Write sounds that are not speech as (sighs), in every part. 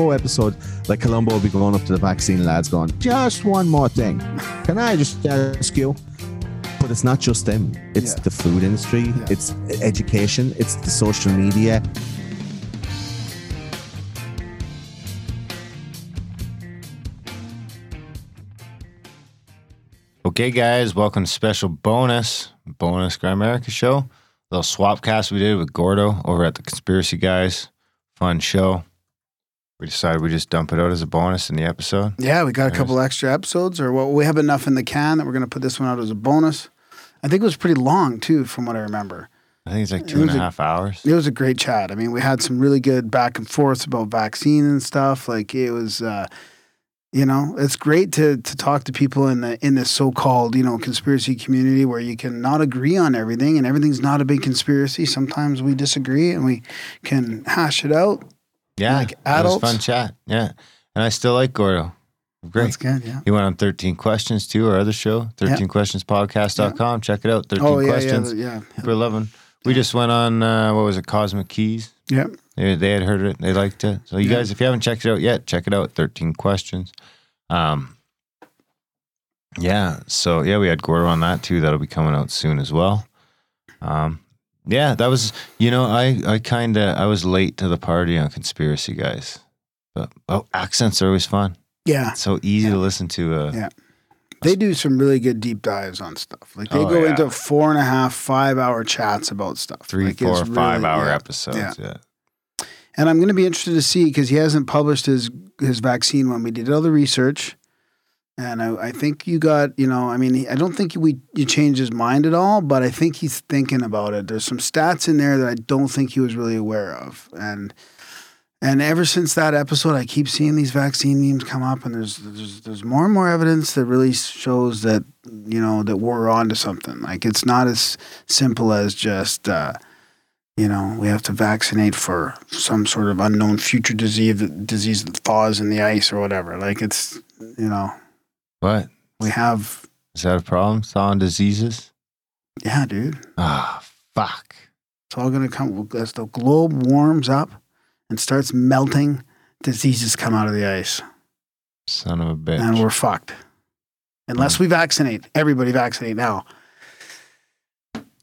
Columbo episode, like Columbo will be going up to the vaccine lads, going, "Just one more thing, can I just ask you?" But it's not just them; it's Yeah. the food industry, Yeah. it's education, it's the social media. Okay, guys, welcome to special bonus bonus Grimerica show. Little swap cast we did with Gordo over at the Conspiracy Guys. Fun show. We decided we just dump it out as a bonus in the episode. Yeah, we got a couple extra episodes, or well, we have enough in the can that we're going to put this one out as a bonus. I think it was pretty long too, from what I remember. I think it's like It and a a- hours. It was a great chat. I mean, we had some really good back and forth about vaccine and stuff. Like it was, uh, you know, it's great to to talk to people in the in this so called you know conspiracy community where you can not agree on everything and everything's not a big conspiracy. Sometimes we disagree and we can hash it out. Yeah, like it was fun chat. Yeah, and I still like Gordo. Great. That's good. Yeah. He went on 13 Questions too, our other show, 13questionspodcast.com. Check it out. 13 Oh yeah, Questions. yeah, yeah, We're loving. We just went on, uh, what was it, Cosmic Keys? yeah. They, they had heard it. They liked it. So you Yeah. guys, if you haven't checked it out yet, check it out. 13 questions. Um, yeah. So yeah, we had Gordo on that too. That'll be coming out soon as well. Um, yeah, that was, you know, I, I kind of, I was late to the party on conspiracy guys, but oh, accents are always fun. Yeah. It's so easy Yeah. to listen to. Uh, Yeah. They do some really good deep dives on stuff. Like they Oh, go yeah. into four and a half, five hour chats about stuff. Three, Like, four, five really- hour yeah. episodes. Yeah. And I'm going to be interested to see because he hasn't published his his vaccine when We did all the research, and I, I think you got you know. I mean, I don't think we you changed his mind at all, but I think he's thinking about it. There's some stats in there that I don't think he was really aware of, and and ever since that episode, I keep seeing these vaccine memes come up, and there's there's there's more and more evidence that really shows that you know that we're onto something. Like it's not as simple as just. Uh, you know, we have to vaccinate for some sort of unknown future disease disease that thaws in the ice or whatever. Like it's, you know, What? we have, Is that a problem? Thawing diseases? yeah, dude. Ah, fuck. It's all gonna come as the globe warms up and starts melting. Diseases come out of the ice, Son of a bitch. and we're fucked. Unless we vaccinate, everybody vaccinate now.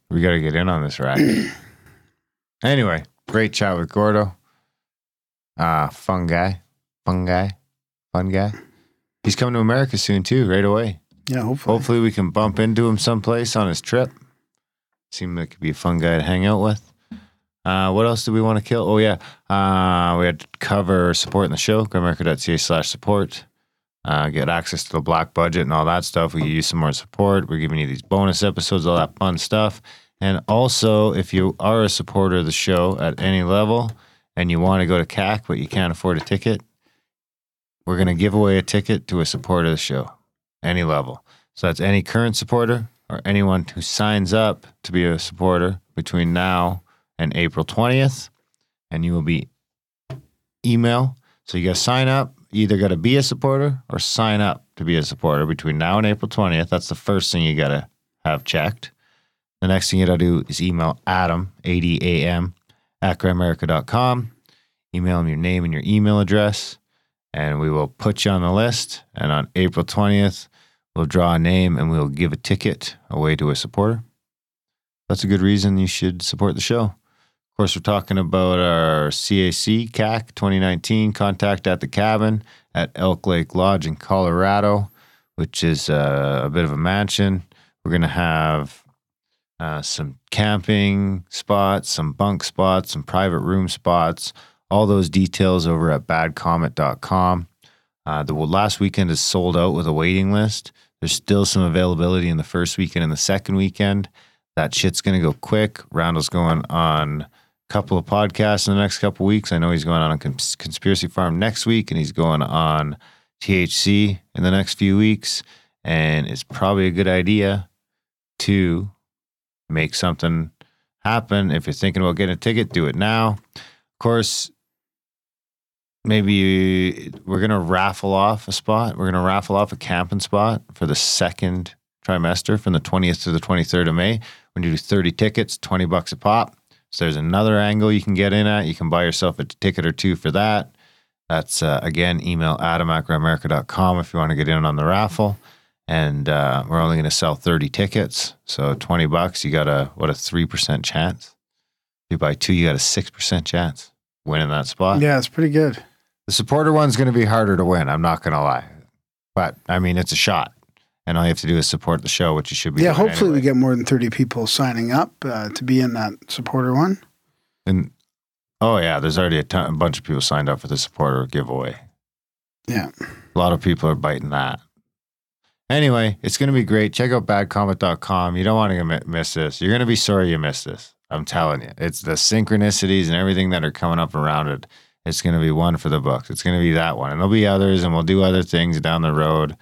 We got to get in on this racket. (clears throat) anyway, great chat with Gordo. Uh, fun guy. Fun guy. Fun guy. He's coming to America soon, too, right away. Yeah, hopefully. Hopefully, we can bump into him someplace on his trip. Seemed like he'd be a fun guy to hang out with. Uh, what else do we want to kill? Oh, yeah. Uh, we had to cover supporting the show, grimerica.ca slash support. Uh, get access to the black budget and all that stuff. We use some more support. We're giving you these bonus episodes, all that fun stuff. And also, if you are a supporter of the show at any level and you want to go to CAC but you can't afford a ticket, we're going to give away a ticket to a supporter of the show, any level. So that's any current supporter or anyone who signs up to be a supporter between now and April 20th. And you will be email. So you got to sign up. Either got to be a supporter or sign up to be a supporter between now and April 20th. That's the first thing you got to have checked. The next thing you got to do is email Adam, A-D-A-M, at grimerica.com. Email him your name and your email address, and we will put you on the list. And on April 20th, we'll draw a name and we'll give a ticket away to a supporter. That's a good reason you should support the show. Of course, we're talking about our CAC CAC 2019 contact at the cabin at Elk Lake Lodge in Colorado, which is uh, a bit of a mansion. We're going to have uh, some camping spots, some bunk spots, some private room spots. All those details over at badcomet.com. Uh, the last weekend is sold out with a waiting list. There's still some availability in the first weekend and the second weekend. That shit's going to go quick. Randall's going on a couple of podcasts in the next couple weeks. I know he's going on a cons- conspiracy farm next week, and he's going on THC in the next few weeks. And it's probably a good idea to make something happen. If you're thinking about getting a ticket, do it now. Of course, maybe we're going to raffle off a spot. We're going to raffle off a camping spot for the second trimester from the 20th to the 23rd of May. We're going to do 30 tickets, 20 bucks a pop. So there's another angle you can get in at. You can buy yourself a ticket or two for that. That's uh, again, email adam at if you want to get in on the raffle. And uh, we're only going to sell 30 tickets. So 20 bucks, you got a, what, a 3% chance. If you buy two, you got a 6% chance winning that spot. Yeah, it's pretty good. The supporter one's going to be harder to win. I'm not going to lie. But I mean, it's a shot. And all you have to do is support the show, which you should be Yeah, hopefully we get more than 30 people signing up uh, to be in that supporter one. And oh yeah, there's already a, ton, a bunch of people signed up for the supporter giveaway. Yeah. A lot of people are biting that. Anyway, it's going to be great. Check out badcomet.com. You don't want to miss this. You're going to be sorry you missed this. I'm telling you. It's the synchronicities and everything that are coming up around it. It's going to be one for the books. It's going to be that one. And there'll be others, and we'll do other things down the road.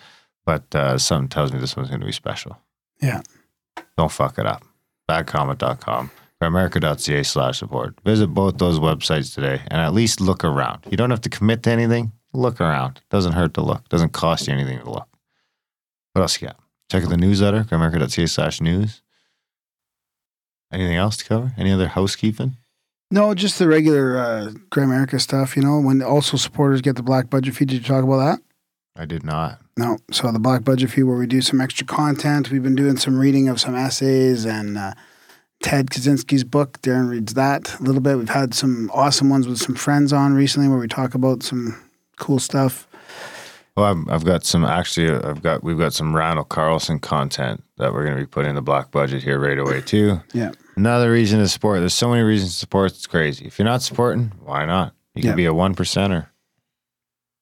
But uh, something tells me this one's going to be special. Yeah. Don't fuck it up. Badcomet.com. America.ca slash support. Visit both those websites today and at least look around. You don't have to commit to anything. Look around. Doesn't hurt to look. Doesn't cost you anything to look. What else you got? Check out the newsletter, America.ca slash news. Anything else to cover? Any other housekeeping? No, just the regular uh, Grimerica stuff, you know, when also supporters get the black budget fee. Did you talk about that? I did not. No. So the black budget fee where we do some extra content. We've been doing some reading of some essays and uh, Ted Kaczynski's book. Darren reads that a little bit. We've had some awesome ones with some friends on recently where we talk about some cool stuff. Well, I've, I've got some actually. I've got we've got some Randall Carlson content that we're going to be putting in the black budget here right away too. Yeah. Another reason to support. There's so many reasons to support. It's crazy. If you're not supporting, why not? You can Yeah. be a one percenter.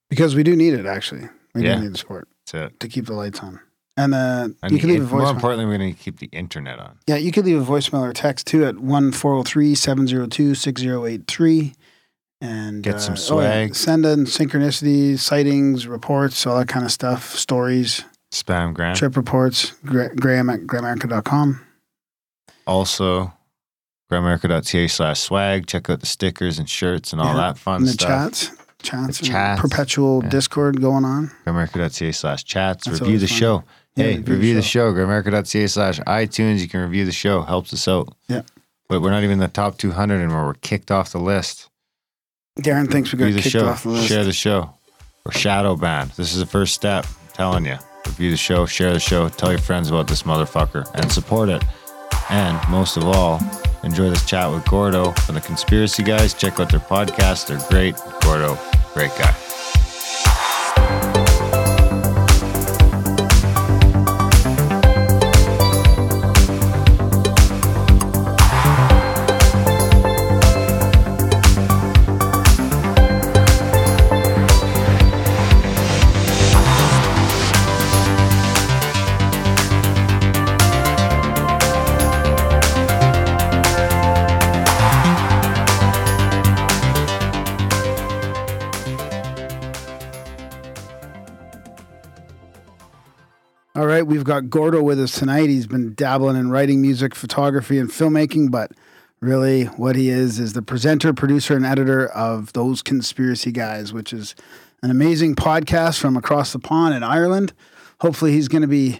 Because we do need it, actually. We Yeah. do need the support That's it. to keep the lights on. And uh, And you can leave a more voicemail. importantly, we're going to keep the internet on. Yeah, you could leave a voicemail or text too at 1 403 702 6083. And Get some oh, yeah, swag. send in synchronicities, sightings, reports, all that kind of stuff, stories, Spam grant. trip reports, Gra- graham at grimerica.com. Also, grimerica.ca slash swag. Check out the stickers and shirts and all Yeah. that fun And the stuff. chats, chats, The and chats. perpetual Yeah. Discord going on. Grimerica.ca slash chats. Review the fun. show. Yeah, hey, review, the show. Grimerica.ca slash iTunes. You can review the show. Helps us out. Yeah. But we're not even in the top 200 anymore. We're kicked off the list. Darren thinks we're going to kicked show. off the list. Share the show. We're shadow banned. This is the first step. I'm telling you. Review the show. Share the show. Tell your friends about this motherfucker and support it. And most of all, enjoy this chat with Gordo from the Conspiracy Guys. Check out their podcast. They're great. Gordo, great guy. Right, we've got Gordo with us tonight. He's been dabbling in writing music, photography, and filmmaking, but really what he is is the presenter, producer, and editor of Those Conspiracy Guys, which is an amazing podcast from across the pond in Ireland. Hopefully, he's going to be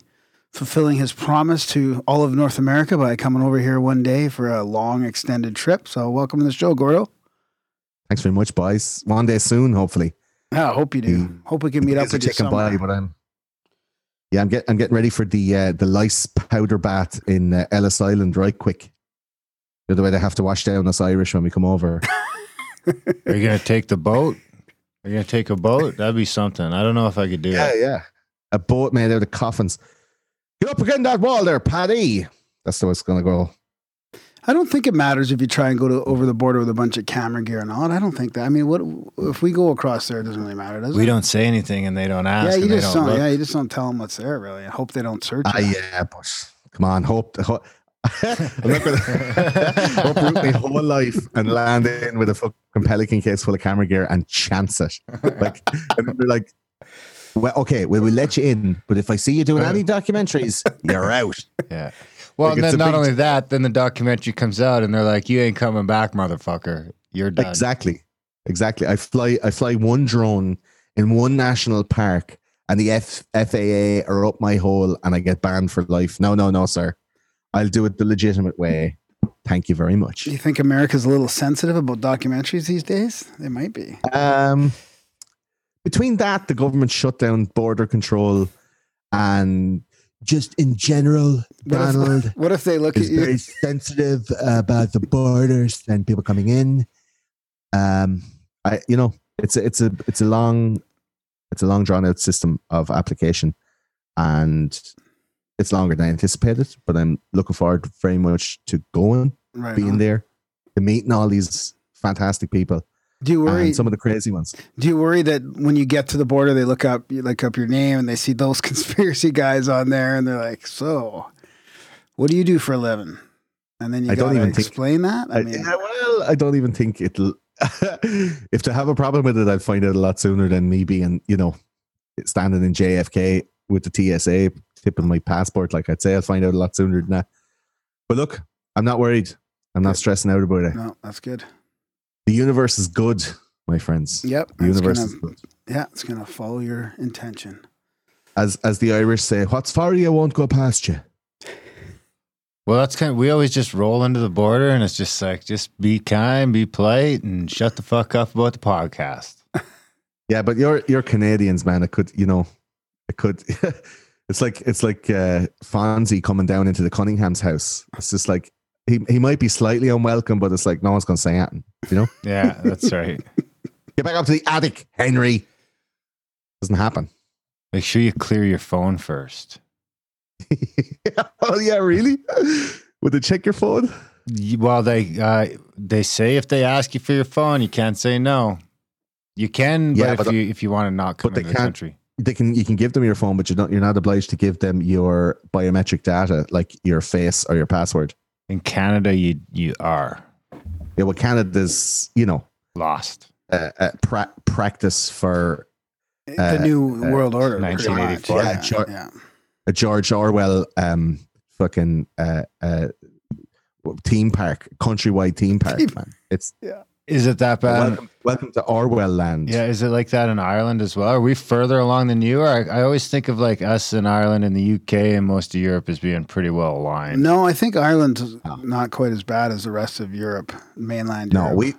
fulfilling his promise to all of North America by coming over here one day for a long, extended trip. So, welcome to the show, Gordo. Thanks very much, boys. One day soon, hopefully. Yeah, I hope you do. Mm. Hope we can meet up with you chicken somewhere. body, but I'm yeah, I'm getting I'm getting ready for the uh, the lice powder bath in uh, Ellis Island right quick. The other way they have to wash down us Irish when we come over. (laughs) Are you going to take the boat? Are you going to take a boat? That'd be something. I don't know if I could do yeah, it. yeah. A boat made out of coffins. Get up against that wall there, Paddy. That's the way it's gonna go. I don't think it matters if you try and go to over the border with a bunch of camera gear and all. I don't think that. I mean, what if we go across there? It doesn't really matter, does it? We it? don't say anything and they don't ask. Yeah, you and they just don't don't. Yeah, you just don't tell them what's there. Really, I hope they don't search. Ah, it. yeah, but come on, hope. (laughs) (laughs) hope I'm not gonna uproot my whole life and land in with a fucking pelican case full of camera gear and chance it. Like, and they're like, well, okay, well, we'll let you in, but if I see you doing any documentaries, you're out. Yeah. Well, Like, and then not big- only that, then the documentary comes out and they're like, "You ain't coming back, motherfucker. You're done." Exactly, exactly. I fly, I fly one drone in one national park, and the F- FAA are up my hole, and I get banned for life. No, no, no, sir. I'll do it the legitimate way. Thank you very much. Do you think America's a little sensitive about documentaries these days? They might be. Um, between that, the government shut down border control, and just in general, What if- Donald (laughs) What if they look at you? very sensitive about the borders and people coming in. Um, I, you know, it's a, it's a, it's a long, it's a long drawn out system of application, and it's longer than I anticipated. But I'm looking forward very much to going, Right. being on. there, to meeting all these fantastic people Do you worry? some of the crazy ones. Do you worry that when you get to the border, they look up, you look up your name, and they see those (laughs) conspiracy guys on there, and they're like, "So, what do you do for a living?" And then you I don't even think- explain that. I I, mean, yeah, well, I don't even think it'll. (laughs) if to have a problem with it, I'd find out a lot sooner than me being, you know, standing in JFK with the TSA tipping my passport. Like I'd say, I'll find out a lot sooner than that. But look, I'm not worried. I'm not stressing out about it. no, that's good. The universe is good, my friends. Yep, The universe gonna, is good. yeah, it's gonna follow your intention. As as the Irish say, what's for you won't go past you. Well, that's kind of, we always just roll into the border and it's just like, just be kind, be polite, and shut the fuck up about the podcast. (laughs) Yeah, but you're you're Canadians, man. It could, you know, it could. (laughs) it's like it's like uh, Fonzie coming down into the Cunningham's house. It's just like he he might be slightly unwelcome, but it's like no one's gonna say anything. You know, (laughs) Yeah, that's right. (laughs) get back up to the attic, Henry. Doesn't happen. Make sure you clear your phone first. (laughs) oh yeah, really? Would they check your phone? Well, they uh, they say if they ask you for your phone, you can't say no. You can, Yeah, but, but- if you if you want to not come into the country, They can you can give them your phone, but you're not you're not obliged to give them your biometric data, like your face or your password. In Canada, you you are Yeah, well, Canada's you know lost. uh, uh, pra- practice for the Uh, new uh, world order, pretty 1984. Yeah, Yeah, sure. yeah. a George Orwell um fucking uh uh theme park, countrywide theme park, Theme- man. It's Is it that bad? welcome, welcome to Orwell land. Yeah, is it like that in Ireland as well? Are we further along than you? Or I, I always think of like us in Ireland and the UK and most of Europe as being pretty well aligned. No, I think Ireland's No. not quite as bad as the rest of Europe, mainland No, Europe. we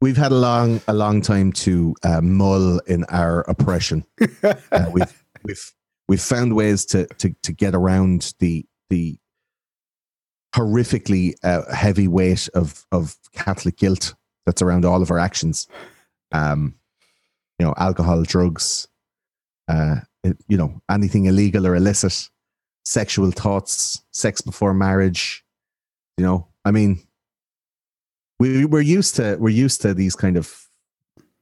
we've had a long a long time to uh, mull in our oppression. (laughs) Uh, we've we've we've found ways to to to get around the the horrifically uh, heavy weight of of Catholic guilt that's around all of our actions. Um, you know, alcohol, drugs, uh, you know, anything illegal or illicit, sexual thoughts, sex before marriage. You know, I mean, we we're used to we're used to these kind of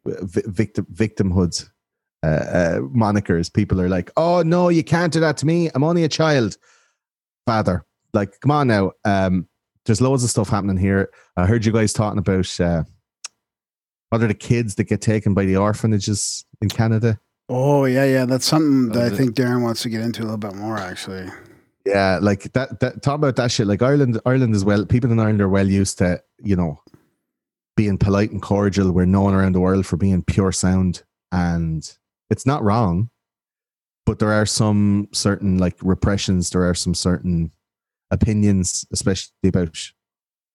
victim victimhood uh, uh, monikers. People are like, "Oh no, you can't do that to me. I'm only a child." Father, like, come on now. Um, there's loads of stuff happening here. I heard you guys talking about uh, what are the kids that get taken by the orphanages in Canada? oh yeah, yeah. That's something that I think Darren wants to get into a little bit more. Actually, Yeah, like that. That talk about that shit. Like Ireland, Ireland as well. People in Ireland are well used to you know being polite and cordial. We're known around the world for being pure sound, and it's not wrong. But there are some certain like repressions. There are some certain opinions, especially about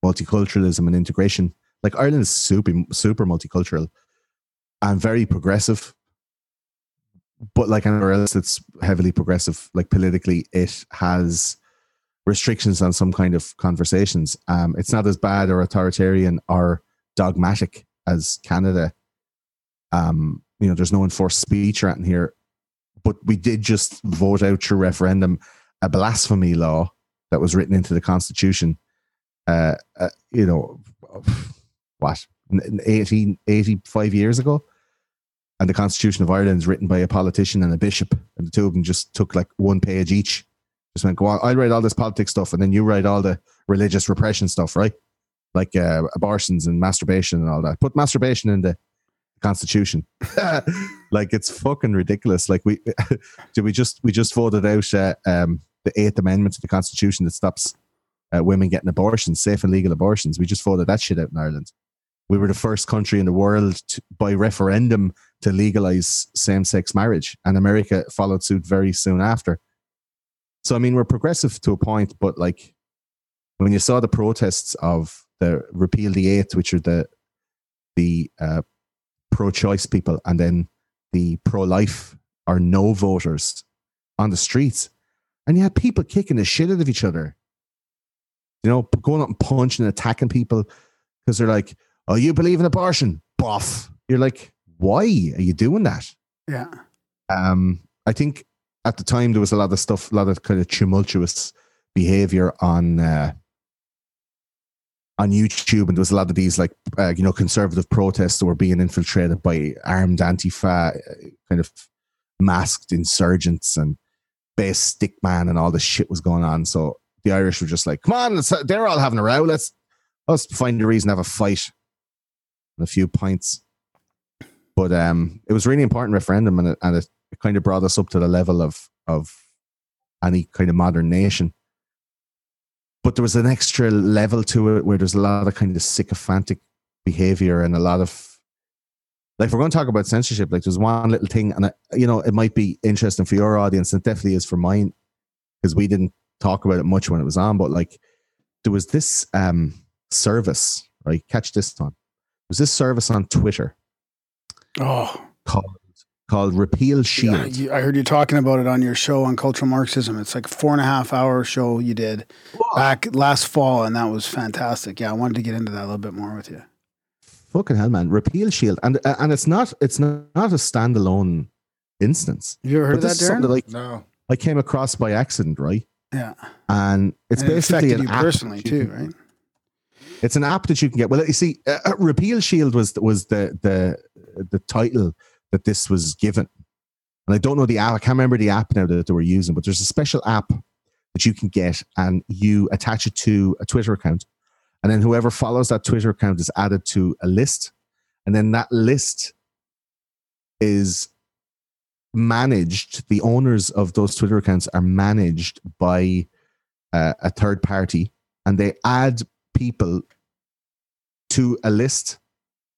multiculturalism and integration. Like Ireland is super super multicultural and very progressive. But like anywhere else that's heavily progressive, like politically, it has restrictions on some kind of conversations. Um, it's not as bad or authoritarian or dogmatic as Canada. Um, you know, there's no enforced speech or anything here. But we did just vote out through referendum a blasphemy law that was written into the constitution. Uh, uh you know, what 18, 85 years ago, and the Constitution of Ireland is written by a politician and a bishop, and the two of them just took like one page each. Just went, go on, I'll write all this politics stuff, and then you write all the religious repression stuff, right? Like uh, abortions and masturbation and all that. Put masturbation in the Constitution. (laughs) like it's fucking ridiculous. Like we (laughs) did we just we just voted out uh, um, the Eighth Amendment to the Constitution that stops uh, women getting abortions, safe and legal abortions. We just voted that shit out in Ireland. We were the first country in the world to, by referendum to legalize same sex marriage, and America followed suit very soon after. So, I mean, we're progressive to a point, but like when you saw the protests of the repeal the eighth, which are the the uh, pro-choice people, and then the pro-life or no voters on the streets, and you had people kicking the shit out of each other. You know, going up and punching and attacking people because they're like, "Oh, you believe in abortion?" Buff. You're like, why are you doing that? Yeah. Um, I think at the time there was a lot of stuff, a lot of kind of tumultuous behavior on uh, on YouTube, and there was a lot of these like uh, you know conservative protests that were being infiltrated by armed anti-fa kind of masked insurgents and Based Stickman and all this shit was going on. So the Irish were just like, "Come on, they're all having a row. Let's let's find a reason to have a fight and a few pints." But um, it was really important referendum, and it, and it, it kind of brought us up to the level of of any kind of modern nation but there was an extra level to it where there's a lot of kind of sycophantic behavior and a lot of like if we're going to talk about censorship like there's one little thing and I, you know it might be interesting for your audience and it definitely is for mine because we didn't talk about it much when it was on but like there was this um service right catch this on there was this service on twitter Oh, called called repeal shield yeah, I heard you talking about it on your show on cultural Marxism. It's like four and a half hour show you did back last fall, and that was fantastic. Yeah, I wanted to get into that a little bit more with you. Fucking hell man repeal shield and uh, and it's not it's not a standalone instance Have you ever heard but of this that, is something Darren? that like No. I came across by accident, right? yeah, And it's And basically affected an you app personally you too, can- right? It's an app that you can get. Well, you see, uh, uh, Repeal Shield was was the the the title that this was given, and I don't know the app. I can't remember the app now that they were using, but there's a special app that you can get, and you attach it to a Twitter account, and then whoever follows that Twitter account is added to a list, and then that list is managed. The owners of those Twitter accounts are managed by uh, a third party, and they add people to a list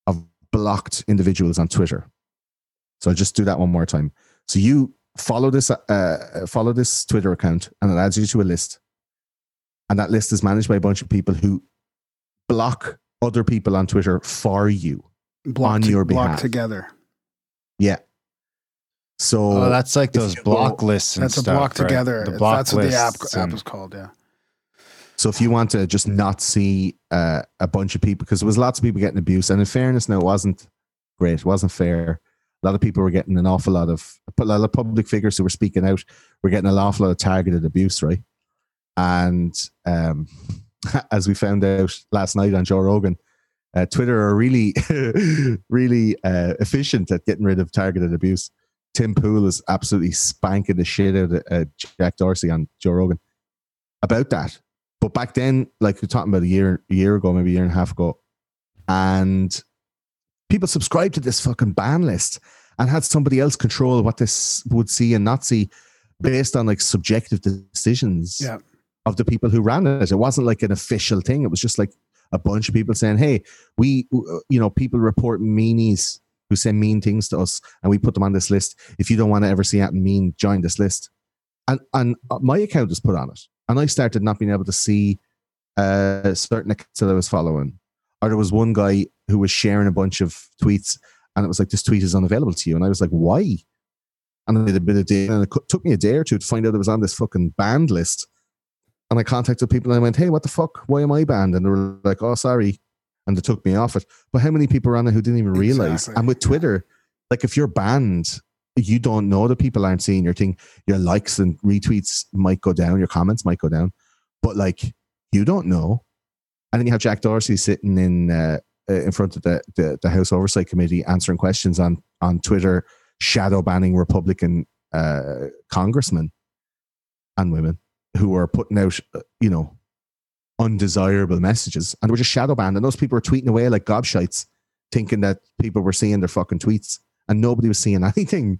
of blocked individuals on Twitter. So I'll just do that one more time. So you follow this uh, follow this Twitter account, and it adds you to a list, and that list is managed by a bunch of people who block other people on Twitter for you. Block On to- your block behalf. together. Yeah. So Oh, that's like those block go- lists and That's a block right? together. The block That's what the app, app and- is called. Yeah. So if you want to just not see uh, a bunch of people, because there was lots of people getting abused, and in fairness, now it wasn't great, it wasn't fair. A lot of people were getting an awful lot of a lot of public figures who were speaking out were getting an awful lot of targeted abuse, right? And um, (laughs) as we found out last night on Joe Rogan, uh, Twitter are really, (laughs) really uh, efficient at getting rid of targeted abuse. Tim Pool is absolutely spanking the shit out of uh, Jack Dorsey on Joe Rogan about that. But back then, like we're talking about a year, a year ago, maybe a year and a half ago, and people subscribed to this fucking ban list and had somebody else control what this would see and not see based on like subjective decisions Yeah. Of the people who ran it. It wasn't like an official thing. It was just like a bunch of people saying, "Hey, we, uh, you know, people report meanies who say mean things to us, and we put them on this list. If you don't want to ever see anything mean, join this list." And and uh, my account was put on it, and I started not being able to see uh, certain accounts that I was following. Or there was one guy who was sharing a bunch of tweets, and it was like, "This tweet is unavailable to you," and I was like, "Why?" And I did a bit of day, and it took me a day or two to find out it was on this fucking banned list. And I contacted people and I went, "Hey, what the fuck? Why am I banned?" And they were like, "Oh, sorry," and they took me off it. But how many people are on it who didn't even realize? Exactly. And with Twitter, like if you're banned, you don't know that people aren't seeing your thing. Your likes and retweets might go down, your comments might go down, but like you don't know. And then you have Jack Dorsey sitting in uh, uh, in front of the, the the House Oversight Committee answering questions on on Twitter, shadow banning Republican uh, congressmen and women who were putting out, uh, you know, undesirable messages, and were just shadow banned. And those people were tweeting away like gobshites, thinking that people were seeing their fucking tweets, and nobody was seeing (laughs) anything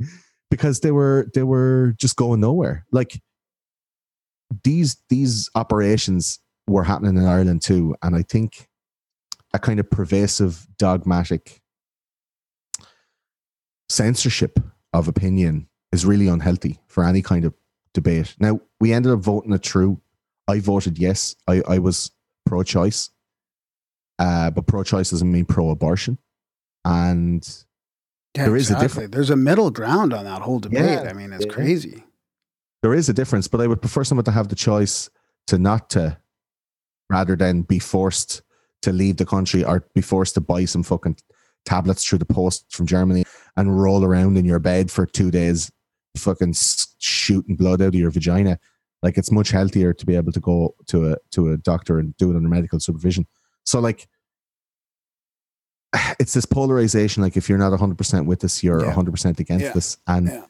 because they were they were just going nowhere. Like these these operations were happening in Ireland too, and I think a kind of pervasive dogmatic censorship of opinion is really unhealthy for any kind of debate. Now we ended up voting it through. I voted yes. I, I was pro-choice, uh, but pro-choice doesn't mean pro-abortion, and Yeah, There is a difference. There's a middle ground on that whole debate. Yeah. I mean, it's Yeah. crazy. there is a difference, but I would prefer someone to have the choice to not to, rather than be forced to leave the country or be forced to buy some fucking tablets through the post from Germany and roll around in your bed for two days, fucking shooting blood out of your vagina. Like it's much healthier to be able to go to a to a doctor and do it under medical supervision. So like. (sighs) It's this polarization. Like, if you're not 100% with this you're Yeah. 100% against Yeah. us. And Yeah.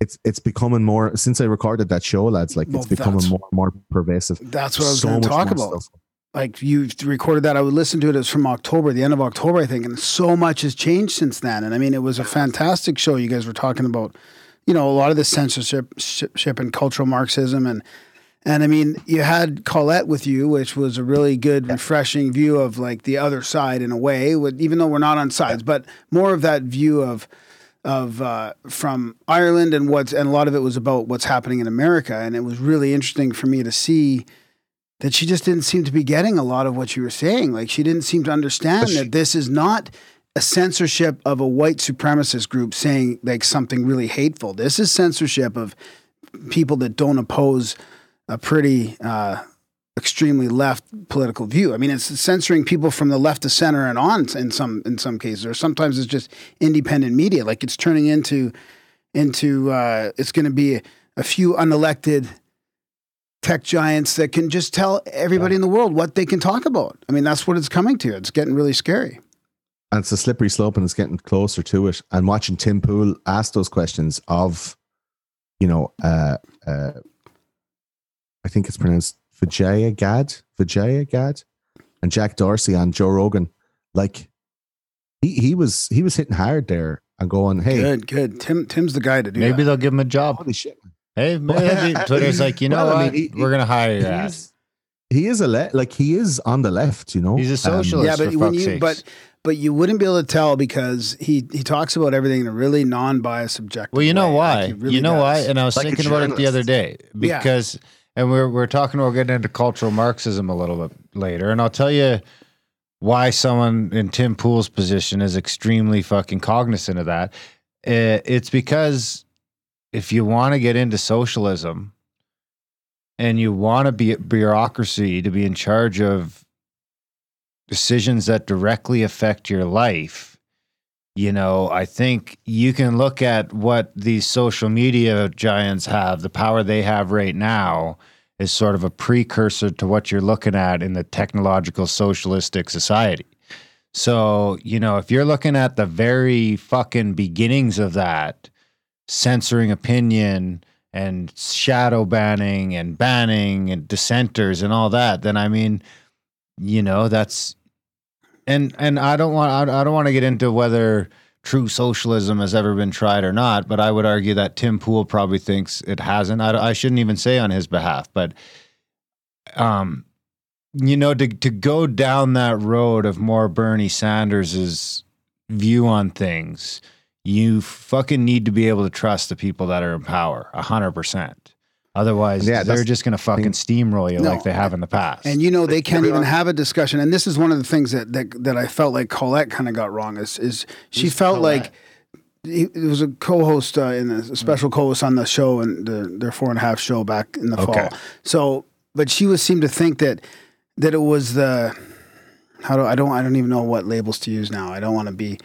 it's it's becoming more since I recorded that show, lads. Like Well, it's becoming more and more pervasive. That's what I was So going to talk about. stuff. Like you recorded that, I would listen to it. It's from October, the end of October, I think, and so much has changed since then. And I mean, it was a fantastic show. You guys were talking about, you know, a lot of the censorship ship, ship and cultural Marxism, and and I mean, you had Colette with you, which was a really good, refreshing view of like the other side in a way. With, even though we're not on sides, but more of that view of of uh, from Ireland and what's and a lot of it was about what's happening in America, and it was really interesting for me to see that she just didn't seem to be getting a lot of what you were saying. Like she didn't seem to understand she- that this is not a censorship of a white supremacist group saying like something really hateful. This is censorship of people that don't oppose a pretty uh, extremely left political view. I mean, it's censoring people from the left to center and on in some in some cases, or sometimes it's just independent media. Like it's turning into into uh, it's going to be a, a few unelected tech giants that can just tell everybody in the world what they can talk about. I mean, that's what it's coming to. It's getting really scary. And it's a slippery slope and it's getting closer to it. And watching Tim Pool ask those questions of, you know, uh uh I think it's pronounced Vijaya Gadde, Vijaya Gadde, and Jack Dorsey on Joe Rogan, like he, he was he was hitting hard there and going, Hey, Good, good. Tim, Tim's the guy to do Maybe that. they'll give him a job. holy shit. Hey, maybe (laughs) Twitter's like, you know Well, I mean, he- We're gonna hire your ass. He's, he is a le- like he is on the left, you know. He's a Um, socialist. yeah, but for when fuck's you sakes. but but you wouldn't be able to tell because he he talks about everything in a really non-biased, objective. Way. Well, you know way. why? Like, really you know why? And I was Like thinking about it the other day Yeah. because, and we're we're talking, we're getting into cultural Marxism a little bit later, and I'll tell you why someone in Tim Pool's position is extremely fucking cognizant of that. Uh, It's because if you want to get into socialism and you want to be bureaucracy to be in charge of decisions that directly affect your life, you know, I think you can look at what these social media giants have, the power they have right now is sort of a precursor to what you're looking at in the technological socialistic society. So, you know, if you're looking at the very fucking beginnings of that, censoring opinion and shadow banning and banning and dissenters and all that, then I mean, you know, that's and and I don't want I, don't want to get into whether true socialism has ever been tried or not, but I would argue that Tim Pool probably thinks it hasn't. I, I shouldn't even say on his behalf, but um, you know, to to go down that road of more Bernie Sanders's view on things, you fucking need to be able to trust the people that are in power, hundred percent. Otherwise, Yeah, they're just going to fucking steamroll you No, like they have in the past. And you know they can't even have a discussion. And this is one of the things that that, that I felt like Colette kind of got wrong. Is is she felt like he, there was a co-host uh, in a, a special co-host on the show and the, their four and a half show back in the Okay. fall. So, but she was seemed to think that that it was the how do I don't I don't even know what labels to use now. I don't want to be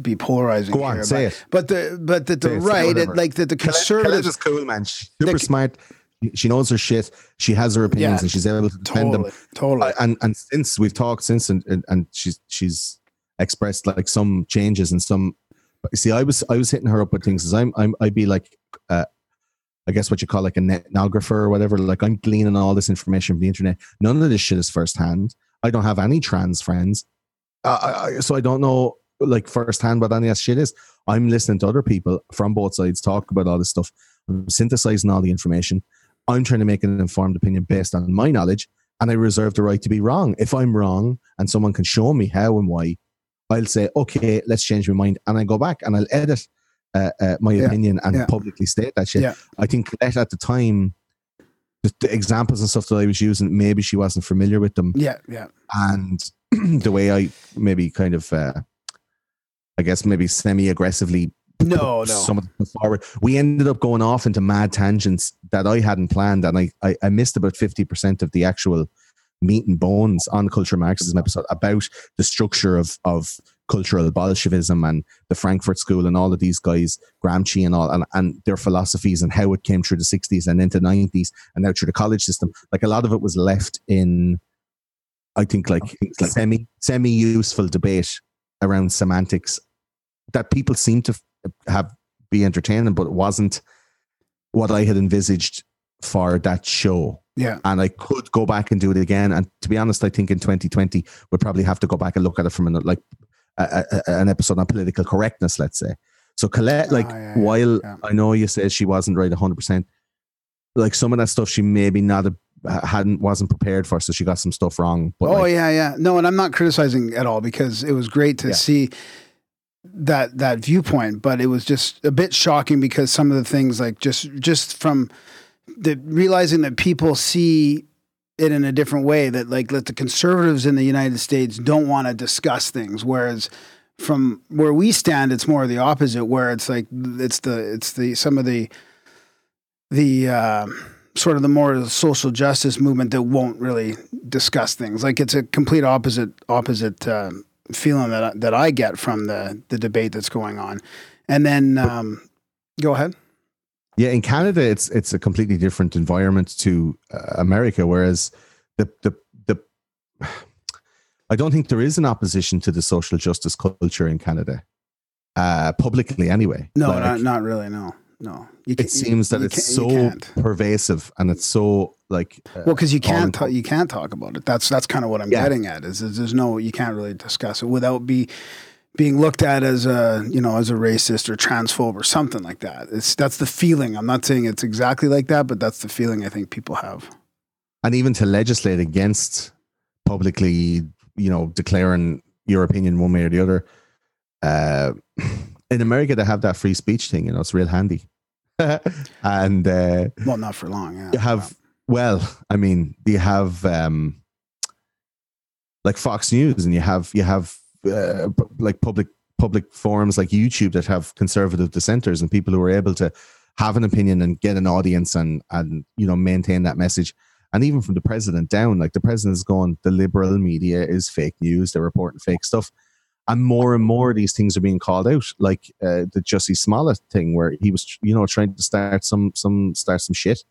be polarizing. Go on, here, say but, it. But the but that the Say right, it, like that the Colette- conservatives. Colette is cool, man. She's super The- smart. She knows her shit. She has her opinions Yeah, and she's able to defend Totally, them. totally. Uh, and and since we've talked since and, and and she's she's expressed like some changes and some but see I was I was hitting her up with things as I'm I'm I'd be like uh I guess what you call like a netnographer or whatever like I'm gleaning all this information from the internet none of this shit is firsthand I don't have any trans friends uh, I, I- so I don't know like firsthand what that shit is I'm listening to other people from both sides talk about all this stuff I'm synthesizing all the information I'm trying to make an informed opinion based on my knowledge and I reserve the right to be wrong. If I'm wrong and someone can show me how and why, I'll say, okay, let's change my mind. And I go back and I'll edit uh, uh, my Yeah, opinion and yeah. publicly state that shit. Yeah. I think Colette at the time, the, the examples and stuff that I was using, maybe she wasn't familiar with them. yeah, yeah. And (clears throat) the way I maybe kind of uh, I guess maybe semi aggressively No, no. some of the forward. We ended up going off into mad tangents that I hadn't planned, and I I, I missed about fifty percent of the actual meat and bones on the culture Marxism episode about the structure of of cultural Bolshevism and the Frankfurt School and all of these guys, Gramsci and all, and, and their philosophies and how it came through the 60s and into the 90s and now through the college system. Like a lot of it was left in, I think, like semi semi useful debate around semantics that people seem to have be entertaining, but it wasn't what I had envisaged for that show Yeah. and I could go back and do it again. And to be honest, I think in 2020 we'll probably have to go back and look at it from an, like a, a, an episode on political correctness, let's say. So Colette, like, Ah, yeah, while yeah. I know you said she wasn't right 100, percent like some of that stuff she maybe not a, hadn't wasn't prepared for, so she got some stuff wrong. But oh like, yeah, yeah. No, and I'm not criticizing at all because it was great to Yeah. see that that viewpoint, but it was just a bit shocking because some of the things like just just from the realizing that people see it in a different way that like that the conservatives in the United States don't want to discuss things whereas from where we stand it's more the opposite where it's like it's the it's the some of the the uh, sort of the more social justice movement that won't really discuss things. Like it's a complete opposite opposite uh, feeling that I, that I get from the the debate that's going on. And then um, go ahead. Yeah, in Canada, it's it's a completely different environment to uh, America. Whereas the the the (sighs) I don't think there is an opposition to the social justice culture in Canada, uh, publicly anyway. No, Like, not, not really. No, no. You it seems that you it's so pervasive and it's so like uh, Well, because you can't ta- you can't talk about it. That's that's kind of what I'm Yeah. getting at. Is, is there's no you can't really discuss it without be being looked at as a you know as a racist or transphobe or something like that. It's that's the feeling. I'm not saying it's exactly like that, but that's the feeling I think people have. and even to legislate against publicly, you know, declaring your opinion one way or the other. Uh, (clears throat) in America, they have that free speech thing. You know, it's real handy. (laughs) and uh, Well, not for long. Yeah. you have well i mean you have um like fox news and you have you have uh, like public public forums like youtube that have conservative dissenters and people who are able to have an opinion and get an audience and and you know maintain that message and even from the president down like the president's going the liberal media is fake news they're reporting fake stuff and more and more these things are being called out like uh, the jussie smollett thing where he was you know trying to start some some start some shit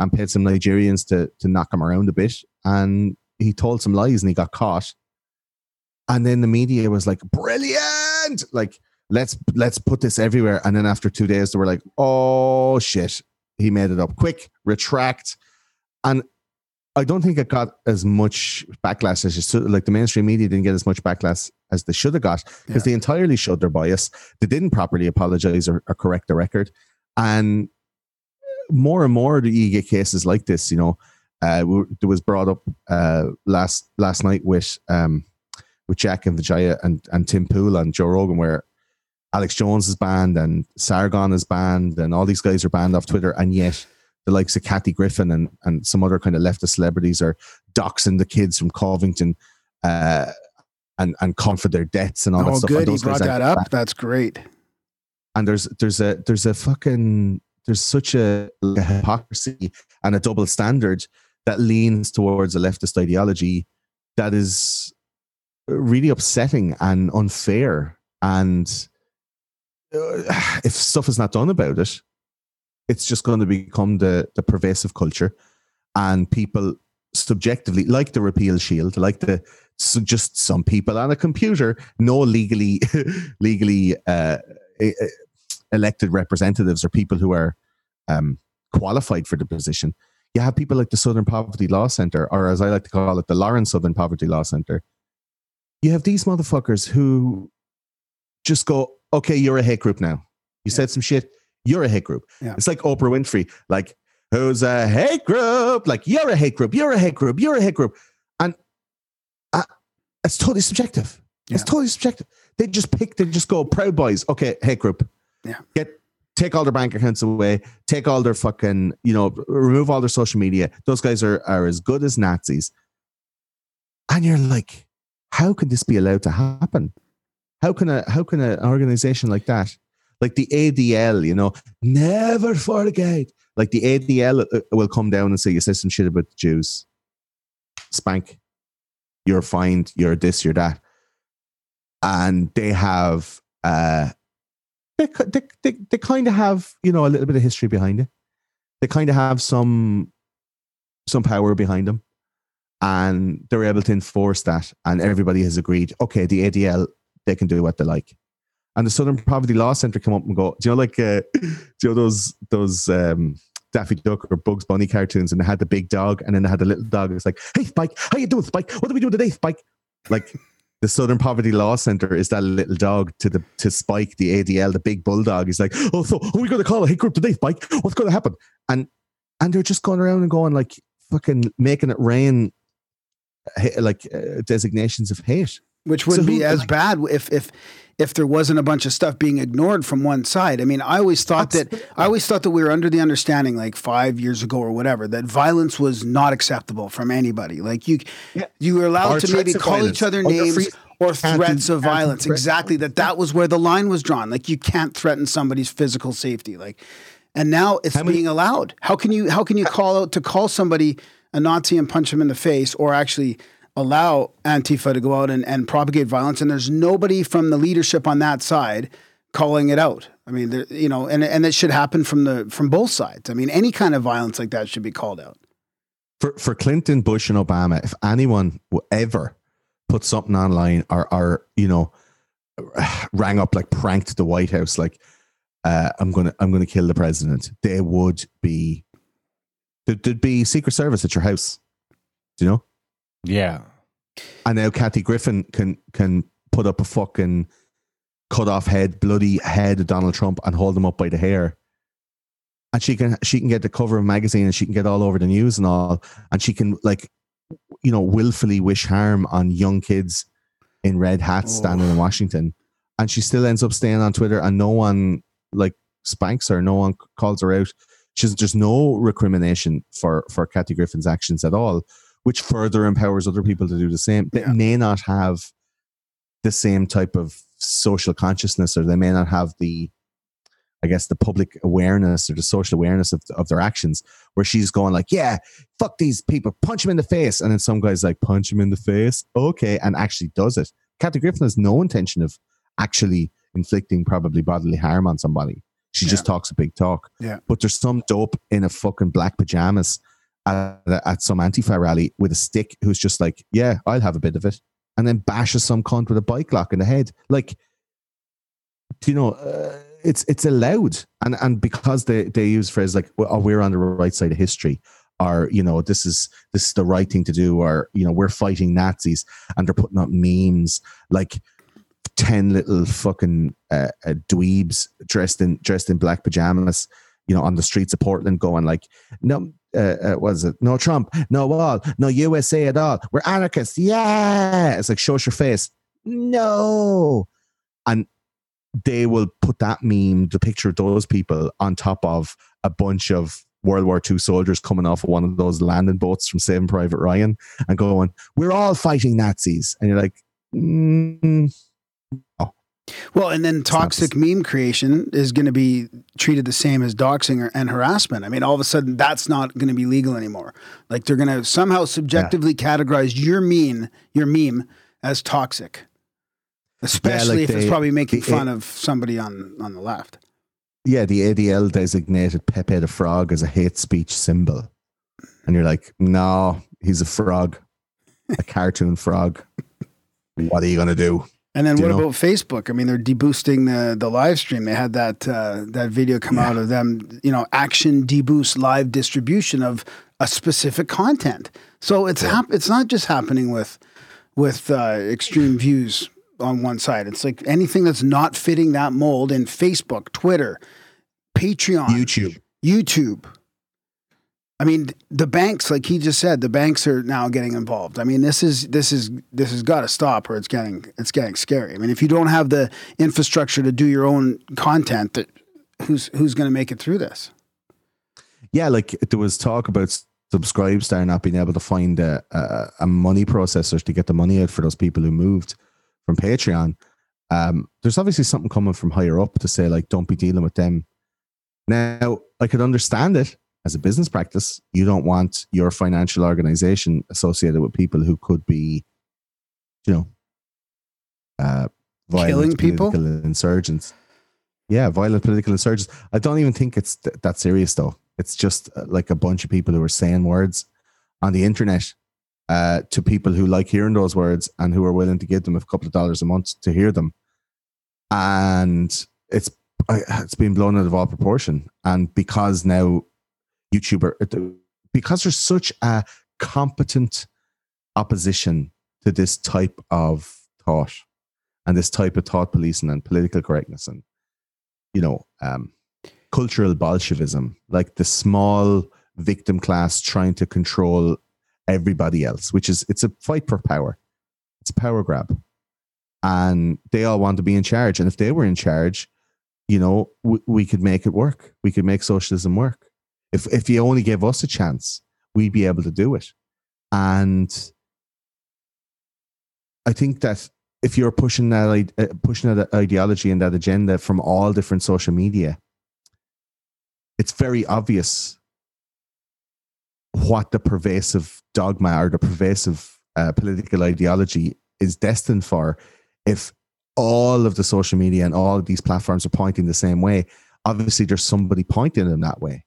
and paid some Nigerians to to knock him around a bit. And he told some lies and he got caught. And then the media was like, brilliant! Like, let's let's put this everywhere. And then after two days, they were like, oh shit, he made it up. Quick, retract. And I don't think it got as much backlash as should. Like the mainstream media didn't get as much backlash as they should have got because Yeah. they entirely showed their bias. They didn't properly apologize or, or correct the record. And more and more do you get cases like this. You know, uh, there was brought up uh, last last night with um, with Jack and Vijaya and and Tim Pool and Joe Rogan, where Alex Jones is banned and Sargon is banned, and all these guys are banned off Twitter, and yet the likes of Kathy Griffin and and some other kind of leftist celebrities are doxing the kids from Covington. Uh, and and come for their debts and all that Oh, stuff. And good. He brought that up. That's great. and there's there's a there's a fucking there's such a, a hypocrisy and a double standard that leans towards a leftist ideology that is really upsetting and unfair and uh, (sighs) if stuff is not done about it it's just going to become the the pervasive culture and people subjectively like the repeal shield like the so just some people on a computer no legally (laughs) legally uh, elected representatives or people who are um, qualified for the position. You have people like the Southern Poverty Law Center, or as I like to call it, the Lauren Southern Poverty Law Center. You have these motherfuckers who just go, okay, you're a hate group now. You said some shit, you're a hate group. Yeah. It's like Oprah Winfrey, like, who's a hate group? Like, you're a hate group, you're a hate group, you're a hate group. It's totally subjective. It's totally subjective. They just pick, they just go, Proud Boys, okay, hate group. Yeah. Get take all their bank accounts away, take all their fucking, you know, remove all their social media. Those guys are are as good as Nazis. And you're like, how can this be allowed to happen? How can a how can an organization like that, like the ADL, you know, never forget, like the ADL uh, will come down and say you said some shit about the Jews, spank, you're fined, you're this, you're that, and they have uh, they they they, they kind of have you know a little bit of history behind it. They kind of have some some power behind them. And they're able to enforce that and everybody has agreed okay the adl they can do what they like. And the southern poverty law center come up and go do you know like uh, (laughs) do you know those those um Daffy Duck or Bugs Bunny cartoons, and they had the big dog, and then they had the little dog. It's like, "Hey, Spike, how you doing, Spike? What do we do today, Spike?" Like the Southern Poverty Law Center is that little dog to the to Spike, the ADL, the big bulldog. He's like, "Oh, so who are we going to call a hate group today, Spike? What's going to happen?" And and they're just going around and going like, fucking making it rain like uh, designations of hate which would so be as like, bad if if if there wasn't a bunch of stuff being ignored from one side. I mean, I always thought that I always thought that we were under the understanding, like five years ago or whatever, that violence was not acceptable from anybody. Like you, yeah. you were allowed or to maybe call violence. each other names. Free- or threats of violence. Exactly. That that was where the line was drawn. Like you can't threaten somebody's physical safety. Like, and now it's how being many, allowed. How can you how can you call out to call somebody a Nazi and punch him in the face, or actually allow Antifa to go out and, and propagate violence, and there's nobody from the leadership on that side calling it out. I mean, there, you know, and and it should happen from the from both sides. I mean, any kind of violence like that should be called out. For for Clinton, Bush, and Obama, if anyone will ever put something online or or you know (sighs) rang up like pranked the White House, like uh, I'm gonna I'm gonna kill the president, they would be there'd be Secret Service at your house. Do you know? Yeah. And now Kathy Griffin can can put up a fucking cut off head, bloody head of Donald Trump and hold him up by the hair. And she can she can get the cover of a magazine and she can get all over the news and all. And she can like you know, willfully wish harm on young kids in red hats oh. standing in Washington. And she still ends up staying on Twitter and no one like spanks her, no one calls her out. She's there's no recrimination for for Kathy Griffin's actions at all which further empowers other people to do the same. They yeah. may not have the same type of social consciousness, or they may not have the, I guess, the public awareness or the social awareness of, of their actions, where she's going like, "Yeah, fuck these people, punch them in the face," and then some guys like punch him in the face, okay, and actually does it. Kathy Griffin has no intention of actually inflicting probably bodily harm on somebody. She yeah. just talks a big talk. Yeah. But there's some dope in a fucking black pajamas at, at some Antifa rally with a stick who's just like, yeah, I'll have a bit of it, and then bashes some cunt with a bike lock in the head. Like, you know, uh, it's it's allowed, and and because they they use phrases like, oh, we're on the right side of history, or you know, this is this is the right thing to do, or you know, we're fighting Nazis, and they're putting up memes like. 10 little fucking uh, uh, dweebs dressed in dressed in black pajamas you know on the streets of portland going like no uh, uh, was it? No Trump, no wall, no USA at all. We're anarchists. Yeah, it's like show us your face. No, and they will put that meme, the picture of those people, on top of a bunch of World War II soldiers coming off of one of those landing boats from Saving Private Ryan and going, "We're all fighting Nazis," and you're like, mm, "Oh, well, and then toxic meme creation is going to be treated the same as doxing and harassment. I mean, all of a sudden, that's not going to be legal anymore. Like they're going to somehow subjectively yeah. categorize your meme, your meme, as toxic, especially yeah, like if it's probably making fun of somebody on on the left. Yeah, the ADL designated Pepe the Frog as a hate speech symbol, and you're like, no, he's a frog, a cartoon frog. What are you going to do? And then what know? about Facebook? I mean, they're deboosting the the live stream. They had that uh, that video come out of them, you know, action deboost live distribution of a specific content. So it's hap- it's not just happening with with uh, extreme views on one side. It's like anything that's not fitting that mold in Facebook, Twitter, Patreon, YouTube, YouTube. I mean, the banks, like he just said, the banks are now getting involved. I mean, this is this is this has got to stop, or it's getting it's getting scary. I mean, if you don't have the infrastructure to do your own content, that who's who's going to make it through this? Yeah, like there was talk about Subscribestar not being able to find a, a, a money processor to get the money out for those people who moved from Patreon, um, there's obviously something coming from higher up to say like, don't be dealing with them. Now, I could understand it as a business practice. You don't want your financial organization associated with people who could be, you know, uh, violent Killing people? political insurgents. Yeah, violent political insurgents. I don't even think it's th- that serious though. It's just uh, like a bunch of people who are saying words on the internet uh, to people who like hearing those words and who are willing to give them a couple of dollars a month to hear them. And it's it's been blown out of all proportion. And because now YouTuber, because there's such a competent opposition to this type of thought and this type of thought policing and political correctness and you know um, cultural bolshevism, like the small victim class trying to control everybody else, which is it's a fight for power. It's a power grab. And they all want to be in charge. And if they were in charge, you know, we, we could make it work. We could make socialism work. If if you only gave us a chance, we'd be able to do it. And I think that if you're pushing that uh, pushing that ideology and that agenda from all different social media, it's very obvious what the pervasive dogma or the pervasive uh, political ideology is destined for if all of the social media and all of these platforms are pointing the same way obviously there's somebody pointing them that way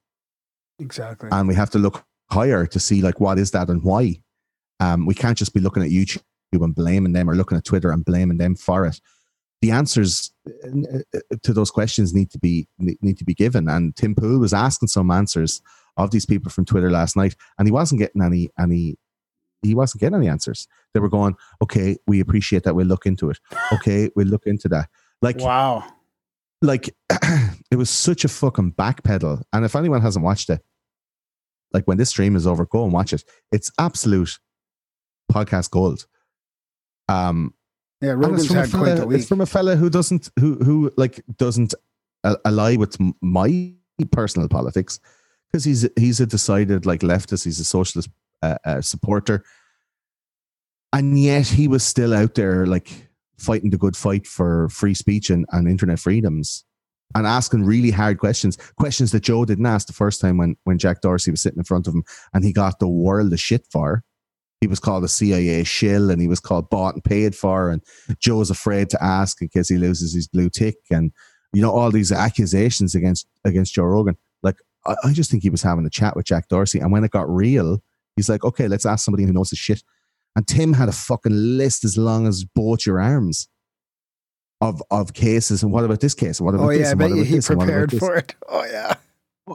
Exactly. and we have to look higher to see like what is that and why. Um, we can't just be looking at youtube and blaming them or looking at twitter and blaming them for it. The answers uh, uh, to those questions need to be need to be given. And tim pool was asking some answers of these people from twitter last night and he wasn't getting any any he wasn't getting any answers. They were going okay we appreciate that. We'll look into it. Okay we'll look into that. Like wow. like (clears throat) it was such a fucking backpedal. And if anyone hasn't watched it, like when this stream is over, go and watch it. It's absolute podcast gold. Um, Yeah, it's Rogan's from, a quite fella, the it's from a fella who doesn't who who like doesn't uh, ally with my personal politics because he's he's a decided like leftist. He's a socialist uh, uh, supporter, and yet he was still out there like fighting the good fight for free speech and, and internet freedoms and asking really hard questions questions that joe didn't ask the first time when when jack dorsey was sitting in front of him and he got the world of shit for. He was called a cia shill and he was called bought and paid for and joe's afraid to ask in case he loses his blue tick and you know all these accusations against against joe rogan. Like I, I just think he was having a chat with jack dorsey and when it got real he's like okay let's ask somebody who knows his shit. And Tim had a fucking list as long as both your arms of of cases. And what about this case? And what about Oh this? yeah, And what about he this? And what about prepared for it. (laughs) Oh yeah.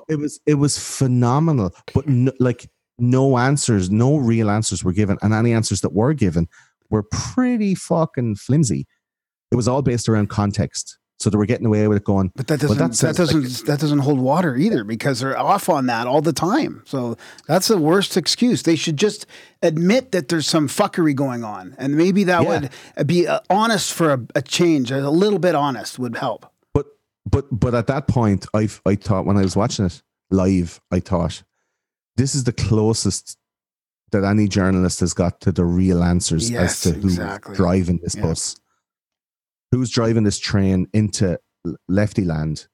It was it was phenomenal, but no, like no answers, no real answers were given, and any answers that were given were pretty fucking flimsy. It was all based around context, so they were getting away with it, going, But that doesn't that that, doesn't that doesn't hold water either because they're off on that all the time. So that's the worst excuse. They should just admit that there's some fuckery going on, and maybe that Yeah. would be uh, honest for a, a change. A little bit honest would help. But but but at that point, I I thought when I was watching it live, I thought this is the closest that any journalist has got to the real answers Yes, as to who's exactly. driving this Yeah. bus, who's driving this train into Lefty Land.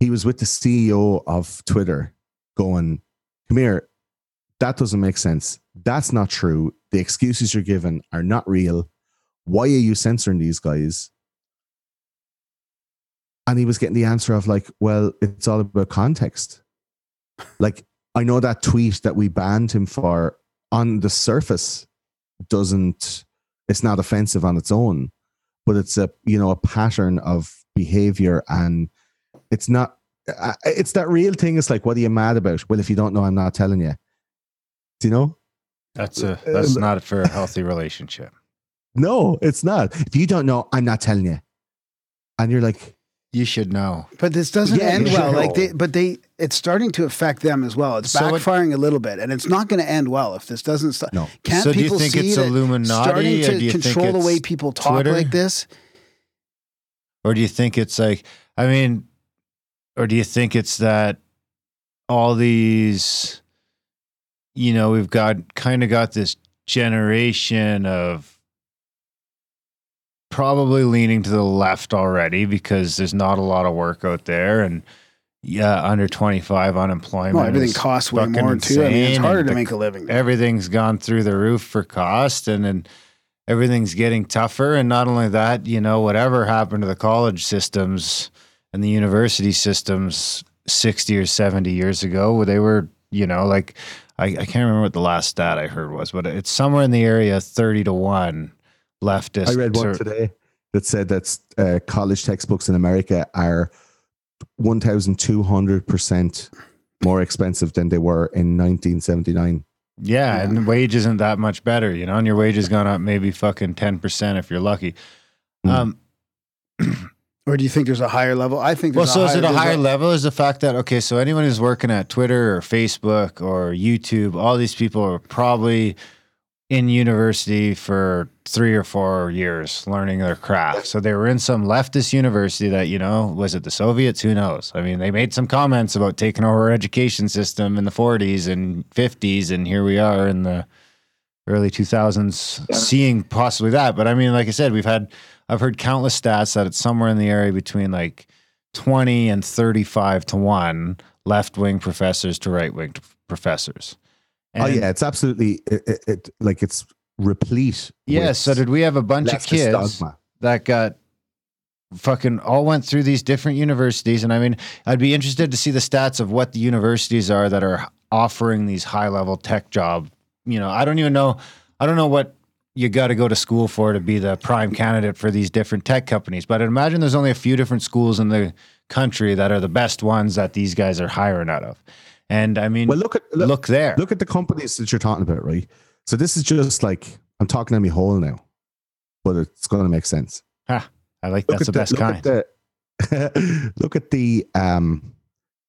He was with the CEO of Twitter, going, "Come here, that doesn't make sense. That's not true. The excuses you're given are not real. Why are you censoring these guys?" and he was getting the answer of like, well, it's all about context. (laughs) Like, I know that tweet that we banned him for on the surface doesn't, it's not offensive on its own, but it's a, you know, a pattern of behavior and it's not, uh, it's that real thing. It's like, what are you mad about? Well, if you don't know, I'm not telling you. Do you know? That's a that's not for a healthy (laughs) relationship. No, it's not. If you don't know, I'm not telling you. And you're like, You should know. But this doesn't Yeah, end well. should Like they, but they, it's starting to affect them as well. It's So it- backfiring a little bit, and it's not going to end well if this doesn't stop. no. Can't so do you people think see it's that Illuminati, starting to do you think control the way people talk Twitter? like this? Or do you think it's like, I mean, or do you think it's that all these, you know, we've got kind of got this generation of probably leaning to the left already because there's not a lot of work out there, and yeah, under 25 unemployment. Well, everything costs way more too. I mean, it's harder to the- make a living. everything's gone through the roof for cost and then everything's getting tougher and not only that you know whatever happened to the college systems and the university systems 60 or 70 years ago where they were you know like I, I can't remember what the last stat i heard was but it's somewhere in the area 30 to 1 leftist I read one or- today that said that uh, college textbooks in America are 1,200% more expensive than they were in 1979. yeah, Yeah. and the wage isn't that much better you know and your wage has gone up maybe fucking 10% if you're lucky Mm. um or do you think there's a higher level? I think. Well, There's so is it a there's higher level? Is the fact that okay? So anyone who's working at Twitter or Facebook or YouTube, all these people are probably in university for three or four years learning their craft. So they were in some leftist university that you know was it the Soviets? Who knows? I mean, they made some comments about taking over our education system in the 40s and 50s, and here we are in the early 2000s seeing possibly that. But I mean, like I said, we've had I've heard countless stats that it's somewhere in the area between like 20 and 35 to 1 left wing professors to right wing professors. Oh, yeah. It's absolutely, it, it, it- like it's replete. Yeah. So did we have a bunch of kids dogma. that got fucking all went through these different universities? And I mean, I'd be interested to see the stats of what the universities are that are offering these high level tech job. You know, I don't even know. I don't know what you got to go to school for to be the prime candidate for these different tech companies. But I'd imagine there's only a few different schools in the country that are the best ones that these guys are hiring out of. And I mean, Well, look at, look, look, there. look at the companies that you're talking about, right? So this is just like, I'm talking on my hole now, but it's going to make sense. I like Look that's the at best look kind. At the, (laughs) look at the um,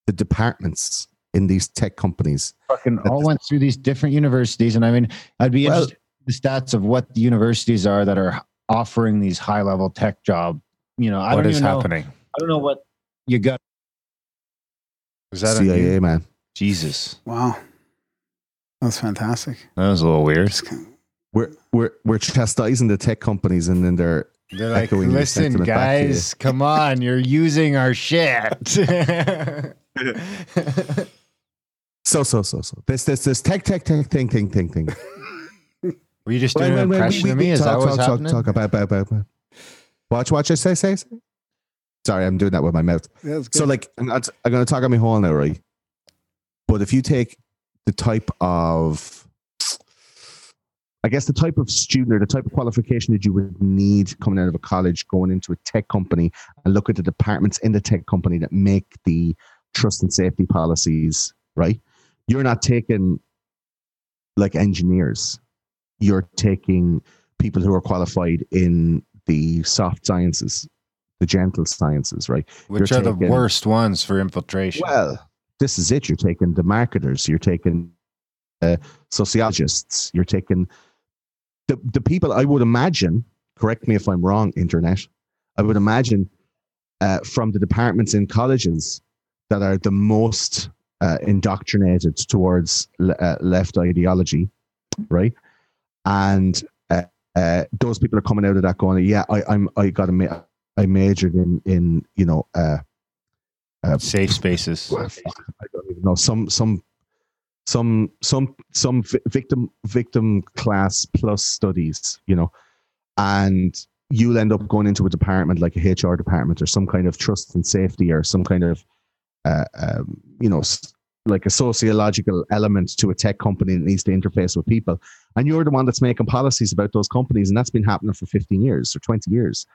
the departments in these tech companies. fucking all went through these different universities, and I mean, I'd be Well- interested in the stats of what the universities are that are offering these high level tech job. You know, I What don't is even know- happening? I don't know what you got. Is that on you? CIA man. Jesus? Wow, that's fantastic. That was a little weird. Kind of- We're we're we're chastising the tech companies, and then they're They're like, Echoing listen, sentiment back to you." guys, come on, you're using our shit. (laughs) so so so so. This this this tech tech tech thing thing thing thing. Were you just doing Well, an well, well, impression we- of we me? Is that what's talk, happening? Talk, talk about, about, about, about. Watch, watch. I say, say, say. Sorry, I'm doing that with my mouth. Yeah, So, like, I'm, not- I'm going to talk on my hole now, right? But if you take the type of, I guess, the type of student or the type of qualification that you would need coming out of a college, going into a tech company, and look at the departments in the tech company that make the trust and safety policies, right? You're not taking like engineers. You're taking people who are qualified in the soft sciences, the gentle sciences, right? Which you're are the worst ones for infiltration? Well, this is it. You're taking the marketers. You're taking sociologists. You're taking the the people. I would imagine. Correct me if I'm wrong, internet. I would imagine uh, from the departments in colleges that are the most uh, indoctrinated towards uh, left ideology, right? And uh, uh, those people are coming out of that going, yeah, I, I'm I got a ma- I majored in in you know. Uh, Safe spaces. (laughs) I don't even know. Some some some some some victim victim class plus studies, you know, and you'll end up going into a department like a HR department or some kind of trust and safety or some kind of uh, um, you know like a sociological element to a tech company that needs to interface with people. And you're the one that's making policies about those companies and that's been happening for 15 years or 20 years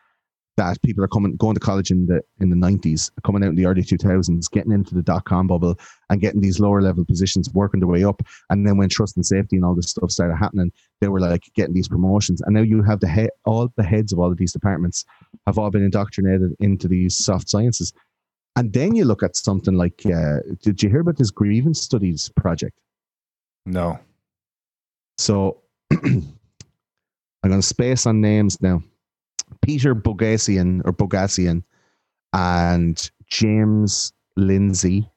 that people are coming going to college in the in the 90s coming out in the early 2000s getting into the dot-com bubble and getting these lower level positions working their way up and then when trust and safety and all this stuff started happening they were like getting these promotions and now you have the head all the heads of all of these departments have all been indoctrinated into these soft sciences and then you look at something like uh, did you hear about this grievance studies project No. so (clears throat) I'm going to space on names now. Peter Boghossian or Boghossian and James Lindsay.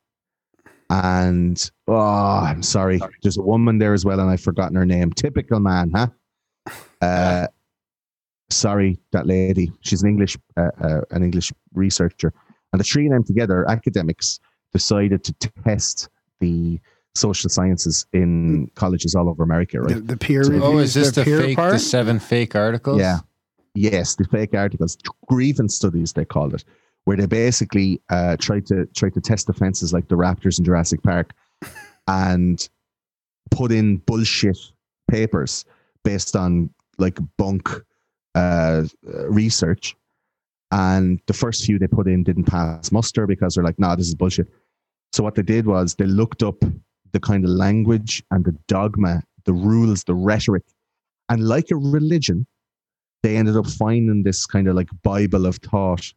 And oh, I'm sorry. There's a woman there as well, and I've forgotten her name. Typical man, huh? Uh, sorry, that lady. She's an English uh, uh, an English researcher, and the three of them together, academics, decided to test the social sciences in colleges all over America. Right? The, the peer So- Oh, is this the the fake, part? the seven fake articles? Yeah. Yes, the fake articles, grievance studies they called it, where they basically uh, tried to try to test defenses like the Raptors in Jurassic Park, and put in bullshit papers based on like bunk uh, research. And the first few they put in didn't pass muster because they're like, nah, this is bullshit. So what they did was they looked up the kind of language and the dogma, the rules, the rhetoric, and like a religion, they ended up finding this kind of like Bible of thought,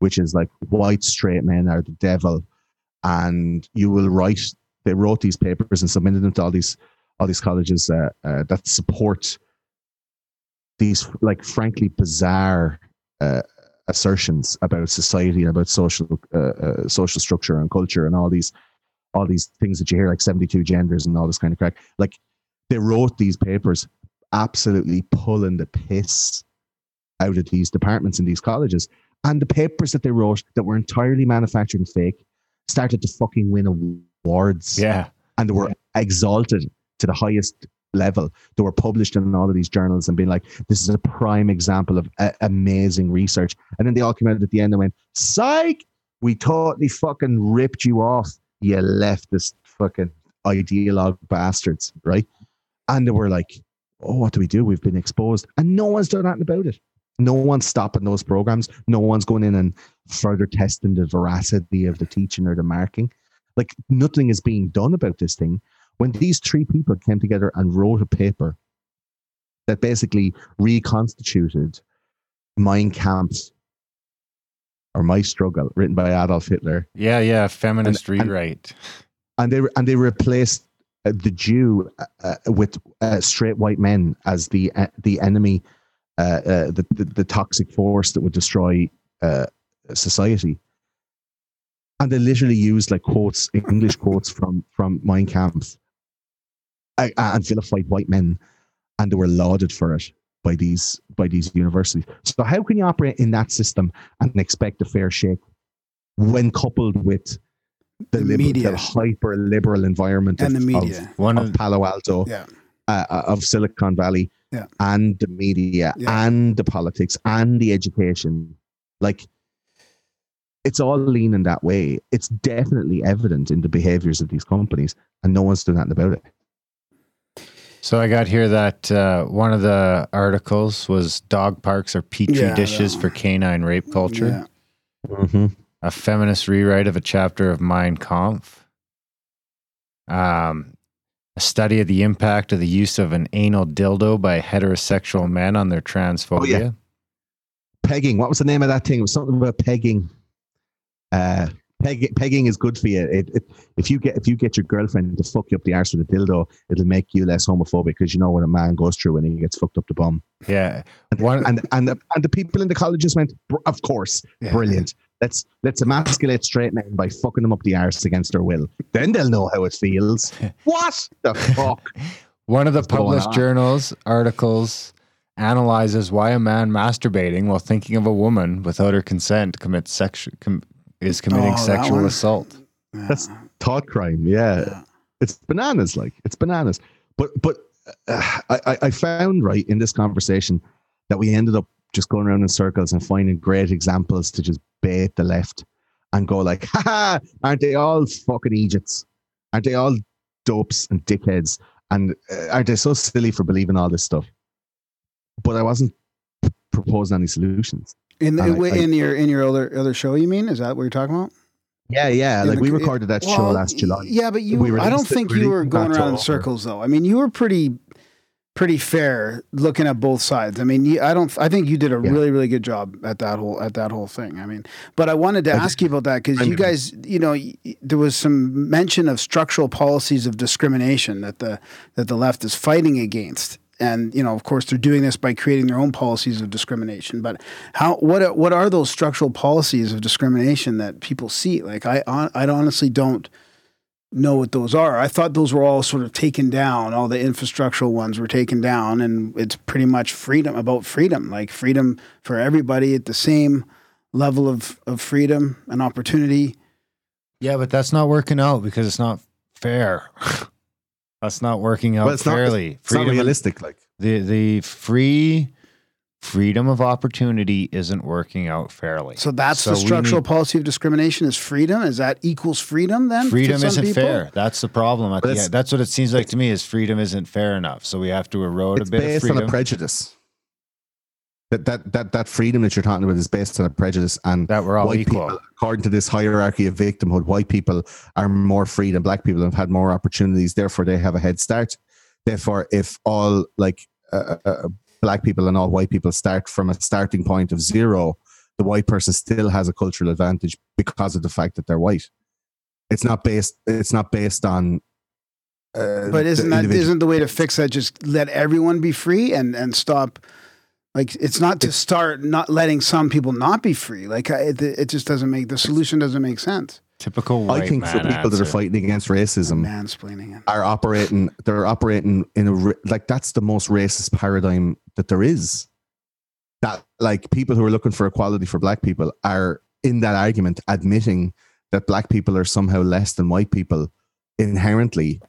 which is like white straight men are the devil, and you will write. They wrote these papers and submitted them to all these all these colleges uh, uh, that support these like frankly bizarre uh, assertions about society and about social uh, uh, social structure and culture and all these all these things that you hear like 72 genders and all this kind of crack like they wrote these papers absolutely pulling the piss out of these departments in these colleges and the papers that they wrote that were entirely manufactured and fake started to fucking win awards Yeah. and they were exalted to the highest level. They were published in all of these journals and being like, this is a prime example of a- amazing research. And then they all came out at the end and went, psych, we totally fucking ripped you off, you leftist fucking ideologue bastards, right? And they were like, oh, what do we do? We've been exposed. And no one's done anything about it. No one's stopping those programs. No one's going in and further testing the veracity of the teaching or the marking. Like nothing is being done about this thing when these three people came together and wrote a paper that basically reconstituted Mein Kampf or My Struggle, written by Adolf Hitler, Yeah, yeah. Feminist And- and- rewrite. and they and they replaced the Jew uh, uh, with uh, straight white men as the uh, the enemy, uh, uh, the, the the toxic force that would destroy uh, society. And they literally used like quotes, English quotes from from Mein Kampf, uh, and vilified white men, and they were lauded for it by these by these universities. So how can you operate in that system and expect a fair shake when coupled with the, The liberal, media. hyper liberal environment and of, the of- media. One of, of Palo Alto, Yeah. uh, uh, of Silicon Valley, Yeah. and the media, Yeah. and the politics, and the education. Like, it's all leaning that way. It's definitely evident in the behaviors of these companies, and no one's doing nothing about it. So I got here that uh, one of the articles was dog parks are petri Yeah, dishes that for canine rape culture. Yeah. Mm-hmm. A feminist rewrite of a chapter of Mein Kampf. Um, a study of the impact of the use of an anal dildo by heterosexual men on their transphobia. Pegging. What was the name of that thing? It was something about pegging. Uh, peg, pegging is good for you. It, it, if you get if you get your girlfriend to fuck you up the arse with a dildo, it'll make you less homophobic because you know what a man goes through when he gets fucked up the bum. Yeah. One, and and the, and the people in the colleges went, of course, Yeah. brilliant. Let's let's emasculate straight men by fucking them up the arse against their will. Then they'll know how it feels. (laughs) what the fuck? (laughs) One of the What's published on? journals articles analyzes why a man masturbating while thinking of a woman without her consent commits sexu- com- is committing Oh, sexual one? assault. Yeah. That's thought crime. Yeah. Yeah. it's bananas. Like it's bananas. But but uh, I I- I found right in this conversation that we ended up just going around in circles and finding great examples to just bait the left and go like, ha ha, aren't they all fucking Egypts? Aren't they all dopes and dickheads? And uh, aren't they so silly for believing all this stuff? But I wasn't p- proposing any solutions. In, the, I- I- in your in your other other show, you mean? Is that what you're talking about? Yeah, yeah. In Like the we recorded that show Well, last July. Yeah, but you. We I don't released it- think you were going around in circles, though. I mean, you were pretty, pretty fair looking at both sides. I mean, I don't. I think you did a Yeah. really, really good job at that whole at that whole thing. I mean, but I wanted to I ask you about that because you guys, you know, there was some mention of structural policies of discrimination that the that the left is fighting against. And you know, of course, they're doing this by creating their own policies of discrimination. But how? What? are- What are those structural policies of discrimination that people see? Like, I, I honestly don't know what those are. I thought those were all sort of taken down. All the infrastructural ones were taken down, and it's pretty much freedom about freedom, like freedom for everybody at the same level of, of freedom and opportunity. Yeah, but that's not working out because it's not fair. (laughs) that's not working out Well, it's not- fairly. It's not Freedom- realistic. Like the the free freedom of opportunity isn't working out fairly. So that's So the structural need- policy of discrimination is freedom. Is that equals freedom then? to freedom some isn't people? fair. That's the problem. At But the it's- end. That's what it seems like to me. Is freedom isn't fair enough. So we have to erode it's a bit of based on a prejudice. That, that that that freedom that you're talking about is based on a prejudice and that we're all white equal. people, according to this hierarchy of victimhood, white people are more free than black people and have had more opportunities. Therefore, they have a head start. Therefore, if all like uh, uh, black people and all white people start from a starting point of zero, the white person still has a cultural advantage because of the fact that they're white. It's not based. It's not based on. Uh, But isn't the that individual- isn't the way to fix that? Just let everyone be free and and stop. Like it's not to start not letting some people not be free. Like it, it just doesn't make the solution doesn't make sense. Typical white I think for man people that are fighting against racism, Mansplaining it. are operating they're operating in a like that's the most racist paradigm that there is that like people who are looking for equality for black people are in that argument admitting that black people are somehow less than white people inherently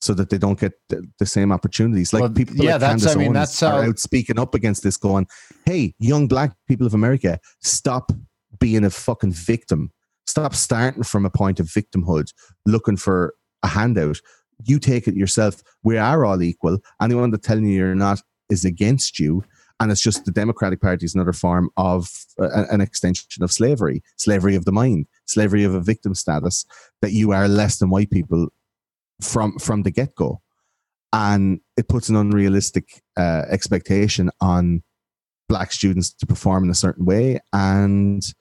so that they don't get the, the same opportunities like Well, people yeah, like that's- Candace I mean, Owens that's are how- out speaking up against this going hey young black people of america stop being a fucking victim stop starting from a point of victimhood looking for a handout you take it yourself. We are all equal. Anyone that's telling you you're not is against you. And it's just the Democratic Party is another form of uh, an extension of slavery, slavery of the mind, slavery of a victim status that you are less than white people from from the get go, and it puts an unrealistic uh, expectation on black students to perform in a certain way, and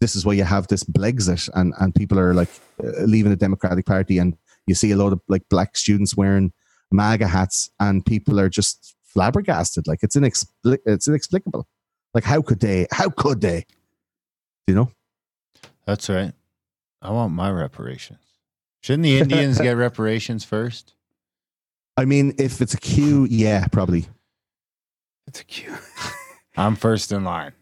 this is why you have this Blexit, and and people are like uh, leaving the Democratic Party and you see a lot of like black students wearing MAGA hats, and people are just flabbergasted. Like it's inexpli- it's inexplicable. Like how could they? How could they? You know? That's right. I want my reparations. Shouldn't the Indians (laughs) get reparations first? I mean, if it's a queue, yeah, probably. It's a queue. (laughs) I'm first in line.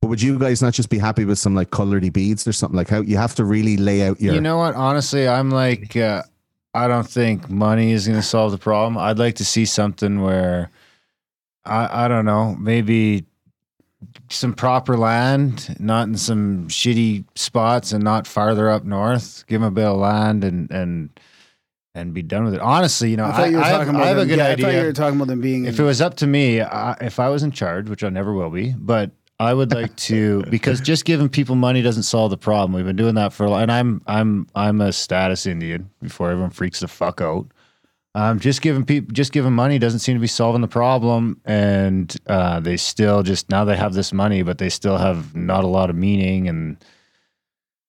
But would you guys not just be happy with some like colored beads or something? Like how you have to really lay out your. You know what? Honestly, I'm like, uh, I don't think money is going to solve the problem. I'd like to see something where, I, I don't know, maybe some proper land, not in some shitty spots and not farther up north. Give them a bit of land and and and be done with it. Honestly, you know, I thought you were I have, about I have a good yeah, I thought you idea. were talking about them being. If in- it was up to me, I, if I was in charge, which I never will be, but I would like to (laughs) because just giving people money doesn't solve the problem. We've been doing that for a long and I'm I'm I'm a status Indian before everyone freaks the fuck out. Um, just giving people just giving money doesn't seem to be solving the problem, and uh, they still just now they have this money, but they still have not a lot of meaning and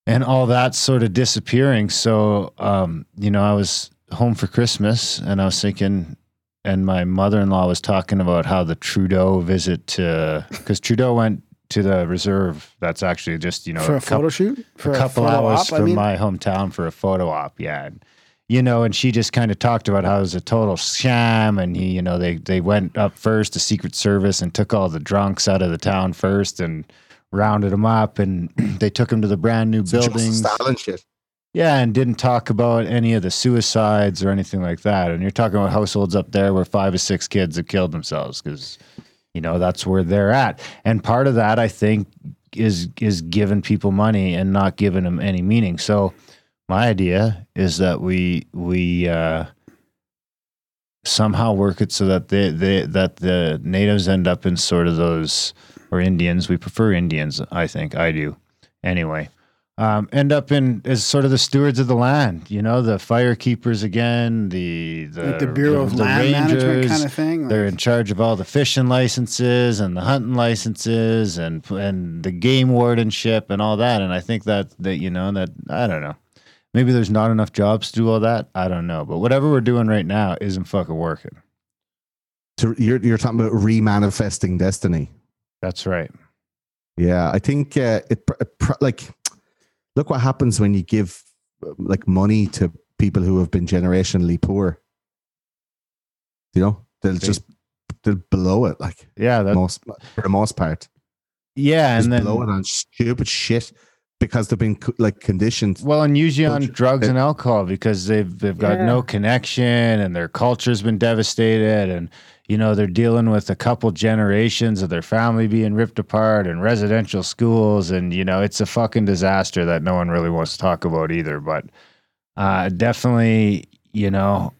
and all that sort of disappearing. So um, you know, I was home for Christmas, and I was thinking, and my mother-in-law was talking about how the Trudeau visit to because Trudeau went to the reserve. That's actually just you know for a couple- photo shoot, for a couple photo hours op, I from mean? my hometown for a photo op. Yeah. And, you know, and she just kind of talked about how it was a total sham. And he, you know, they, they went up first to Secret Service and took all the drunks out of the town first and rounded them up. And (clears throat) they took them to the brand new Joseph buildings. Stalin shit. Yeah, and didn't talk about any of the suicides or anything like that. And you're talking about households up there where five or six kids have killed themselves because, you know, that's where they're at. And part of that, I think, is is giving people money and not giving them any meaning. So, my idea is that we we uh, somehow work it so that they, they that the natives end up in sort of those or Indians. We prefer Indians, I think. I do, anyway um, end up in as sort of the stewards of the land. You know, the fire keepers again, the the, like the Bureau of the Land Management kind of thing. They're in charge of all the fishing licenses and the hunting licenses and and the game wardenship and all that. And I think that that you know that I don't know. Maybe there's not enough jobs to do all that. I don't know. But whatever we're doing right now isn't fucking working. So you're you're talking about remanifesting destiny. That's right. Yeah, I think uh, it, it like look what happens when you give uh, like money to people who have been generationally poor. You know, they'll They- just they'll blow it like Yeah, that, most for the most part. yeah, Just and then blow it on stupid shit because they've been like conditioned. Well, and usually on drugs and alcohol because they've they've got Yeah. no connection and their culture's been devastated and you know they're dealing with a couple generations of their family being ripped apart and residential schools and you know it's a fucking disaster that no one really wants to talk about either but uh definitely you know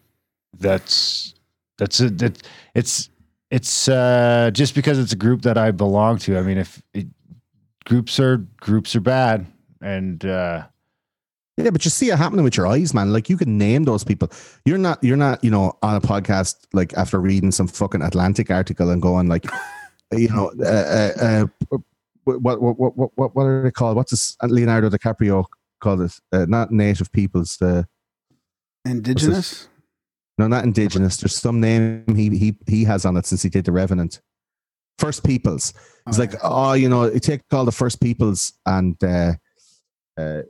that's that's a, that it's it's uh just because it's a group that I belong to I mean if it, groups are groups are bad and uh Yeah, but you see it happening with your eyes, man. Like you can name those people. You're not. You're not. You know, on a podcast like after reading some fucking Atlantic article and going like, (laughs) you know, uh, uh, uh, what, what what what what what are they called? What's this? Leonardo DiCaprio called it? Uh, not native peoples. The Indigenous. no, not indigenous. There's some name he he he has on it since he did the Revenant. First Peoples. It's Oh, like, oh, you know, you take all the First Peoples and uh, uh,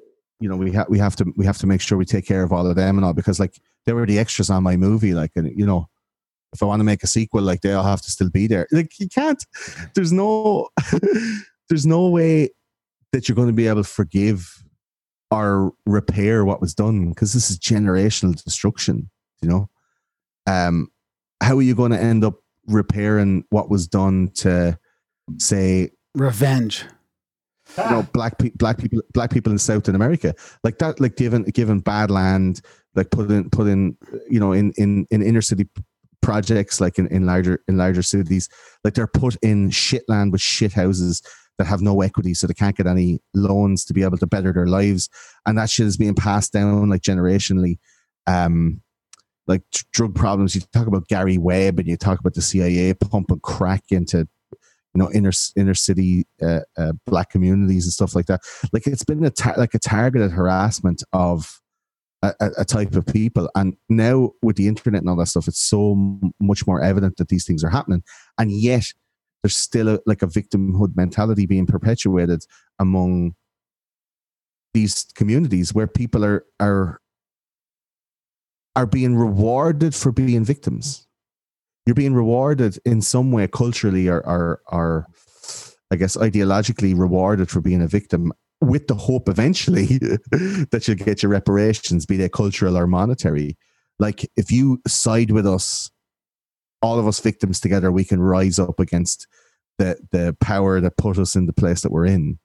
you know, we have we have to we have to make sure we take care of all of them and all because like they were the extras on my movie. Like, and you know, if I want to make a sequel, like they all have to still be there. Like, you can't. There's no. (laughs) there's no way that you're going to be able to forgive or repair what was done because this is generational destruction. You know, um, how are you going to end up repairing what was done to say Revenge. You know black pe- black people black people in South in America. Like that like given given bad land like put in put in you know in in in inner city projects like in, in larger in larger cities like they're put in shit land with shit houses that have no equity so they can't get any loans to be able to better their lives. And that shit is being passed down like generationally. Um like drug problems you talk about Gary Webb and you talk about the CIA pumping crack into you know inner inner city uh, uh, black communities and stuff like that. Like it's been a tar- like a targeted harassment of a, a- a type of people, and now with the internet and all that stuff, it's so m- much more evident that these things are happening, and yet there's still a, like a victimhood mentality being perpetuated among these communities where people are are are being rewarded for being victims you're being rewarded in some way culturally or, or, or I guess ideologically rewarded for being a victim with the hope eventually (laughs) that you'll get your reparations, be they cultural or monetary. Like if you side with us, all of us victims together, we can rise up against the the power that put us in the place that we're in.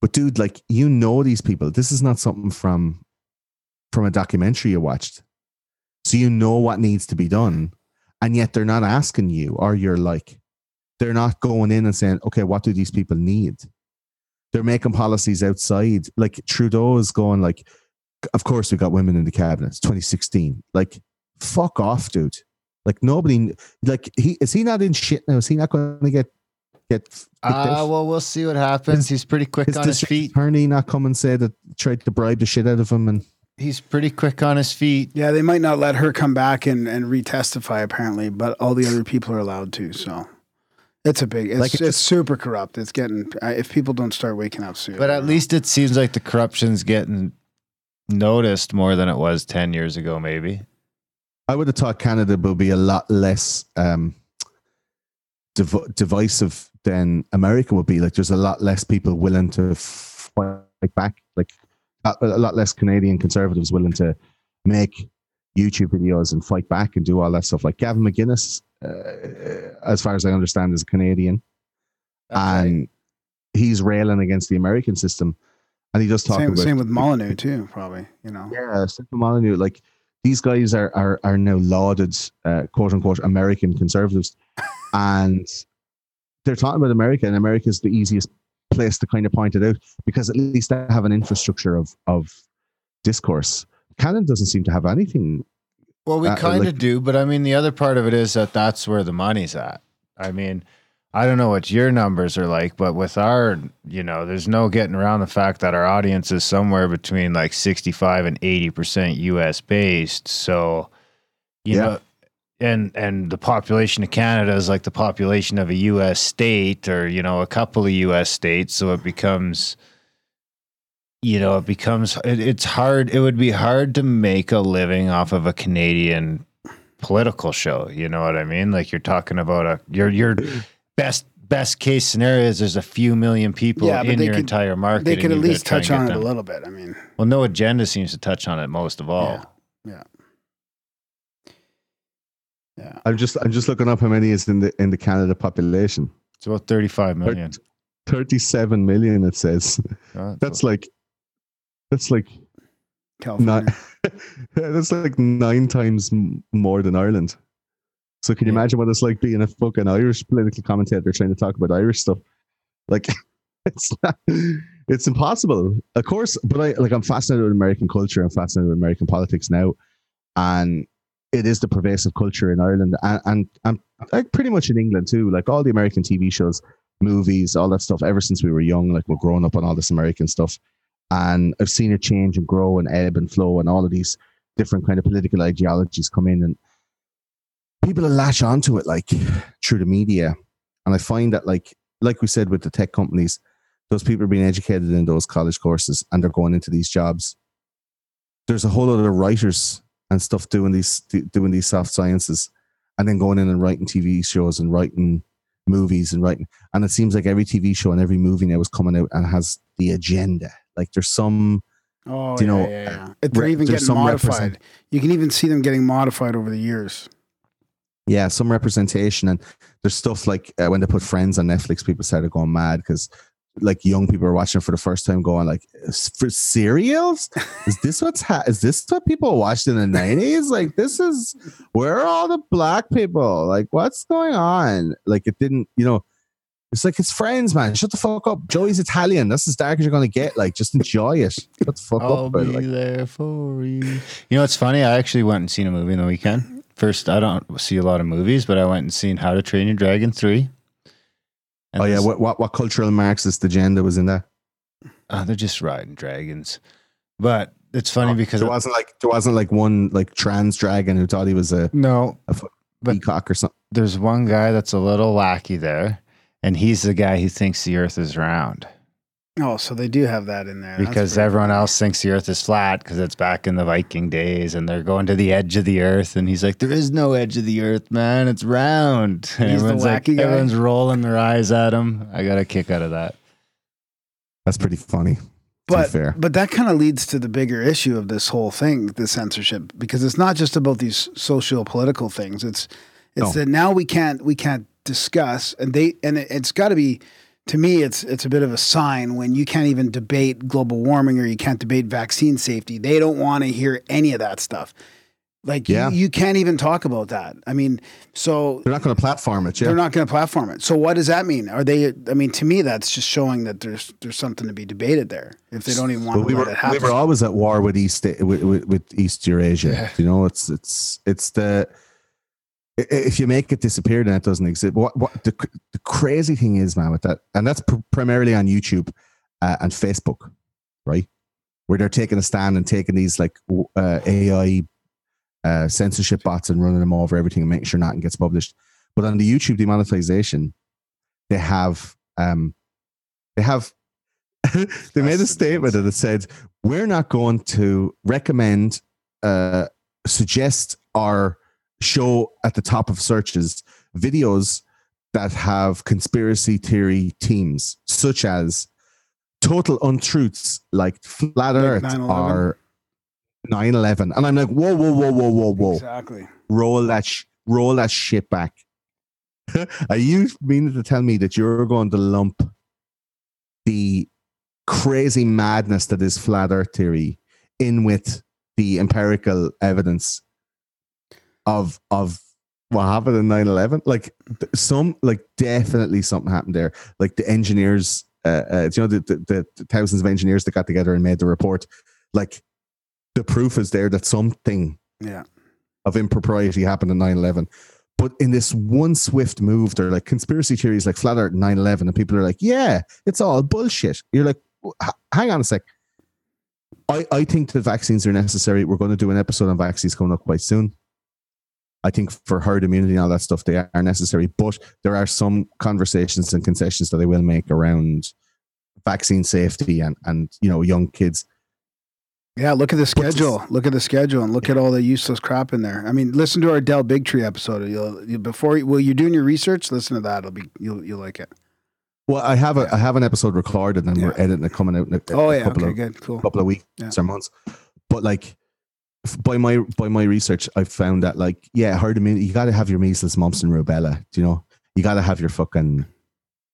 But dude, like you know these people. This is not something from from a documentary you watched. So you know what needs to be done. And yet they're not asking you, or you're like, they're not going in and saying, okay, what do these people need? They're making policies outside. Like Trudeau is going like, of course we got women in the cabinet. It's 2016. Like, fuck off, dude. Like nobody like he is he not in shit now? Is he not going to get get uh, well we'll see what happens he's pretty quick His on his feet attorney not come and say that tried to bribe the shit out of him and he's pretty quick on his feet Yeah, they might not let her come back and, and retestify apparently, but all the other people are allowed to. So it's a big. It's, Like, it's, it's super corrupt. It's getting uh, if people don't start waking up soon. But at least it seems like the corruption's getting noticed more than it was 10 years ago, maybe. I would have thought Canada would be a lot less um, div- divisive than America would be. Like, there's a lot less people willing to fight back. Like, a, a lot less Canadian conservatives willing to make YouTube videos and fight back and do all that stuff. Like Gavin McInnes, uh, as far as I understand, is a Canadian, and he's railing against the American system. And he does talk same, about same with Molyneux too, probably. You know, yeah, Stefan Molyneux, like these guys are are are now lauded, uh, quote unquote, American conservatives, (laughs) and they're talking about America, and America is the easiest place to kind of point it out because at least they have an infrastructure of of discourse. Canon doesn't seem to have anything. Well, we Uh, kind of like- do, but I mean, the other part of it is that that's where the money's at. I mean, I don't know what your numbers are like, but with our, you know, there's no getting around the fact that our audience is somewhere between like 65 and 80% US based. So, you Yeah. know, and and the population of Canada is like the population of a US state or, you know, a couple of US states, so it becomes you know, it becomes it, it's hard. It would be hard to make a living off of a Canadian political show. You know what I mean? Like you're talking about a your your best best case scenario is there's a few million people Yeah, in your could- entire market. They could at least touch on it them. a little bit. I mean, Well, no agenda seems to touch on it most of all. Yeah. yeah. I'm just I'm just looking up how many is in the in the Canada population. It's about 35 million. 37 million it says. Uh, That's like that's like California. not (laughs) that's like nine times more than Ireland. So can you Yeah. imagine what it's like being a fucking Irish political commentator trying to talk about Irish stuff? Like (laughs) it's not, it's impossible. Of course, but I like I'm fascinated with American culture. I'm fascinated with American politics now, and it is the pervasive culture in Ireland and and, and like pretty much in England too. Like all the American TV shows, movies, all that stuff. Ever since we were young, like we're growing up on all this American stuff, and I've seen it change and grow and ebb and flow, and all of these different kind of political ideologies come in, and people latch onto it like through the media. And I find that like like we said with the tech companies, those people are being educated in those college courses and they're going into these jobs. There's a whole lot of writers and stuff doing these doing these soft sciences and then going in and writing TV shows and writing movies and writing and it seems like every TV show and every movie now is coming out and has the agenda. Like there's some Oh, you yeah, know, yeah, yeah. If They're even getting some modified. represent- You can even see them getting modified over the years. yeah, some representation and there's stuff like uh, when they put Friends on Netflix, people started going mad because like young people are watching for the first time, going like, for cereals, is this (laughs) what's ha- is this what people watched in the nineties? Like this is where are all the black people? Like what's going on? Like it didn't, you know. It's like it's friends, man. Shut the fuck up. Joey's Italian. That's as dark as you're gonna get. Like, just enjoy it. Shut the fuck I'll up. be. Like, there for you. You know, it's funny. I actually went and seen a movie in the weekend. First, I don't see a lot of movies, but I went and seen How to Train Your Dragon 3. And oh yeah, what, what what cultural Marxist agenda was in that? uh, they're just riding dragons. But it's funny because there wasn't like there wasn't like one like trans dragon who thought he was a, no, a peacock or something. there's one guy that's a little wacky there, and he's the guy who thinks the Earth is round Oh, so they do have that in there. That's because pretty everyone funny. else thinks the Earth is flat because it's back in the Viking days, and they're going to the edge of the Earth, and he's like, "There is no edge of the Earth, man. It's round." And (laughs) He's the everyone's like, wacky guy? everyone's rolling their eyes at him. I got a kick out of that. That's pretty funny. To But fair, but that kind of leads to the bigger issue of this whole thing, the censorship, because it's not just about these social political things. It's it's No. that now we can't we can't discuss, and they and it, it's got to be. To me, it's it's a bit of a sign when you can't even debate global warming or you can't debate vaccine safety. They don't want to hear any of that stuff. Like Yeah. you, you can't even talk about that. I mean, so they're not going to platform it. Yeah, they're not going to platform it. So what does that mean? Are they? I mean, to me, that's just showing that there's there's something to be debated there. If they don't even want But we to were it happen. we were always at war with East with, with, with East Eurasia. You know, it's it's it's the if you make it disappear, then it doesn't exist. What what the the crazy thing is, man, with that, and that's pr- primarily on YouTube uh, and Facebook, right? Where they're taking a stand and taking these like uh, AI uh, censorship bots and running them over everything and making sure nothing gets published. But on the YouTube demonetization, they have um, they have (laughs) they made a statement that it said we're not going to recommend uh, suggest or show at the top of searches videos that have conspiracy theory teams such as total untruths like flat Like earth 9/11. or 9-11 and i'm like whoa whoa whoa whoa whoa whoa Exactly. roll that sh- roll that shit back (laughs) are you meaning to tell me that you're going to lump the crazy madness that is flat earth theory in with the empirical evidence of of what happened in 9-11 like some like definitely something happened there. Like the engineers uh, uh you know the, the, the thousands of engineers that got together and made the report? Like the proof is there that something Yeah. of impropriety happened in 9-11 but in this one swift move they're like conspiracy theories like flat earth 9-11 and people are like yeah it's all bullshit. You're like hang on a sec. I, I think the vaccines are necessary. We're going to do an episode on vaccines coming up quite soon I think for herd immunity and all that stuff, they are necessary. But there are some conversations and concessions that I will make around vaccine safety and and you know young kids. Yeah, look at the schedule. Look at the schedule and look at all the useless crap in there. I mean, listen to our Del Bigtree episode. You'll you, before you, well, you're doing your research. Listen to that. It'll be you'll you'll like it. Well, I have a I have an episode recorded and we're editing it coming out in a, Oh a yeah, couple okay, of good, cool. couple of weeks Yeah. or months. But like by my by my research, I found that like yeah, herd immunity. You got to have your measles, mumps, and rubella. Do you know? You got to have your fucking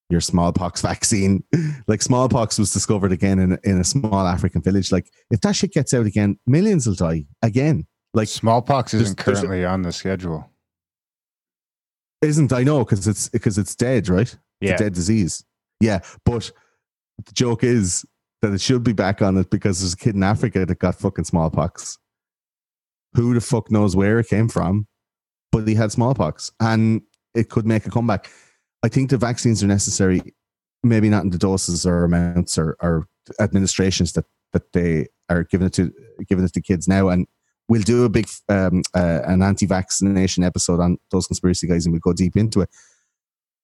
your smallpox (laughs) vaccine. like smallpox was discovered again in in a small African village. Like if that shit gets out again, millions will die again. Like Smallpox isn't there's a- currently on the schedule. isn't I know because it's because it's dead, right? It's Yeah. a dead disease. Yeah, but the joke is that it should be back on it because there's a kid in Africa that got fucking smallpox. Who the fuck knows where it came from? But he had smallpox, and it could make a comeback. I think the vaccines are necessary, maybe not in the doses or amounts or, or administrations that that they are giving it to giving it to kids now. And we'll do a big um, uh, an anti-vaccination episode on those conspiracy guys, and we'll go deep into it.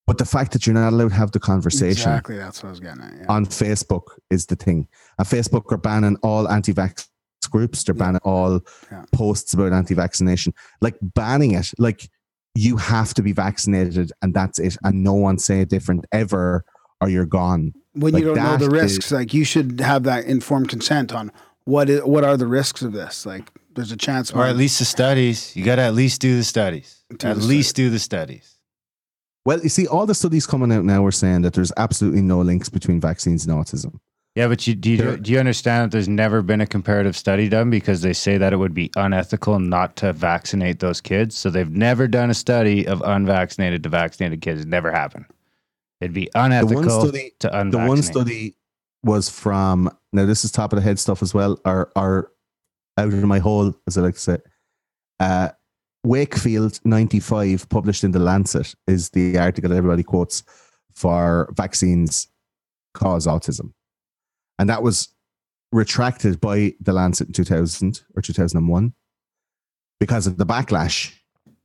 But the fact that you're not allowed to have the conversation Exactly, that's what I was getting at. Yeah. on Facebook is the thing. And Facebook are banning all anti-vax groups. They're Yeah. banning all Yeah. posts about anti-vaccination. Like banning it. Like you have to be vaccinated, and that's it. And no one say different ever, or you're gone. when like you don't know the that risks, like you should have that informed consent on what is, what are the risks of this. Like there's a chance, Or at least the studies. You got to at least do the studies. Do at the least do the studies. Well, you see, all the studies coming out now are saying that there's absolutely no links between vaccines and autism. Yeah, but you, do, you, do you understand that there's never been a comparative study done because they say that it would be unethical not to vaccinate those kids? So they've never done a study of unvaccinated to vaccinated kids. It never happened. It'd be unethical study- to The one study was from now. This is top of the head stuff as well, or or out of my hole, as I like to say. Uh, Wakefield ninety five, published in the Lancet, is the article that everybody quotes for vaccines cause autism, and that was retracted by the Lancet in two thousand or two thousand and one because of the backlash,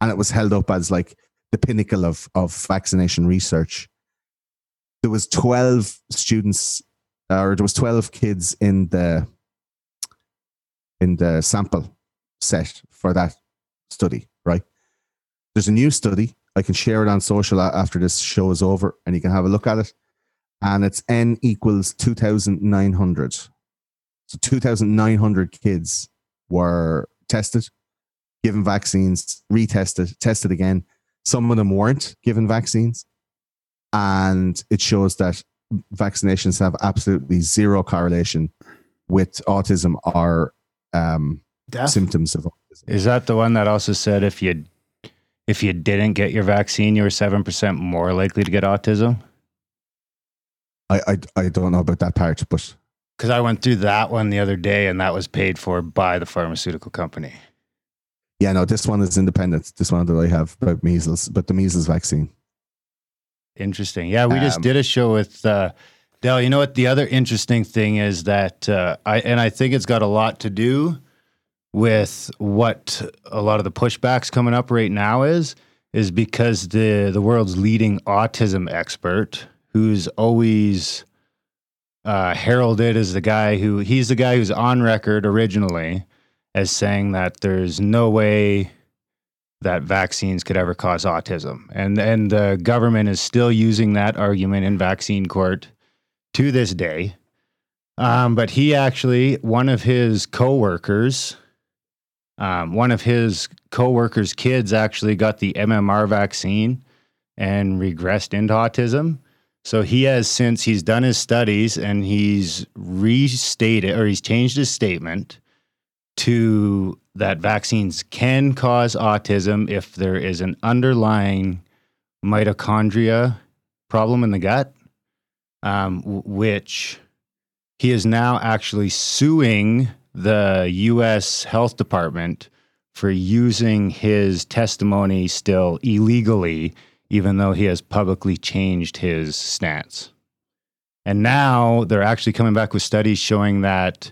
and it was held up as like the pinnacle of of vaccination research. There was 12 students or there was 12 kids in the in the sample set for that study right? There's a new study. I can share it on social after this show is over and you can have a look at it and it's n equals 2900 so 2900 kids were tested given vaccines retested tested again some of them weren't given vaccines and it shows that vaccinations have absolutely zero correlation with autism or um, symptoms of autism. Is that the one that also said if you if you didn't get your vaccine, you were seven percent more likely to get autism? I, I I don't know about that part, but Because I went through that one the other day, and that was paid for by the pharmaceutical company. yeah, no, this one is independent. This one that I have about measles, but the measles vaccine. Interesting. Yeah, we just Um, did a show with uh, Del. You know what? The other interesting thing is that uh, I and I think it's got a lot to do with what a lot of the pushbacks coming up right now is is because the the world's leading autism expert, who's always uh, heralded as the guy who he's the guy who's on record originally as saying that there's no way that vaccines could ever cause autism. And and the government is still using that argument in vaccine court to this day. Um, but he actually, one of his coworkers, um, one of his coworkers' kids actually got the MMR vaccine and regressed into autism. So he has since he's done his studies and he's restated or he's changed his statement to that vaccines can cause autism if there is an underlying mitochondria problem in the gut, um, which he is now actually suing the U.S. Health Department for using his testimony still illegally, even though he has publicly changed his stance. And now they're actually coming back with studies showing that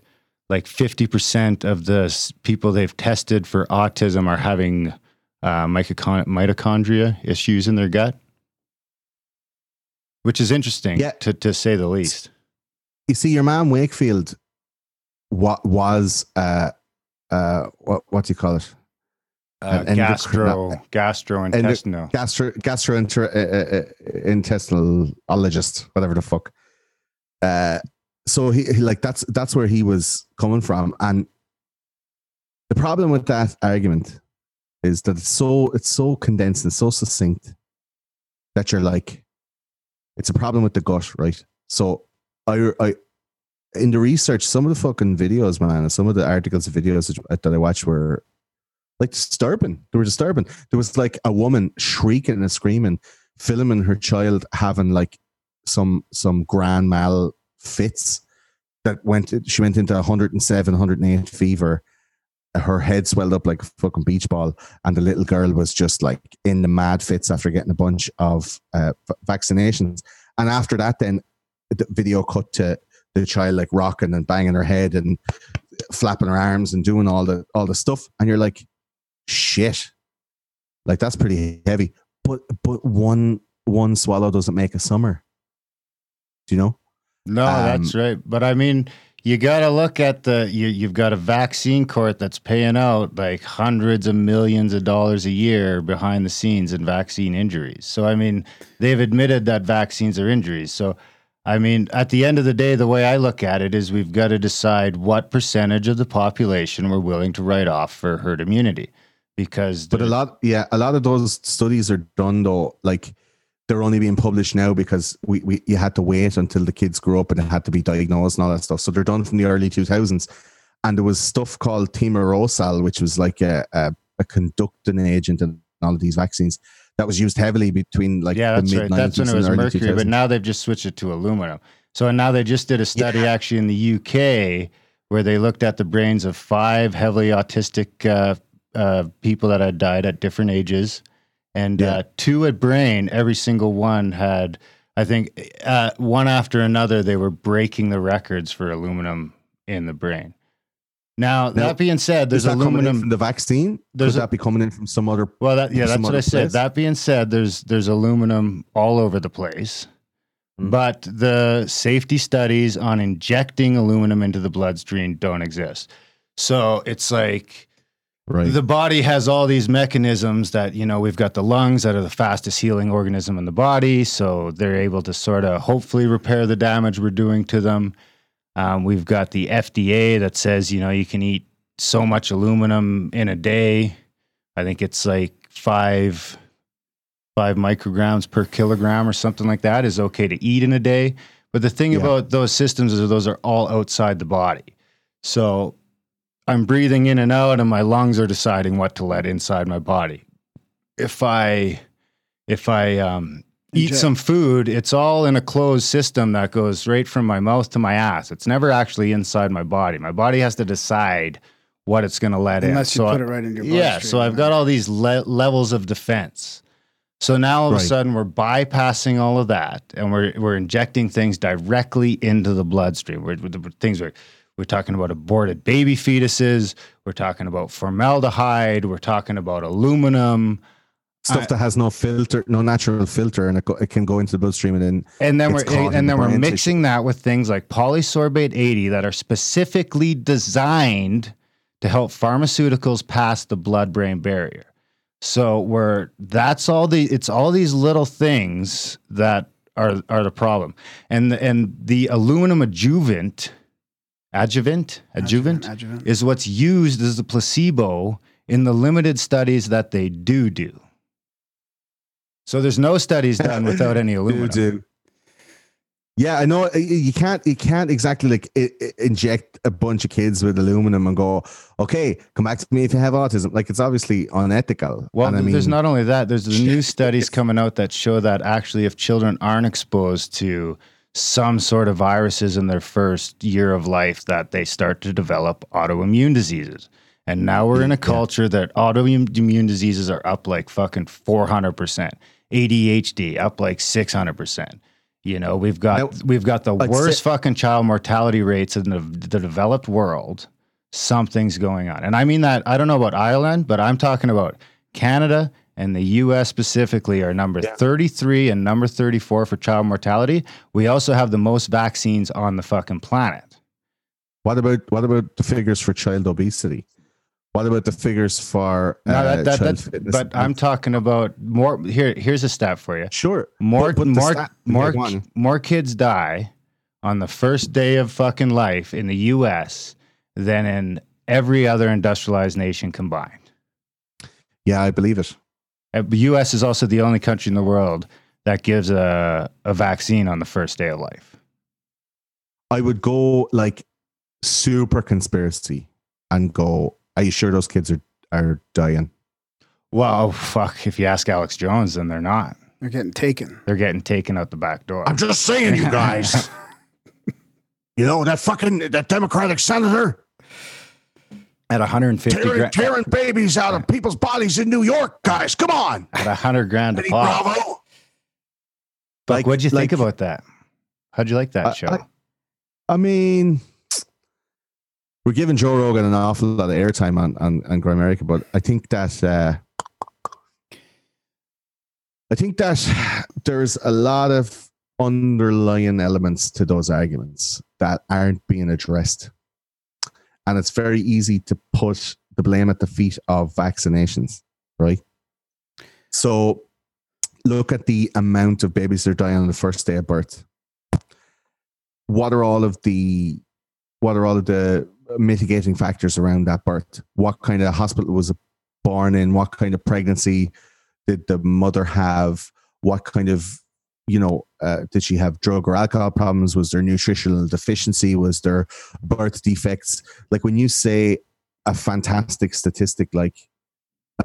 like 50% of the people they've tested for autism are having uh, mitochondria issues in their gut, which is interesting Yeah. to, to say the least. you see, your man Wakefield, what was uh uh what what do you call it? Uh, An gastro, gastrointestinal. Gastro gastrointestinalologist, whatever the fuck. Uh, so he, he like that's that's where he was coming from, and the problem with that argument is that it's so it's so condensed and so succinct that you're like, it's a problem with the gut, right? So I I in the research, some of the fucking videos, man, and some of the articles and videos that, that I watched were like disturbing. They were disturbing. There was like a woman shrieking and screaming, filming her child having like some some grand mal fits that went. She went into 107, 108 fever. Her head swelled up like a fucking beach ball, and the little girl was just like in the mad fits after getting a bunch of uh, vaccinations. And after that, then the video cut to the child like rocking and banging her head and flapping her arms and doing all the all the stuff, and you're like, shit, like that's pretty heavy. But but one one swallow doesn't make a summer. Do you know? No, Um, that's right. But I mean, you got to look at the you, you've got a vaccine court that's paying out like hundreds of millions of dollars a year behind the scenes in vaccine injuries. So I mean, they've admitted that vaccines are injuries. So I mean, at the end of the day, the way I look at it is we've got to decide what percentage of the population we're willing to write off for herd immunity. Because But a lot, yeah, a lot of those studies are done though. Like they're only being published now because we, we you had to wait until the kids grew up and it had to be diagnosed and all that stuff. So they're done from the early two thousands, and there was stuff called thimerosal, which was like a, a a conducting agent in all of these vaccines that was used heavily between like yeah, that's right. That's when it was mercury, 2000s. but now they've just switched it to aluminum. So and now they just did a study actually in the UK where they looked at the brains of five heavily autistic uh, uh, people that had died at different ages, and Yeah. uh, two at brain. Every single one had, I think, uh, one after another, they were breaking the records for aluminum in the brain. Now, Now, that being said, there's that coming in aluminum from the vaccine? There's Could that be coming in from some other? well, that yeah, that's what I said. place? That being said, there's there's aluminum all over the place, Mm. but the safety studies on injecting aluminum into the bloodstream don't exist. So it's like Right. the body has all these mechanisms that you know we've got the lungs that are the fastest healing organism in the body, so they're able to sort of hopefully repair the damage we're doing to them. Um, we've got the FDA that says you know you can eat so much aluminum in a day. I think it's like five five micrograms per kilogram or something like that is okay to eat in a day. But the thing Yeah. about those systems is those are all outside the body. So I'm breathing in and out and my lungs are deciding what to let inside my body. If I if I um, eat Inject. some food, it's all in a closed system that goes right from my mouth to my ass. It's never actually inside my body. My body has to decide what it's going to let in. Unless you So put I, it right in your Yeah, so I've got all these le- levels of defense. So now all of Right. a sudden we're bypassing all of that and we're we're injecting things directly into the bloodstream. We're, we're the things we're we're talking about aborted baby fetuses. We're talking about formaldehyde. We're talking about aluminum. Stuff I- that has no filter, no natural filter, and it, go, it can go into the bloodstream and then And then we're in and then we're mixing that with things like polysorbate 80 that are specifically designed to help pharmaceuticals pass the blood-brain barrier. So we're that's all the it's all these little things that are are the problem. And and the aluminum adjuvant adjuvant adjuvant adjuvant. is what's used as a placebo in the limited studies that they do do. So there's no studies done (laughs) without any aluminum. do do. Yeah, I know. You can't. You can't exactly like i- i- inject a bunch of kids with aluminum and go, "Okay, come back to me if you have autism." Like it's obviously unethical. Well, and I mean, there's not only that. There's the (laughs) new studies coming out that show that actually, if children aren't exposed to some sort of viruses in their first year of life, that they start to develop autoimmune diseases. And now we're in a Yeah. culture that autoimmune diseases are up like fucking 400%. ADHD up like 600%. You know, we've got Now, we've got the I'd worst say- fucking child mortality rates in the, the developed world. Something's going on. And I mean that I don't know about Ireland, but I'm talking about Canada and the US specifically are number Yeah. 33 and number 34 for child mortality. We also have the most vaccines on the fucking planet. What about what about the figures for child obesity? What about the figures for uh, No, that, that, child fitness? but I'm talking about more. Here, here's a stat for you. sure More, But- but more, more, more kids die on the first day of fucking life in the U.S. than in every other industrialized nation combined. Yeah, I believe it. The U.S. is also the only country in the world that gives a, a vaccine on the first day of life. I would go like super conspiracy and go. Are you sure those kids are are dying? Well, fuck. If you ask Alex Jones, then they're not. They're getting taken. They're getting taken out the back door. I'm just saying, you (laughs) guys. you know that fucking that Democratic senator At 150 tearing, grand, tearing babies out of people's bodies in New York, guys. Come on, at 100 grand a pop. Bravo. Buck, Like- what'd you like- think about that? How'd you like that I- show? I- I mean, we're giving Joe Rogan an awful lot of airtime on on, on Grimerica, but I think that uh, I think that there's a lot of underlying elements to those arguments that aren't being addressed, and it's very easy to put the blame at the feet of vaccinations, right? So, look at the amount of babies that are dying on the first day of birth. What are all of the what are all of the mitigating factors around that birth? What kind of hospital was born in? What kind of pregnancy did the mother have? What kind of you know uh, did she have drug or alcohol problems was there nutritional deficiency was there birth defects like when you say a fantastic statistic like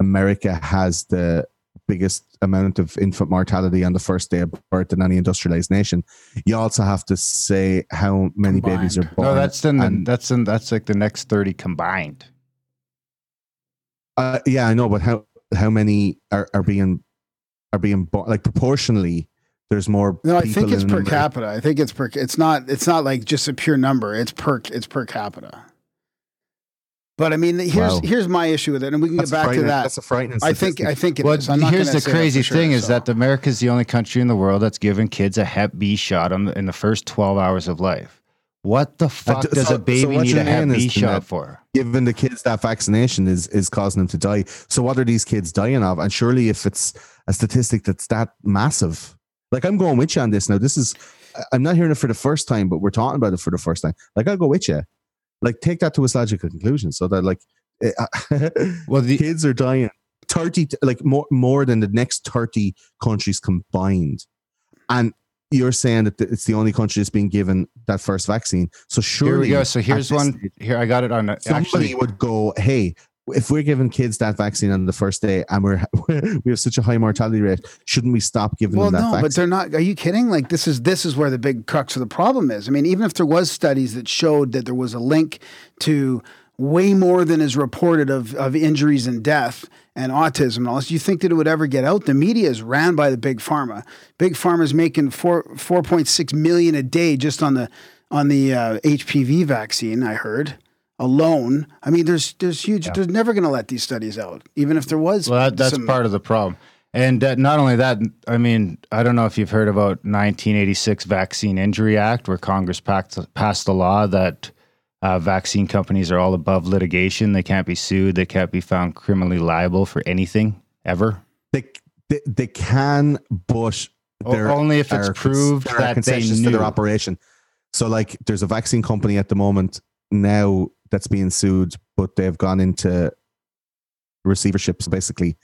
america has the biggest amount of infant mortality on the first day of birth in any industrialized nation you also have to say how many babies are born. no, that's in the, that's in that's like the next 30 combined. uh, yeah, I know, but how how many are, are being are being born? Like proportionally, there's more. No, I think it's per America. capita. I think it's per. It's not. It's not like just a pure number. It's per. It's per capita. But I mean, here's Wow. here's my issue with it, and we can That's get back to that. That's a frightening. I think. statistic. I think it Well, is. I'm not here's gonna the crazy sure, thing is that America is the only country in the world that's given kids a Hep B shot on the, in the first 12 hours of life. What the fuck d- does so- a baby so need you're a Hep B shot for? giving the kids that vaccination is is causing them to die. So what are these kids dying of? And surely, if it's a statistic that's that massive, like I'm going with you on this now. This is I'm not hearing it for the first time, but we're talking about it for the first time. Like I'll go with you. Like take that to its logical conclusion, so that like (laughs) eh, Well, the, kids are dying 30 like more more than the next 30 countries combined and you're saying that it's the only country that's been given that first vaccine so surely here we go. So here's one. stage, Here, I got it on. somebody Actually, would go hey if we're giving kids that vaccine on the first day and (laughs) we're we have such a high mortality rate shouldn't we stop giving Well, them that no, vaccine but they're not. Are you kidding? Like this is this is where the big crux of the problem is. I mean, even if there was studies that showed that there was a link to way more than is reported of of injuries and death and autism and all this, you think that it would ever get out? The media is ran by the big pharma. Big pharma's making four four point six million a day just on the on the uh, HPV vaccine. I heard alone. I mean, there's there's huge. They're never going to let these studies out, even if there was. well, that, that's some- part of the problem. And uh, not only that, I mean, I don't know if you've heard about 1986 Vaccine Injury Act, where Congress passed, passed a law that uh, vaccine companies are all above litigation. They can't be sued. They can't be found criminally liable for anything ever. they, they, they can but O- there only if it's are cons- proved that they concessions to their operation. So, like, there's a vaccine company at the moment now that's being sued, but they've gone into receivership. So basically,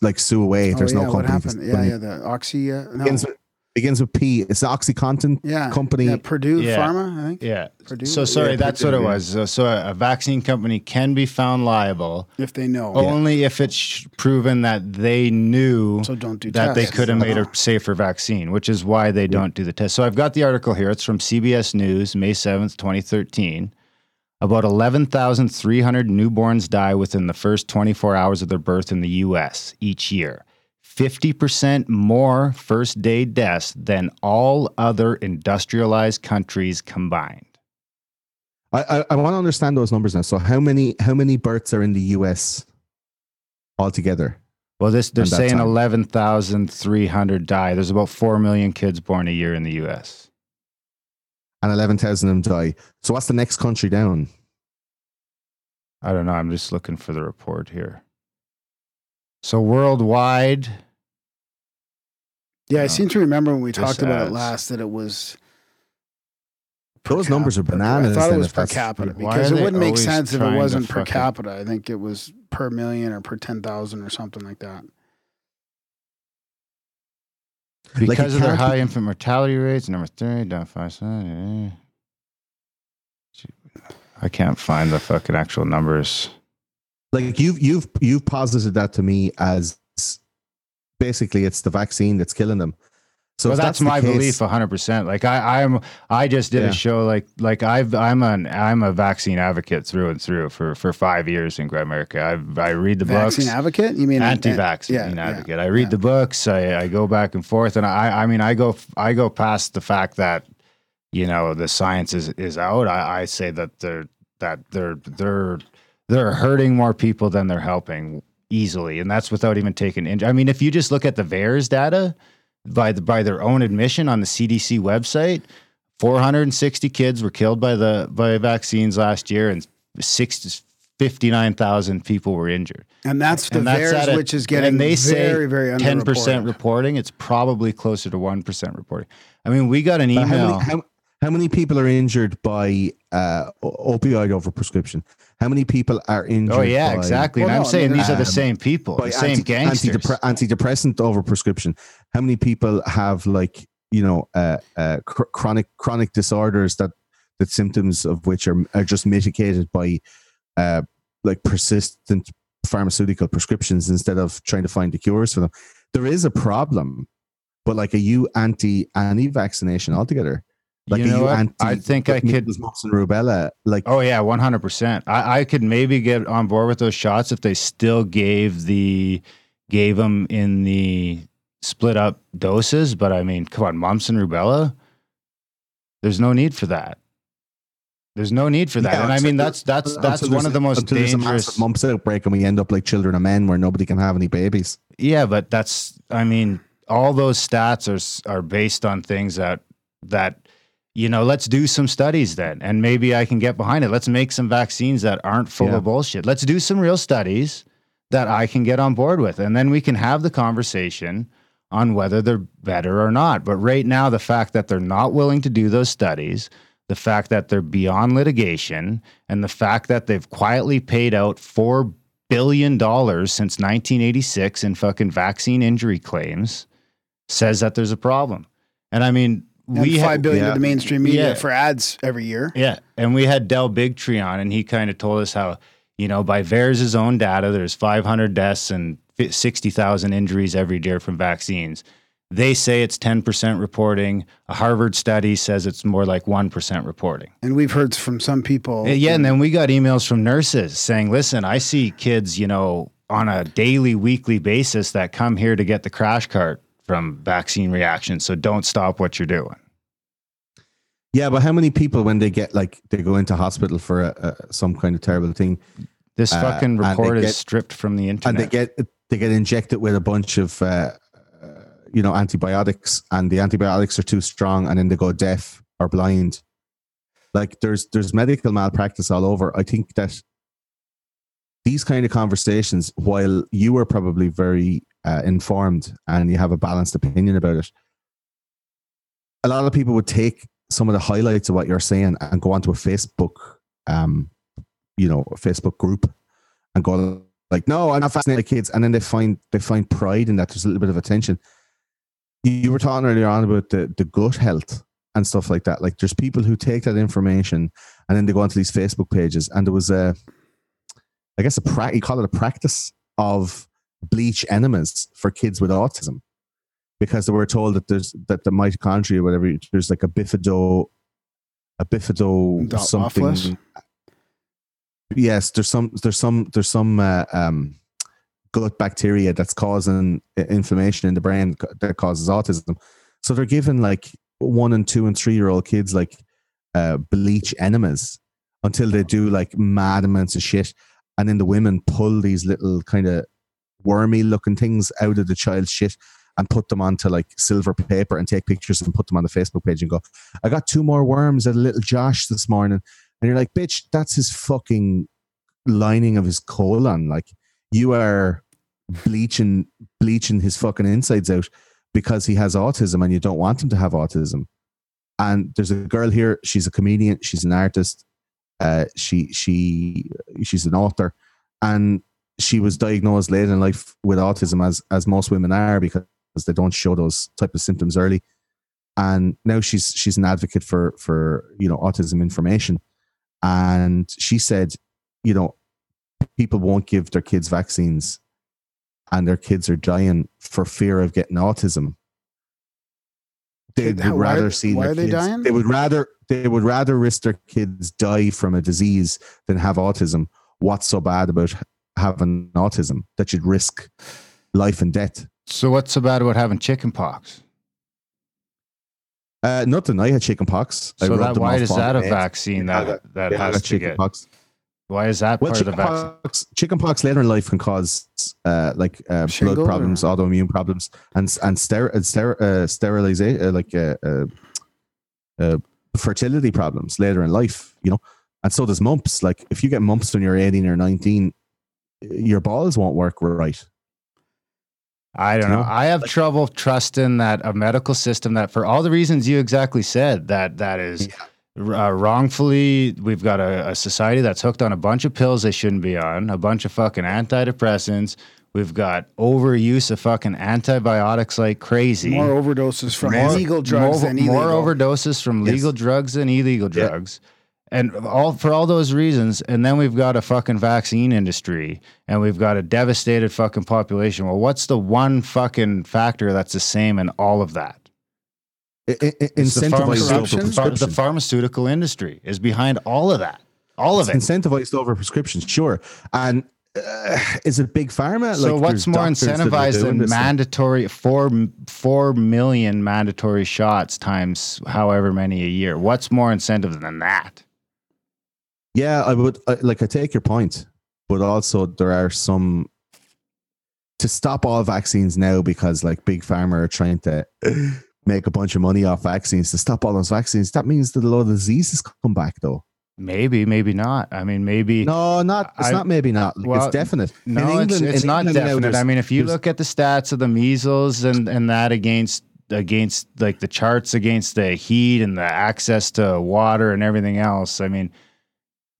like sue away. Oh, There's yeah, no what company. happened? Yeah, yeah, the Oxy. Uh, no. Begins with, begins with P. It's the OxyContin Yeah, company. yeah, Purdue Yeah. Pharma, I think. Yeah. Purdue? So sorry, Yeah, that's Purdue, what it was. So, so a vaccine company can be found liable If they know, only if it's proven that they knew so don't do that they could have made a safer vaccine, which is why they don't do the test. So I've got the article here. It's from CBS News, May 7th, 2013. About 11,300 newborns die within the first 24 hours of their birth in the US each year. 50% more first day deaths than all other industrialized countries combined. I, I, I want to understand those numbers now. So, how many how many births are in the US altogether? Well, this they're saying eleven thousand three hundred die. There's about four million kids born a year in the U.S. and 11,000 of them die. So what's the next country down? I don't know. I'm just looking for the report here. So worldwide, Yeah, I No. seem to remember when we This talked about it last that it was. per Those numbers are bananas I thought it was per capita because it wouldn't make sense if it wasn't per capita. I think it was per million or per ten thousand or something like that. Like, because of their high infant mortality rates, number three, down five. seven. I can't find the fucking actual numbers. Like you've you've you've posited that to me as basically it's the vaccine that's killing them. So well, if that's, my case- belief, hundred percent. Like I, I'm, I just did Yeah. a show. Like, like I've, I'm an, I'm a vaccine advocate through and through for for five years in Grimerica. I, I read the Vaccine books. Vaccine advocate? You mean anti-vaccine yeah, yeah, advocate. I read yeah. the books. I, I go back and forth, and I, I mean, I go, I go past the fact that, you know, the science is is out. I, I say that they're that they're they're they're hurting more people than they're helping easily, and that's without even taking. In, I mean, if you just look at the VAERS data by the by their own admission on the CDC website. 460 kids were killed by the by vaccines last year, and six, 59,000 people were injured And that's the And that's VAERS, a- which is getting and they say very, very ten percent reporting. It's probably closer to one percent reporting. I mean, we got an But how email. many, how, how many people are injured by uh, opioid overprescription? How many people are injured? oh yeah, by, exactly. Well, and I'm no, I saying mean, these are the um, same people, by the same anti- gangsters. antidepre- antidepressant overprescription? How many people have like you know uh, uh, chr- chronic chronic disorders that that symptoms of which are are just mitigated by uh, like persistent pharmaceutical prescriptions instead of trying to find the cures for them? There is a problem, but like, are you anti any vaccination altogether? Like, you know anti? I think I could. mumps, and rubella? Like, Oh yeah, one hundred percent. I I could maybe get on board with those shots if they still gave the gave them in the split up doses. But I mean, come on, mumps and rubella. There's no need for that. There's no need for that. Yeah, and I mean, that's that's that's one of the most until there's a dangerous. massive mumps outbreak and we end up like children of men where nobody can have any babies. Yeah, but that's I mean, all those stats are are based on things that that you know, let's do some studies then and maybe I can get behind it. Let's make some vaccines that aren't full Yeah. of bullshit. Let's do some real studies that I can get on board with and then we can have the conversation on whether they're better or not. But right now the fact that they're not willing to do those studies, the fact that they're beyond litigation and the fact that they've quietly paid out 4 billion dollars since 1986 in fucking vaccine injury claims says that there's a problem. And I mean, we five had, billion yeah. to the mainstream media Yeah. for ads every year. yeah, and we had Del Bigtree on, and he kind of told us how you know by VAERS' own data, there's 500 deaths and fi- 60,000 injuries every year from vaccines. They say it's 10% reporting. A Harvard study says it's more like 1% reporting. And we've heard from some people. Yeah, and then we got emails from nurses saying, "Listen, I see kids, you know, on a daily, weekly basis that come here to get the crash cart from vaccine reactions. So don't stop what you're doing." Yeah, but how many people when they get like they go into hospital for a, a, some kind of terrible thing This Uh, fucking report is get- stripped from the internet. and they get they get injected with a bunch of uh, uh, you know antibiotics and the antibiotics are too strong and then they go deaf or blind. Like there's there's medical malpractice all over. I think that these kind of conversations, while you were probably very uh, informed and you have a balanced opinion about it, a lot of people would take some of the highlights of what you're saying and go onto a Facebook, um, you know, Facebook group and go like, no, I'm not fascinated kids. And then they find they find pride in that. There's a little bit of attention. You, you were talking earlier on about the, the gut health and stuff like that. Like there's people who take that information and then they go onto these Facebook pages. And there was a, I guess a pra- you call it a practice of bleach enemas for kids with autism because they were told that there's that the mitochondria, or whatever, there's like a bifido, a bifido Dot something. Waffles? Yes, there's some there's some there's some uh, um, gut bacteria that's causing inflammation in the brain that causes autism. So they're giving like one and two and three year old kids like uh, bleach enemas until they do like mad amounts of shit, and then the women pull these little kind of wormy looking things out of the child's shit and put them onto like silver paper and take pictures and put them on the Facebook page and go, I got two more worms at a little Josh this morning. And you're like, bitch, that's his fucking lining of his colon. Like you are bleaching bleaching his fucking insides out because he has autism and you don't want him to have autism. And there's a girl here, she's a comedian, she's an artist, uh, she she she's an author, and she was diagnosed late in life with autism as as most women are because they don't show those type of symptoms early. And now she's she's an advocate for for you know autism information. And she said, you know, people won't give their kids vaccines and their kids are dying for fear of getting autism. They would rather see why their are they kids, dying? They would rather they would rather risk their kids die from a disease than have autism. What's so bad about having autism that you'd risk life and death? So what's so bad about having chicken pox? Uh, nothing. I had chicken pox. So that why is that a head. vaccine Yeah, that that Yeah, has got to chicken get? pox. Why is that Well, part of the vaccine? pox, chicken pox later in life can cause uh, like uh, Shingle blood or- problems, autoimmune problems, and and ster- and ster- uh, sterilization, uh, like uh, uh, uh, fertility problems later in life. You know, and so does mumps. Like if you get mumps when you're 18 or 19, your balls won't work right. I don't You know. know? I have trouble trusting that a medical system that, for all the reasons you exactly said, that that is uh, wrongfully. We've got a, a society that's hooked on a bunch of pills they shouldn't be on, a bunch of fucking antidepressants. We've got overuse of fucking antibiotics like crazy. More overdoses from More- illegal drugs more, than illegal. more overdoses from Yes. legal drugs than illegal Yeah. And all for all those reasons, and then we've got a fucking vaccine industry and we've got a devastated fucking population. Well, what's the one fucking factor that's the same in all of that? I- I- I- It's the, Incentivized pharmaceutical- the pharmaceutical industry is behind all of that. All of It's it. incentivized over prescriptions, sure. And uh, is it big pharma? So Like, what's more doctors that are incentivized than mandatory four four million mandatory shots times however many a year? What's more incentive than that? Yeah, I would I, like. I take your point, but also there are some to stop all vaccines now because like big pharma are trying to (laughs) make a bunch of money off vaccines. To stop all those vaccines, that means that a lot of diseases come back, though. Maybe, maybe not. I mean, maybe. No, not. It's I- not. Maybe not. Like, well, it's definite. No, it's, England- it's in not England definite. I mean, if you look at the stats of the measles and, and that against against like the charts against the heat and the access to water and everything else, I mean,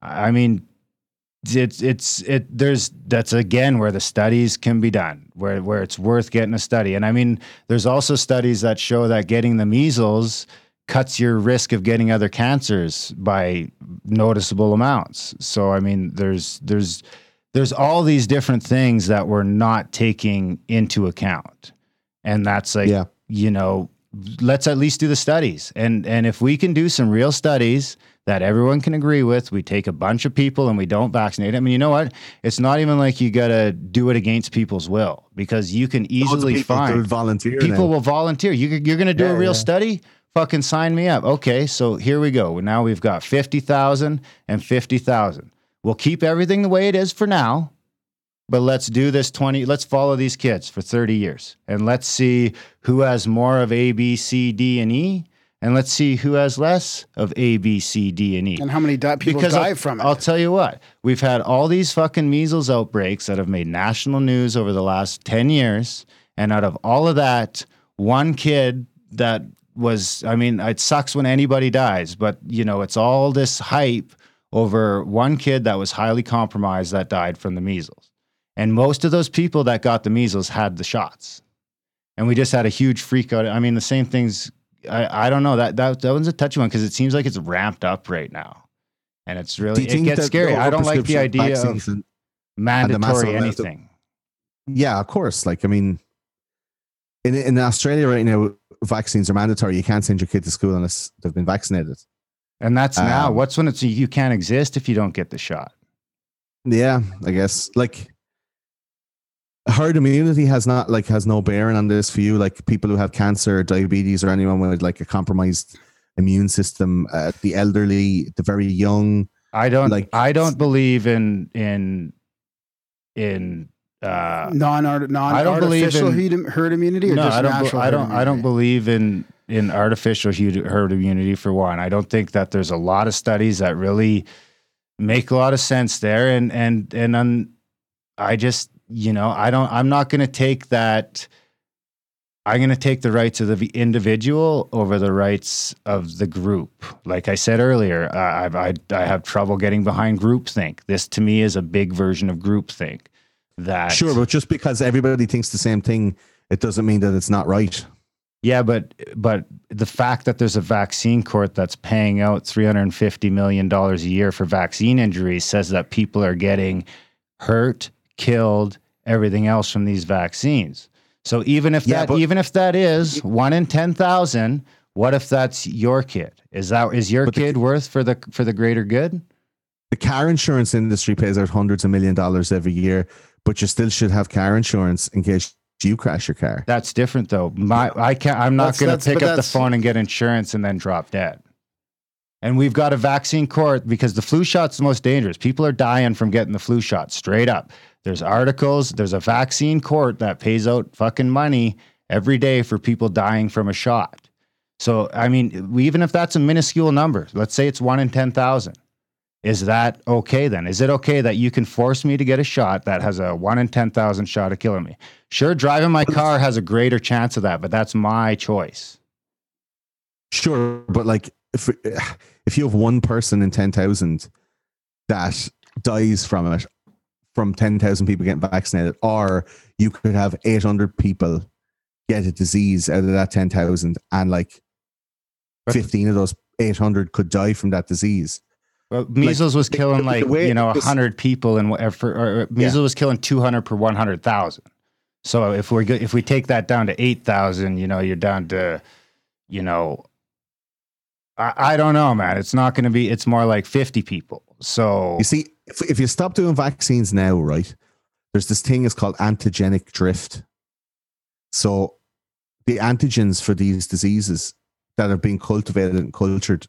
I mean, it's it's it. There's that's again where the studies can be done, where where it's worth getting a study. And I mean, there's also studies that show that getting the measles cuts your risk of getting other cancers by noticeable amounts. So I mean, there's there's there's all these different things that we're not taking into account, and that's like Yeah. you know, let's at least do the studies, and and if we can do some real studies that everyone can agree with, we take a bunch of people and we don't vaccinate them. And you know what? It's not even like you got to do it against people's will because you can easily people find volunteer. people now. will volunteer. You, you're going to do Yeah, a real yeah. study? Fucking sign me up. Okay, so here we go. Now we've got 50,000 and 50,000. We'll keep everything the way it is for now, but let's do this 20. Let's follow these kids for 30 years and let's see who has more of A, B, C, D, and E. And let's see who has less of A, B, C, D, and E. and how many di- people Because die I'll, from it? I'll tell you what, we've had all these fucking measles outbreaks that have made national news over the last 10 years. And out of all of that, one kid that was, I mean, it sucks when anybody dies, but you know, it's all this hype over one kid that was highly compromised that died from the measles. And most of those people that got the measles had the shots. And we just had a huge freak out. I mean, the same things I, I don't know that that that one's a touchy one because it seems like it's ramped up right now, and it's really it gets scary. I don't like the idea of and- the massive mandatory of- anything. Yeah, of course. Like, I mean, in in Australia right now, vaccines are mandatory. You can't send your kid to school unless they've been vaccinated. And that's now. Um, What's when it's you can't exist if you don't get the shot. Yeah, I guess. Like, herd immunity has not like has no bearing on this for you. Like people who have cancer, diabetes, or anyone with like a compromised immune system, uh, the elderly, the very young. I don't like- I don't believe in in in uh, non non I don't believe artificial in- herd- herd immunity or no, just I don't. natural I don't. I don't believe in in artificial herd immunity for one. I don't think that there's a lot of studies that really make a lot of sense there. And and and un, I just you know I don't. I'm not going to take that. I'm going to take the rights of the individual over the rights of the group. Like I said earlier, I, I, I have trouble getting behind groupthink. This to me is a big version of groupthink. That Sure, but just because everybody thinks the same thing, it doesn't mean that it's not right. Yeah, but but the fact that there's a vaccine court that's paying out 350 million dollars a year for vaccine injuries says that people are getting hurt, killed, everything else from these vaccines. So even if Yeah, that but- even if that is 1 in 10,000, what if that's your kid? Is that is your the- kid worth for the for the greater good? The car insurance industry pays out hundreds of million dollars every year, but you still should have car insurance in case you crash your car. That's different though. My I can't I'm not That's- going that's- to pick up the phone and get insurance and then drop dead. And we've got a vaccine court because the flu shot's the most dangerous. People are dying from getting the flu shot straight up. There's articles, there's a vaccine court that pays out fucking money every day for people dying from a shot. So, I mean, even if that's a minuscule number, let's say it's 1 in 10,000. Is that okay then? Is it okay that you can force me to get a shot that has a 1 in 10,000 shot of killing me? Sure, driving my car has a greater chance of that, but that's my choice. Sure, but like if if you have one person in ten thousand that dies from it, from ten thousand people getting vaccinated, or you could have eight hundred people get a disease out of that ten thousand, and like fifteen of those eight hundred could die from that disease. Well, measles was killing like you know this- hundred people, and whatever. Or uh, measles was killing two hundred per one hundred thousand. So if we go, if we take that down to eight thousand, you know, you're down to, you know, I, I don't know, man. It's not going to be. It's more like fifty people. So You see, if, if you stop doing vaccines now, right, there's this thing is called antigenic drift. So the antigens for these diseases that are being cultivated and cultured,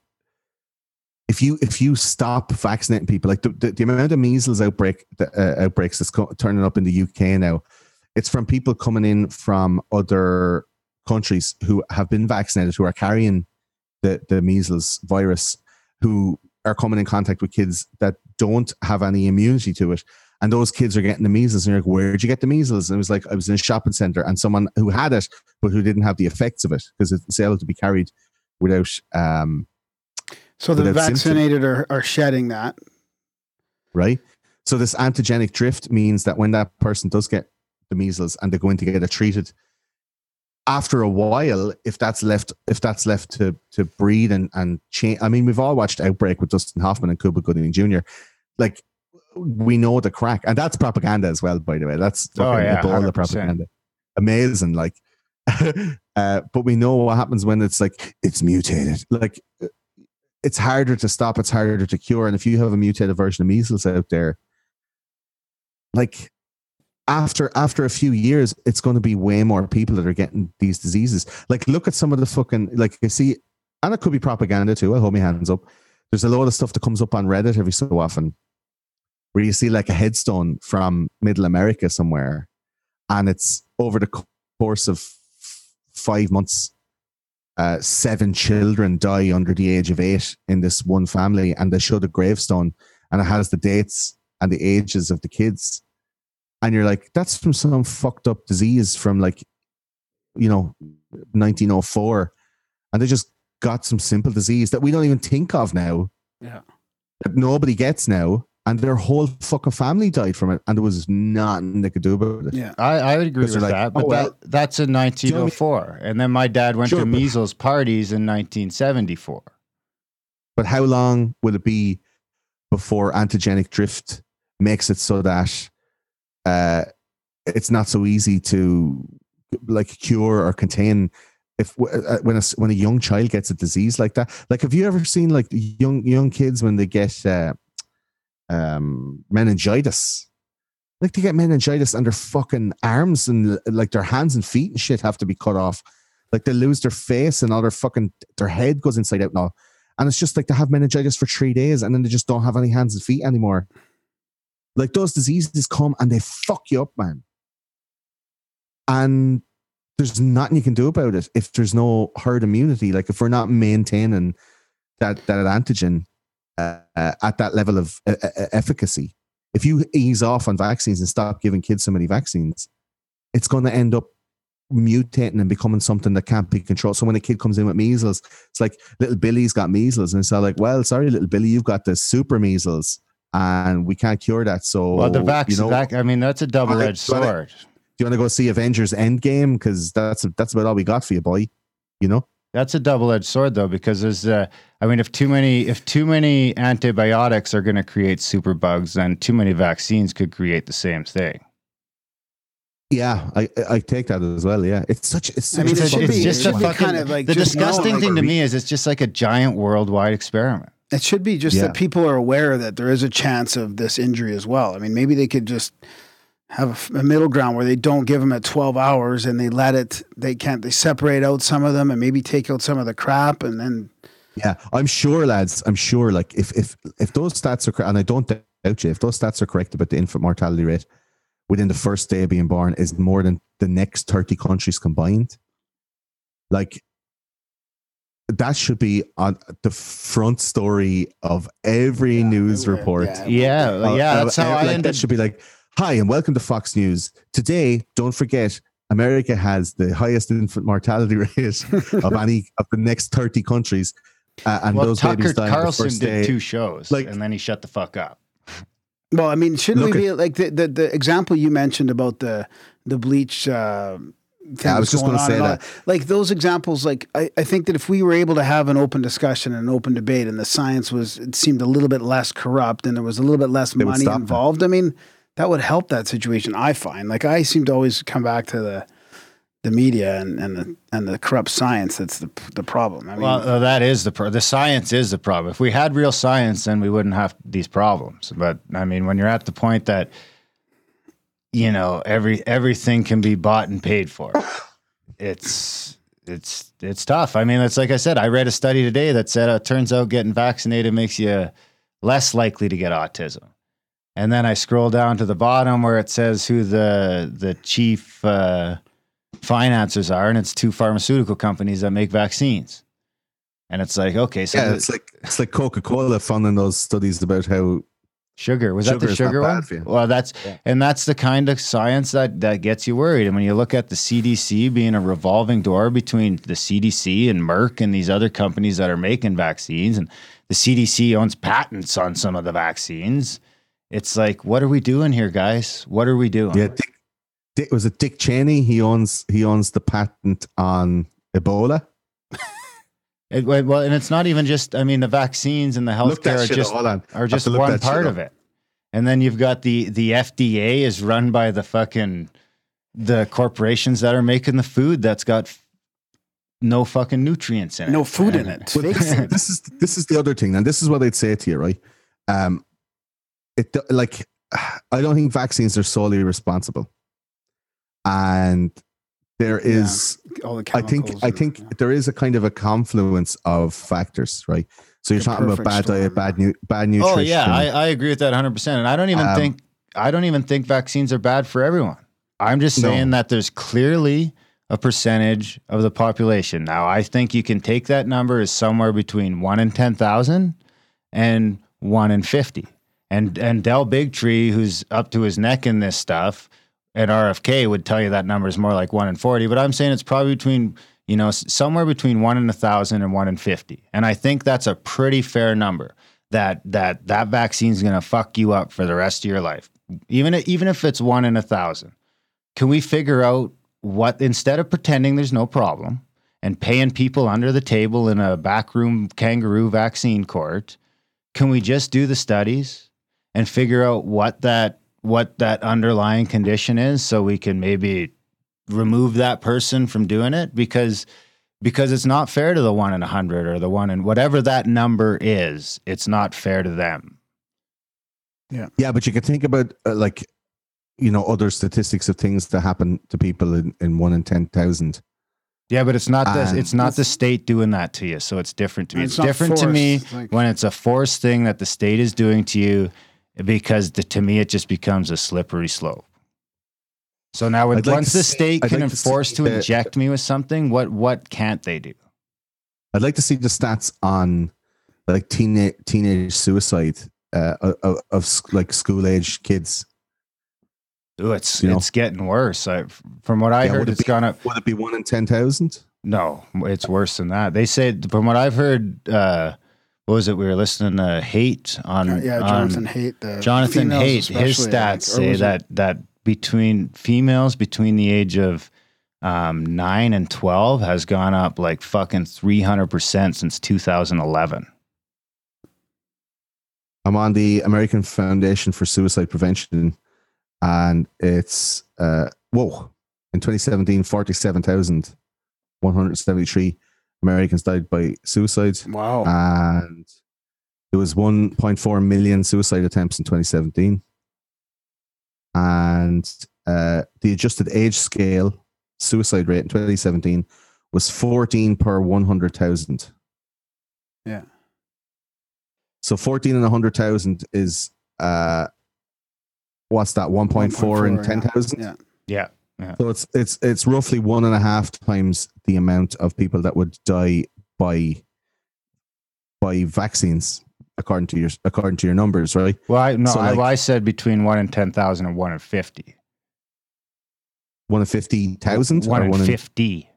if you if you stop vaccinating people, like the, the, the amount of measles outbreak uh, outbreaks that's co- turning up in the UK now, it's from people coming in from other countries who have been vaccinated who are carrying the the measles virus who are coming in contact with kids that don't have any immunity to it. And those kids are getting the measles. And you're like, where'd you get the measles? And it was like, I was in a shopping center and someone who had it, but who didn't have the effects of it because it's able to be carried without, um, So the without vaccinated are, are shedding that. right? So this antigenic drift means that when that person does get the measles and they're going to get it treated, after a while, if that's left, if that's left to to breed and and change, I mean, we've all watched Outbreak with Dustin Hoffman and Cuba Gooding Jr. Like we know the crack, and that's propaganda as well. By the way, that's Oh, yeah, Ebola 100%. propaganda. Amazing, like. (laughs) uh, but we know what happens when it's like it's mutated. Like it's harder to stop. It's harder to cure. And if you have a mutated version of measles out there, like after after a few years, it's going to be way more people that are getting these diseases. Like, look at some of the fucking like you see, and it could be propaganda too. I hold my hands up. There's a lot of stuff that comes up on Reddit every so often, where you see like a headstone from Middle America somewhere, and it's over the course of five months. Uh, seven children die under the age of eight in this one family, and they show the gravestone, and it has the dates and the ages of the kids and you're like, that's from some fucked up disease from like, you know, 1904, and they just got some simple disease that we don't even think of now. Yeah. That nobody gets now, and their whole fucking family died from it, and there was nothing they could do about it. Yeah. I, I would agree with like, that, but oh, well. that that's in you know I mean? 1904, and then my dad went Sure, to but- measles parties in 1974. But how long will it be before antigenic drift makes it so that uh, it's not so easy to like cure or contain? If uh, when a, when a young child gets a disease like that, like have you ever seen like young young kids when they get uh, um, meningitis? Like they get meningitis and their fucking arms and like their hands and feet and shit have to be cut off. Like they lose their face and all their fucking their head goes inside out all. And it's just like they have meningitis for three days and then they just don't have any hands and feet anymore. Like those diseases come and they fuck you up, man. And there's nothing you can do about it if there's no herd immunity. Like if we're not maintaining that that antigen uh, uh, at that level of uh, uh, efficacy, if you ease off on vaccines and stop giving kids so many vaccines, it's going to end up mutating and becoming something that can't be controlled. So when a kid comes in with measles, it's like little Billy's got measles, and it's all like, well, sorry, little Billy, you've got the super measles, and we can't cure that. So Well, the vaccine, you know, vac- I mean, that's a double edged sword. You want to go see Avengers Endgame? Because that's that's about all we got for you, boy. You know. That's a double-edged sword, though, because there's, uh, I mean, if too many, if too many antibiotics are going to create super bugs, then too many vaccines could create the same thing. Yeah, I I take that as well. Yeah, it's such it's I mean, a it's, it's be- just it a fucking. kind of like the just know, disgusting like, thing to me is it's just like a giant worldwide experiment. It should be just Yeah. that people are aware that there is a chance of this injury as well. I mean, maybe they could just have a, middle ground where they don't give them at 12 hours and they let it, they can't, they separate out some of them and maybe take out some of the crap and then, Yeah, I'm sure, lads. I'm sure. Like if if if those stats are correct, and I don't doubt you, if those stats are correct about the infant mortality rate within the first day of being born is more than the next 30 countries combined, like that should be on the front story of every Yeah, news report. yeah. Yeah, Uh, yeah, uh, how I like, ended. That should be like, hi and welcome to Fox News. Today, don't forget, America has the highest infant mortality (laughs) rate of any of the next 30 countries. Uh, and well, those Tucker babies die on the Carlson first did day. two shows, Like- and then he shut the fuck up. well, I mean, shouldn't Look we be like the, the, the example you mentioned about the, the bleach, uh, thing I was just going gonna say and all that. Like those examples, like I, I think that if we were able to have an open discussion and an open debate, and the science was it seemed a little bit less corrupt, and there was a little bit less would money stop that. involved. I mean, that would help that situation. I find like I seem to always come back to the the media and, and the and the corrupt science. That's the the problem. I mean, Well, uh, that is the pro- the science is the problem. If we had real science, then we wouldn't have these problems. But I mean, when you're at the point that you know every everything can be bought and paid for, it's it's it's tough. I mean, it's like I said. I read a study today that said uh, it turns out getting vaccinated makes you less likely to get autism. And then I scroll down to the bottom where it says who the the chief uh, financiers are, and it's two pharmaceutical companies that make vaccines. And it's like, okay, so yeah, the- it's like it's like Coca Cola funding those studies about how sugar was that the sugar one? Well, that's Yeah. and that's the kind of science that that gets you worried. And when you look at the CDC being a revolving door between the CDC and Merck and these other companies that are making vaccines, and the CDC owns patents on some of the vaccines, it's like, what are we doing here, guys? What are we doing? yeah, Dick, Dick was it Dick Cheney? He owns he owns the patent on Ebola. (laughs) It- well, and it's not even just. I mean, the vaccines and the Look healthcare are just. Hold on. are just one part of it. And then you've got the the FDA is run by the fucking the corporations that are making the food that's got no fucking nutrients in it. no food in it. But Fake this, (laughs) this is this is the other thing, and this is what I'd say to you, right? Um, it like I don't think vaccines are solely responsible, and there is All the I think chemicals I think yeah. there is a kind of a confluence of factors, right? So you're The talking about bad storm. diet, bad nu- bad nutrition. Oh yeah, I, I agree with that 100. percent And I don't even Um, think I don't even think vaccines are bad for everyone. I'm just No. saying that there's clearly a percentage of the population. Now I think you can take that number as somewhere between one in ten thousand and one in fifty. And and Del Bigtree, who's up to his neck in this stuff, at RFK would tell you that number is more like one in forty. But I'm saying it's probably between you know somewhere between one in a thousand and one in fifty. And I think that's a pretty fair number. That that that vaccine's gonna fuck you up for the rest of your life, even even if it's one in a thousand. Can we figure out what instead of pretending there's no problem and paying people under the table in a backroom kangaroo vaccine court? Can we just do the studies and figure out what that what that underlying condition is so we can maybe remove that person from doing it because because it's not fair to the one in a hundred or the one in whatever that number is. It's not fair to them. Yeah, yeah but you can think about uh, like you know other statistics of things that happen to people in, in one in ten thousand. yeah but it's not this And- it's not the state doing that to you so it's different to me. It's, it's not different to me like- when it's a forced thing that the state is doing to you because the, to me it just becomes a slippery slope. So now, when, like once the see- state can like enforce to the- inject me with something, what what can't they do? I'd like to see the stats on like teenage teenage suicide uh, of, of like school age kids. Ooh, it's You know? it's getting worse. I, from what I Yeah, heard, it it's be- gone up. Would it be one in ten thousand? No, it's worse than that. They said, from what I've heard, uh, what was it? We were listening to Hate on yeah, on- Jonathan Haidt. The Jonathan females Haidt, his stats think. Say was it- that that between females between the age of um, nine and twelve has gone up like fucking three hundred percent since two thousand eleven. I'm on the American Foundation for Suicide Prevention, and it's uh, whoa in 2017, 47,173 Americans died by suicide, Wow. and there was 1.4 million suicide attempts in 2017, and uh, the adjusted age scale suicide rate in 2017 was 14 per 100,000. Yeah. So 14 and 100,000 is, uh, what's that? 1.4 in yeah. 10,000? Yeah. Yeah, So it's, it's, it's roughly one and a half times the amount of people that would die by, by vaccines, according to your, according to your numbers, right? well, I, no, So, I, like- I said between one in ten thousand and one in fifty. One in 50,000 One or in one in fifty,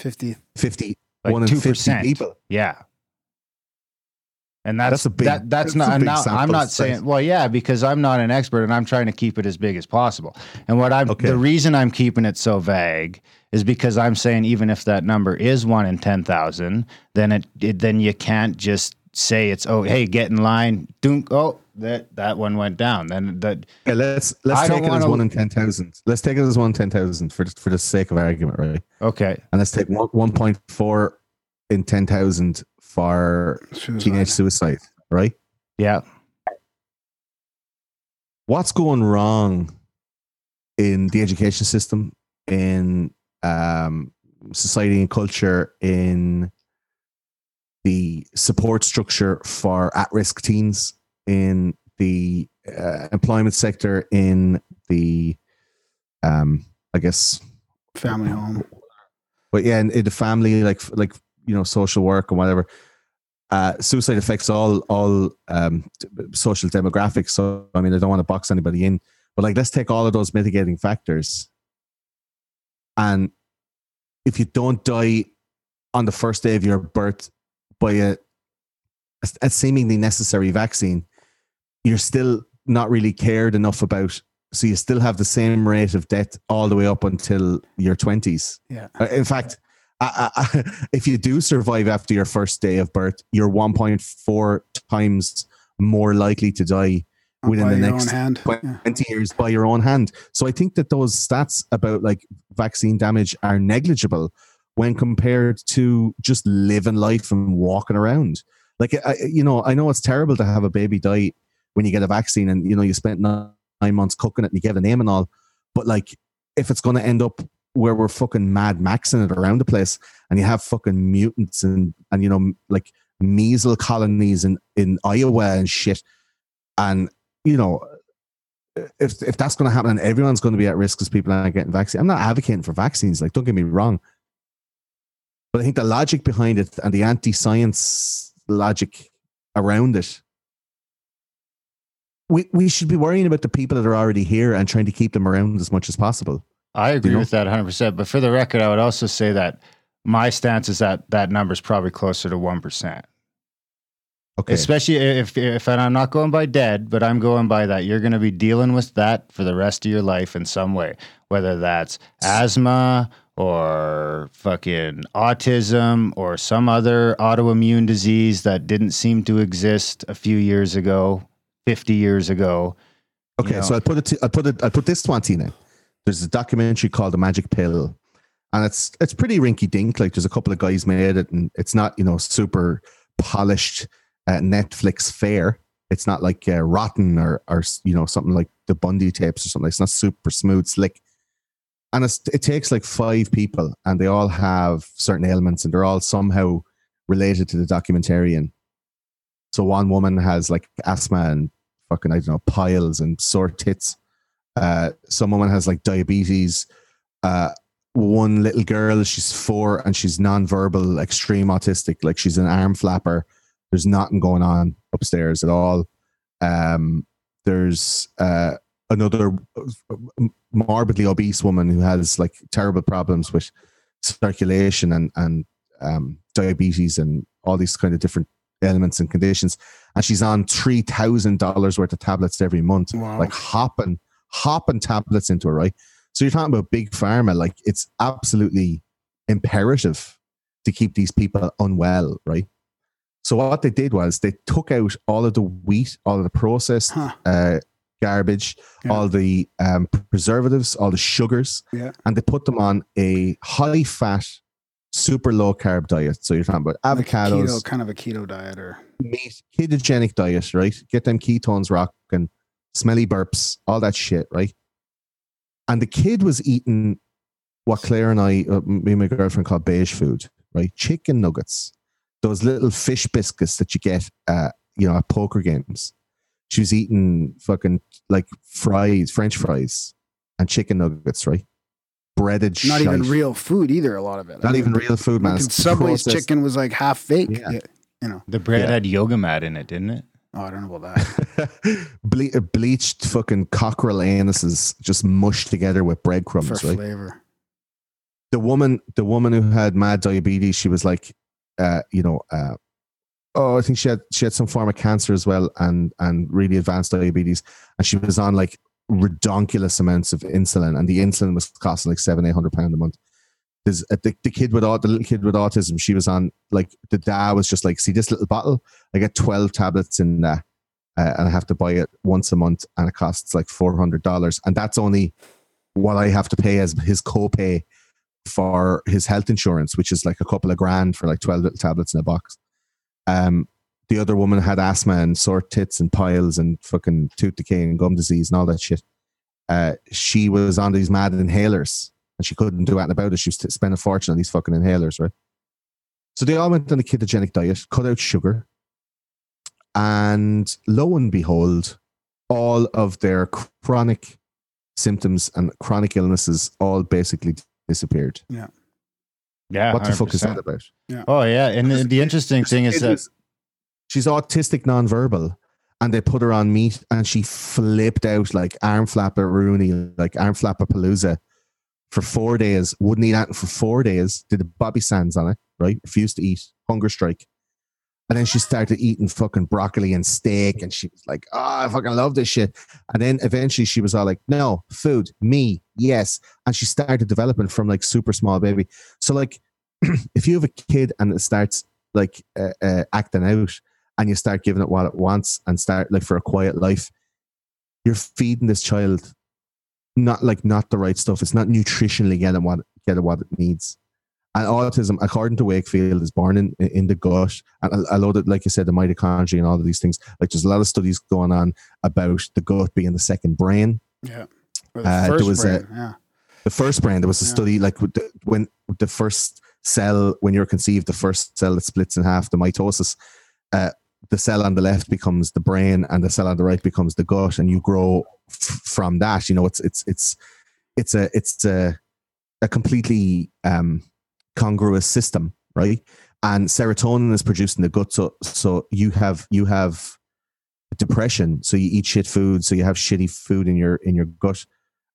50. 50, like one in 50 people. Yeah. And that's, That's a big- that, that's that's not now I'm not size. saying well yeah because I'm not an expert and I'm trying to keep it as big as possible. And what I'm Okay. the reason I'm keeping it so vague is because I'm saying even if that number is 1 in 10,000 then it, it then you can't just say it's oh hey get in line dunk oh that that one went down then that Okay, let's, let's I take it as wanna- one in 10,000. Let's take it as one in 10,000 for, for the sake of argument, right? okay and let's take one one point four in ten thousand for Suicide. teenage suicide, right? yeah What's going wrong in the education system, in um, society and culture, in the support structure for at-risk teens, in the uh, employment sector, in the um, I guess Family home. but yeah, in, in the family, like like you know, social work and whatever. Uh, suicide affects all all um, social demographics. So I mean, I don't want to box anybody in, but like, let's take all of those mitigating factors, and if you don't die on the first day of your birth by a, a, seemingly necessary vaccine, you're still not really cared enough about. So you still have the same rate of death all the way up until your twenties. Yeah. Uh, In fact, I, I, (laughs) if you do survive after your first day of birth, you're 1.4 times more likely to die within the next hand. 20 Yeah. years by your own hand. So I think that those stats about like vaccine damage are negligible when compared to just living life and walking around. Like, I, you know, I know it's terrible to have a baby die when you get a vaccine and, you know, you spent nine months cooking it and you give a name and all. But like, if it's going to end up where we're fucking mad maxing it around the place and you have fucking mutants and, and you know, like measles colonies in, in Iowa and shit. And, you know, if if that's going to happen and everyone's going to be at risk because people aren't getting vaccinated, I'm not advocating for vaccines. Like, don't get me wrong. But I think the logic behind it and the anti-science logic around it, we we should be worrying about the people that are already here and trying to keep them around as much as possible. I agree know? with that 100%. But for the record, I would also say that my stance is that that number is probably closer to 1%. Okay, Especially if, if, and I'm not going by dead, but I'm going by that. You're going to be dealing with that for the rest of your life in some way, whether that's asthma or fucking autism or some other autoimmune disease that didn't seem to exist a few years ago, 50 years ago. Okay, you so. I put it. I put it. I put this to Antina. There's a documentary called The Magic Pill, and it's it's pretty rinky dink. Like there's a couple of guys made it, and it's not you know super polished uh, Netflix fare. It's not like uh, Rotten or or you know something like the Bundy tapes or something. It's not super smooth, slick. And it takes like five people, and they all have certain ailments, and they're all somehow related to the documentarian. So one woman has like asthma and fucking I don't know piles and sore tits. Uh, some woman has like diabetes. Uh, one little girl, she's four and she's non-verbal, extreme autistic. Like she's an arm flapper. There's nothing going on upstairs at all. Um, there's uh, another morbidly obese woman who has like terrible problems with circulation and and um, diabetes and all these kind of different elements and conditions, and she's on three thousand dollars worth of tablets every month, Wow. like hopping hopping tablets into it, right? So you're talking about big pharma, like it's absolutely imperative to keep these people unwell, right? So what they did was they took out all of the wheat, all of the processed Huh. uh, garbage, Yeah. all the um, preservatives, all the sugars, Yeah. and they put them on a high fat, super low carb diet. So you're talking about Like avocados, keto, kind of a keto diet, or meat, ketogenic diet, right? Get them ketones rocking, smelly burps, all that shit, right? And the kid was eating what Claire and I, uh, me and my girlfriend, called beige food, right? Chicken nuggets, those little fish biscuits that you get, uh, you know, at poker games. She was eating fucking like fries, French fries, and chicken nuggets, right? Breaded, not even real food either. A lot of it. not even real food, man. Subway's processed- chicken was like half fake. Yeah. Yeah. You know. The bread Yeah. had yoga mat in it, didn't it? Oh, I don't know about that. (laughs) Ble- uh, bleached fucking cockerel anuses just mushed together with breadcrumbs, for right? flavor. The woman, the woman who had mad diabetes, she was like, uh, you know, uh, oh, I think she had she had some form of cancer as well, and and really advanced diabetes, and she was on like redonkulous amounts of insulin, and the insulin was costing like seven, eight hundred pound a month. There's uh, the, the kid with the little kid with autism. She was on like the dad was just like, see this little bottle. I get twelve tablets in there, uh, and I have to buy it once a month, and it costs like four hundred dollars, and that's only what I have to pay as his copay for his health insurance, which is like a couple of grand for like twelve little tablets in a box. Um, the other woman had asthma and sore tits and piles and fucking tooth decay and gum disease and all that shit. Uh, she was on these mad inhalers and she couldn't do anything about it. She was to spend a fortune on these fucking inhalers, right? So they all went on a ketogenic diet, cut out sugar, and lo and behold, all of their chronic symptoms and chronic illnesses all basically disappeared. Yeah. Yeah. What the fuck is that about? Oh yeah, and the, the interesting thing is It that she's autistic nonverbal and they put her on meat and she flipped out like arm flapper Rooney, like arm flapper Palooza for four days, wouldn't eat anything for four days, did the Bobby Sands on it, right? Refused to eat, hunger strike. And then she started eating fucking broccoli and steak and she was like, oh, I fucking love this shit. And then eventually she was all like, no, food, me, yes. And she started developing from like super small baby. So like (clears throat) if you have a kid and it starts like uh, uh, acting out and you start giving it what it wants and start like for a quiet life, you're feeding this child not like not the right stuff. It's not nutritionally getting what getting what it needs. And autism, according to Wakefield, is born in in the gut. And a, a lot of, like you said, the mitochondria and all of these things. Like there's a lot of studies going on about the gut being the second brain. Yeah. The Uh, there first was a- brain, yeah. The first brain, there was a Yeah. study like with the, when the first cell, when you're conceived, the first cell that splits in half, the mitosis, uh, the cell on the left becomes the brain, and the cell on the right becomes the gut, and you grow f- from that. You know, it's it's it's it's a it's a a completely um, congruous system, right? And serotonin is produced in the gut, so so you have you have depression, so you eat shit food, so you have shitty food in your in your gut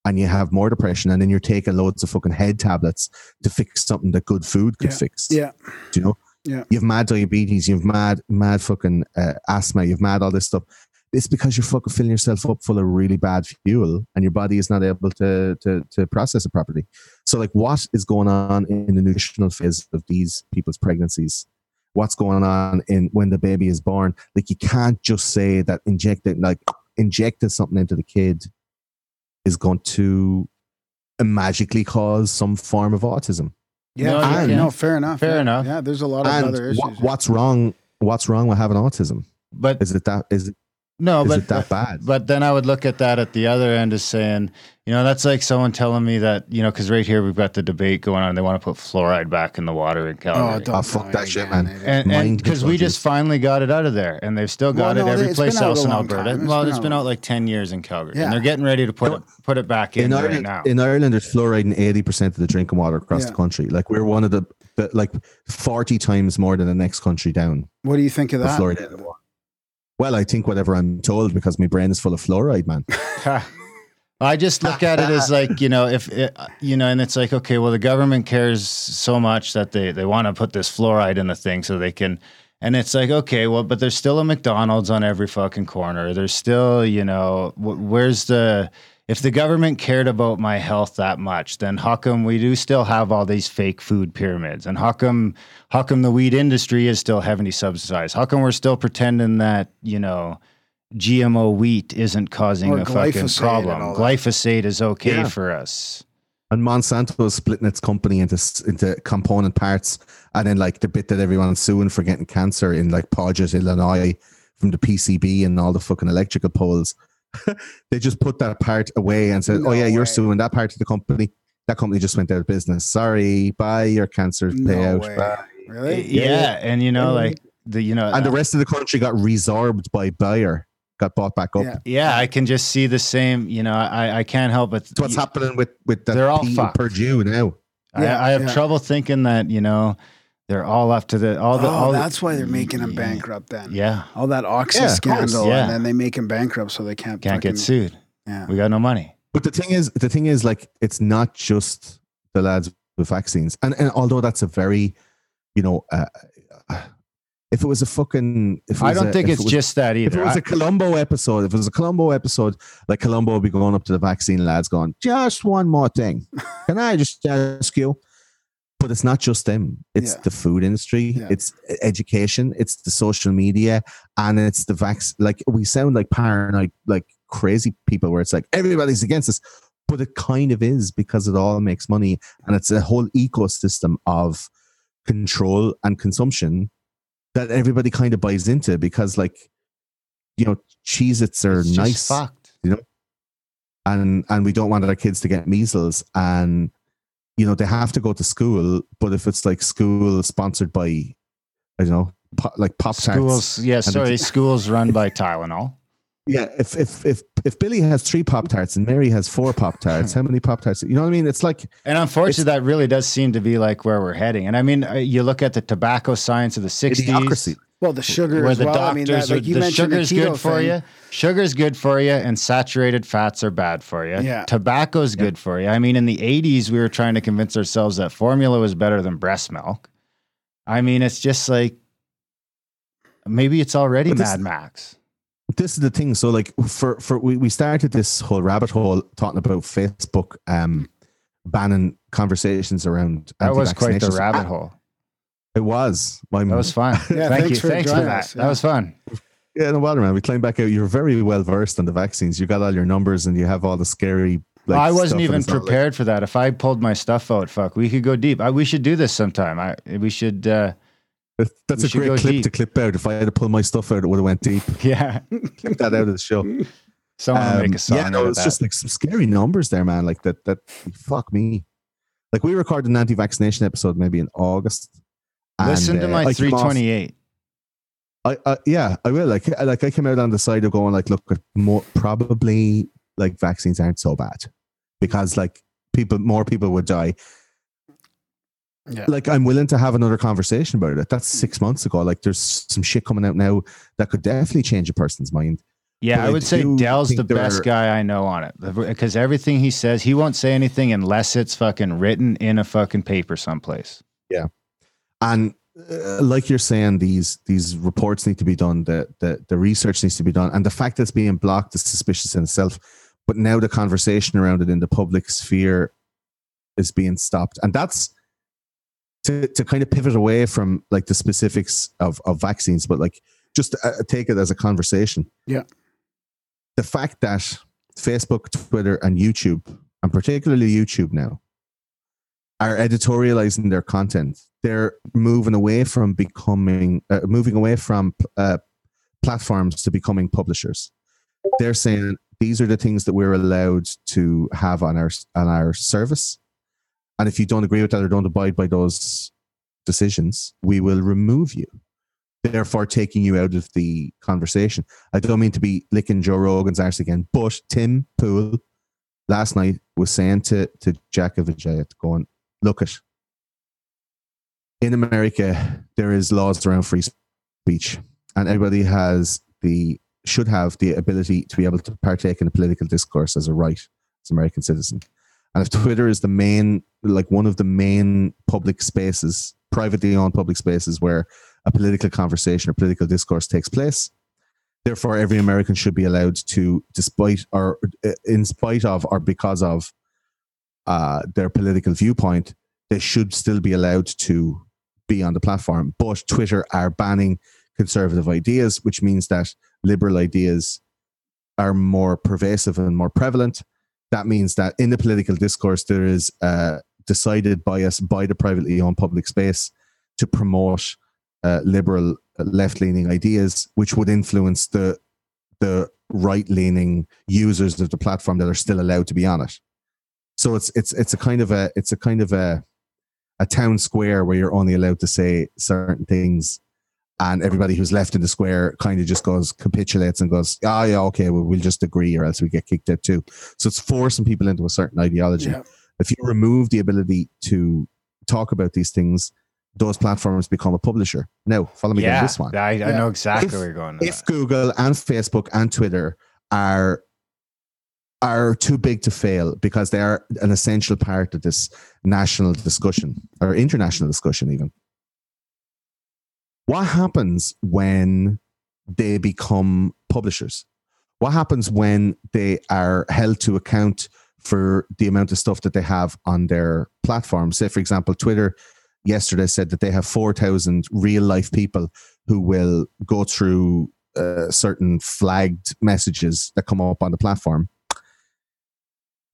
and you have more depression, and then you're taking loads of fucking head tablets to fix something that good food could Yeah. fix. Yeah. Do you know? Yeah. You have mad diabetes, you have mad, mad fucking uh, asthma, you have mad all this stuff. It's because you're fucking filling yourself up full of really bad fuel, and your body is not able to to to process it properly. So, like, what is going on in the nutritional phase of these people's pregnancies? What's going on in when the baby is born? Like, you can't just say that injecting, like, injecting something into the kid is going to magically cause some form of autism. Yeah. No, fair- you no, fair enough. Fair yeah. enough. Yeah. There's a lot of and other issues. wha- what's wrong? What's wrong with having autism? but Is it that? Is it No, Is but it that bad? But then I would look at that at the other end as saying, you know, that's like someone telling me that, you know, because right here we've got the debate going on. They want to put fluoride back in the water in oh, Calgary. don't Oh, fuck that shit, man. and because we just finally got it out of there, and they've still got Well, it no, every it's place else in Alberta. time. It's well, been it's out been out like ten years in Calgary, Yeah. and they're getting ready to put No. it put it back in, in right Ireland, now. in Ireland, there's fluoride in eighty percent of the drinking water across Yeah. the country. Like we're one of the, the like forty times more than the next country down. What do you think of that? fluoride in the water. Well, I think whatever I'm told because my brain is full of fluoride, man. (laughs) I just look at it as like you know if it, you know, and it's like okay, well the government cares so much that they they want to put this fluoride in the thing so they can, and it's like okay, well, but there's still a McDonald's on every fucking corner. There's still you know wh- where's the if the government cared about my health that much, then how come we do still have all these fake food pyramids? And how come how come the weed industry is still heavily subsidized? How come we're still pretending that you know? GMO wheat isn't causing Or a fucking problem. Glyphosate is okay Yeah. for us. And Monsanto is splitting its company into into component parts, and then like the bit that everyone's suing for getting cancer in like Podgett, Illinois, from the PCB and all the fucking electrical poles. (laughs) they just put that part away and said, No "Oh yeah, you're suing that part of the company. That company just went out of business. Sorry, bye your cancer No payout." way. Bye." Really? Yeah, Yeah. and you know, like the you know, And the uh, rest of the country got resorbed by Bayer, got bought back up. Yeah. yeah, I can just see the same. You know, I I can't help but That's what's happening with with the They're all P in. Purdue now. I, Yeah, I have yeah. trouble thinking that you know they're all up to the all the Oh, all the- that's why they're making them bankrupt then. Yeah, All that oxy Yeah, of course. scandal, Yeah. and then they make them bankrupt so they can't can't get sued. Yeah. We got no money. But the thing is, the thing is, like, it's not just the lads with vaccines, and and although that's a very, you know, uh, if it was a fucking, if it I don't a- think if it's it was, just that either. If it was I- a Columbo episode, if it was a Columbo episode, like Columbo would be going up to the vaccine lads, going, "Just one more thing, (laughs) can I just ask you?" But it's not just them; it's Yeah. the food industry, Yeah. it's education, it's the social media, and it's the vax. Like we sound like paranoid, like crazy people, where it's like everybody's against us, but it kind of is because it all makes money, and it's a whole ecosystem of control and consumption that everybody kind of buys into because, like, you know, Cheez-Its are it's just nice fucked. and and we don't want our kids to get measles and you know they have to go to school but if it's like school sponsored by i don't know po- like pop tarts Schools, yeah, sorry, schools run by (laughs) Tylenol. Yeah if if if if billy has three pop tarts and mary has four pop (laughs) tarts how many pop tarts you know what i mean it's like And unfortunately, that really does seem to be like where we're heading. And I mean, uh, you look at the tobacco science of the '60s, idiocracy Well, the sugar where as the well. I mean, doctors that, like you the mentioned the sugar's keto good for thing. you. Sugar's good for you, and saturated fats are bad for you. Yeah. Tobacco's good for you. I mean, in the '80s, we were trying to convince ourselves that formula was better than breast milk. I mean, it's just like maybe it's already But this- Mad Max. This is the thing so like for for we, we started this whole rabbit hole talking about facebook um banning conversations around That was quite the rabbit hole. it was My- That was fun. (laughs) Yeah, Thank thanks you. for thanks for that. us. That was fun. Yeah, no bother, man. We climbed back out. You're very well versed on the vaccines. You got all your numbers and you have all the scary. Like, I wasn't even not like- prepared for that. If I pulled my stuff out, fuck, we could go deep. I, we should do this sometime. I we should. uh that's we a great clip deep. to clip out. If I had to pull my stuff out, it would have went deep. (laughs) Yeah, Clip that out of the show. someone will make Um, a song. yeah, no, it's just like some scary numbers there, man. Like that. That fuck me. Like we recorded an anti-vaccination episode maybe in August. and, Listen to uh, my I 328. I, I yeah, I will. Like, like I came out on the side of going like, look, more probably like vaccines aren't so bad because like people, more people would die. Yeah. Like I'm willing to have another conversation about it. That's six months ago. Like there's some shit coming out now that could definitely change a person's mind. Yeah, but I I would say Del's the best are- guy I know on it because everything he says, he won't say anything unless it's fucking written in a fucking paper someplace. Yeah, and uh, like you're saying, these these reports need to be done. The, the the research needs to be done, and the fact that it's being blocked is suspicious in itself. But now the conversation around it in the public sphere is being stopped, and that's to to kind of pivot away from like the specifics of of vaccines, but like just uh, take it as a conversation. Yeah. the fact that Facebook, Twitter, and YouTube, and particularly YouTube now, are editorializing their content. They're moving away from becoming, uh, moving away from uh, platforms to becoming publishers. They're saying these are the things that we're allowed to have on our on our service, and if you don't agree with that or don't abide by those decisions, we will remove you. Therefore, taking you out of the conversation. I don't mean to be licking Joe Rogan's arse again, but Tim Pool last night was saying to to Jack Vijay, going, look at in America, there is laws around free speech, and everybody has the should have the ability to be able to partake in a political discourse as a right as an American citizen. And if Twitter is the main, like one of the main public spaces, privately owned public spaces where a political conversation or political discourse takes place, therefore every American should be allowed to, despite or in spite of or because of uh, their political viewpoint, they should still be allowed to be on the platform. But Twitter are banning conservative ideas, which means that liberal ideas are more pervasive and more prevalent. That means that in the political discourse, there is a decided bias by the privately owned public space to promote uh, liberal uh, left leaning ideas, which would influence the the right leaning users of the platform that are still allowed to be on it. So it's it's it's a kind of a it's a kind of a a town square where you're only allowed to say certain things and everybody who's left in the square kind of just goes capitulates and goes oh yeah okay well, we'll just agree or else we get kicked out too so it's forcing people into a certain ideology Yeah. if you remove the ability to talk about these things those platforms become a publisher now follow me yeah, on this one I, I Yeah. know exactly If- where you're going. if that. Google and Facebook and Twitter are are too big to fail because they are an essential part of this national discussion or international discussion even what happens when they become publishers what happens when they are held to account for the amount of stuff that they have on their platform say for example twitter yesterday said that they have 4000 real life people who will go through uh, certain flagged messages that come up on the platform.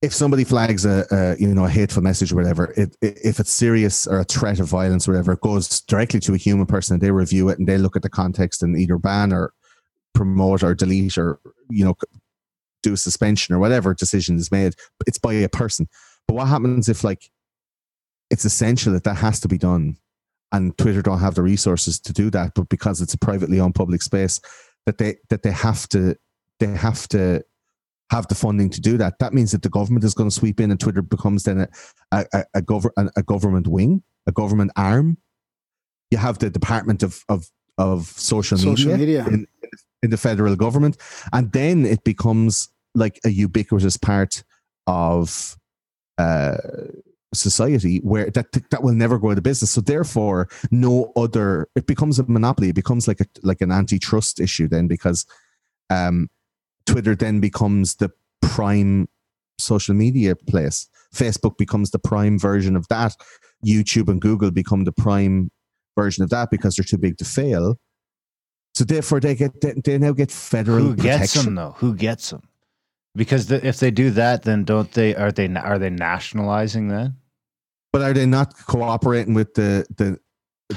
If somebody flags a, a you know a hateful message or whatever, it, if it's serious or a threat of violence or whatever, it goes directly to a human person and they review it and they look at the context and either ban or promote or delete or you know do a suspension or whatever decision is made. It's by a person. But what happens if like it's essential that that has to be done and Twitter don't have the resources to do that, but because it's a privately owned public space, that they that they have to they have to have the funding to do that. That means that the government is going to sweep in, and Twitter becomes then a a, a, a, a, government wing, a government arm. You have the Department of of of Social, Social media. in, in the federal government, and then it becomes like a ubiquitous part of uh, society where that that will never go out of business. So therefore, no other it becomes a monopoly. It becomes like a like an antitrust issue then because um, Twitter then becomes the prime social media place. Facebook becomes the prime version of that. YouTube and Google become the prime version of that because they're too big to fail. So therefore, they get they, they now get federal Who gets protection. them though? Who gets them? Because the, if they do that, then don't they? Are they are they nationalizing then? But are they not cooperating with the the?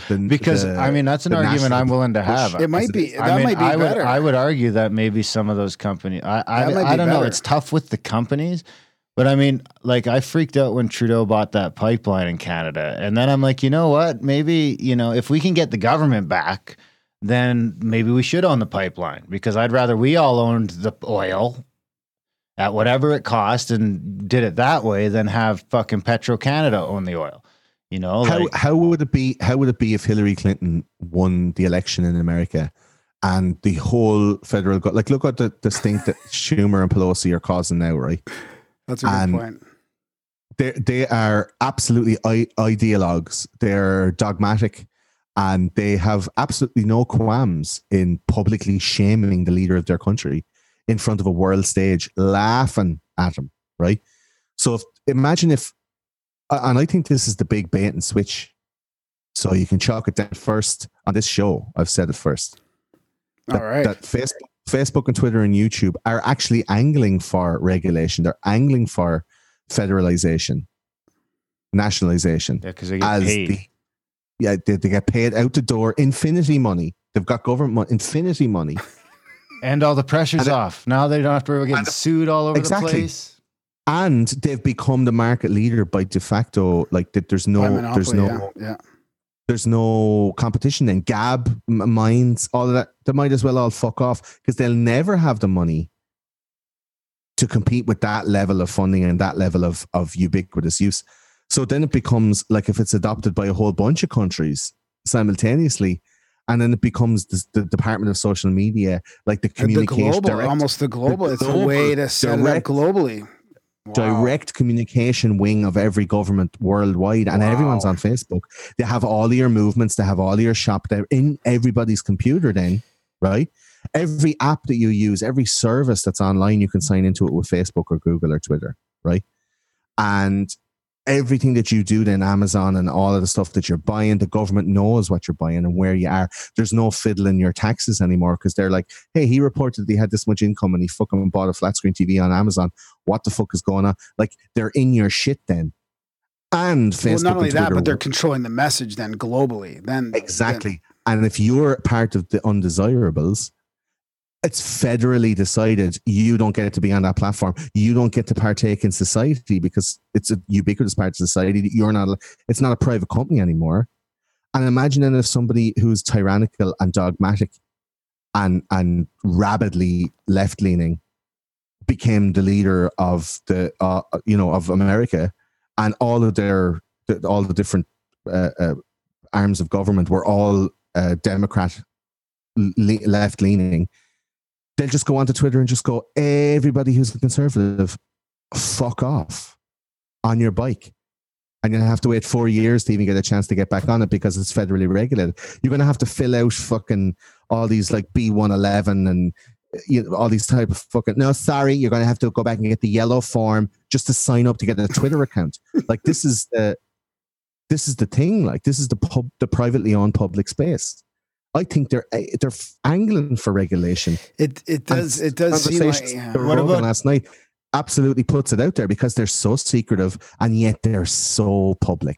The Because the- I mean, that's an argument national I'm willing to push. have. It might Is be. I That mean, might be I would, better. I would argue that maybe some of those companies. I I, I don't know. It's tough with the companies, but I mean, like I freaked out when Trudeau bought that pipeline in Canada, and then I'm like, you know what? Maybe you know if we can get the government back, then maybe we should own the pipeline because I'd rather we all owned the oil at whatever it cost and did it that way than have fucking Petro Canada own the oil. You know, how like, how would it be? How would it be if Hillary Clinton won the election in America, and the whole federal go- like look at the the stink that Schumer and Pelosi are causing now, right? That's a good point. They they are absolutely I- ideologues. They're dogmatic, and they have absolutely no qualms in publicly shaming the leader of their country in front of a world stage, laughing at him. Right. So if, imagine if, and I think this is the big bait and switch. So you can chalk it down first on this show. I've said it first. All right. That Facebook, Facebook and Twitter and YouTube are actually angling for regulation. They're angling for federalization, nationalization yeah, because they get paid. the yeah they, they get paid out the door infinity money they've got government money infinity money (laughs) And all the pressure's And it- off. Now they don't have to worry about getting sued all over Exactly. the place. And they've become the market leader by de facto. Like that, there's no, By there's no, yeah, yeah. there's no competition. Then Gab, M- Minds, all of that, they might as well all fuck off because they'll never have the money to compete with that level of funding and that level of of ubiquitous use. So then it becomes like if it's adopted by a whole bunch of countries simultaneously. And then it becomes the, the Department of Social Media, like the And the communication global, direct, almost the global. it's a way to set it up direct- globally. Wow. direct communication wing of every government worldwide, and everyone's on Facebook. They have all your movements, they have all your shop. They're in everybody's computer, then, right? Every app that you use, every service that's online, you can sign into it with Facebook or Google or Twitter, right? And everything that you do, then Amazon and all of the stuff that you're buying, the government knows what you're buying and where you are. There's no fiddling your taxes anymore because they're like, hey, he reported that he had this much income and he fucking bought a flat screen TV on Amazon what the fuck is going on? Like they're in your shit then. And Facebook. well, not only that, but they're controlling the message then globally. Then exactly. And if you're part of the undesirables, it's federally decided you don't get it to be on that platform. You don't get to partake in society because it's a ubiquitous part of society. You're not. It's not a private company anymore. And imagine then if somebody who's tyrannical and dogmatic and and rabidly left leaning became the leader of the uh, you know of America, and all of their all the different uh, uh, arms of government were all uh, Democrat le- left leaning. They'll just go onto Twitter and just go, everybody who's a conservative, fuck off on your bike. And you're gonna have to wait four years to even get a chance to get back on it because it's federally regulated. You're gonna have to fill out fucking all these like B111 and you know, all these type of fucking no sorry you're going to have to go back and get the yellow form just to sign up to get a twitter account. (laughs) Like this is the this is the thing like this is the pub the privately owned public space. I think they're eh, they're angling for regulation. It it does And it does seem like yeah. What about- last night absolutely puts it out there because they're so secretive and yet they're so public.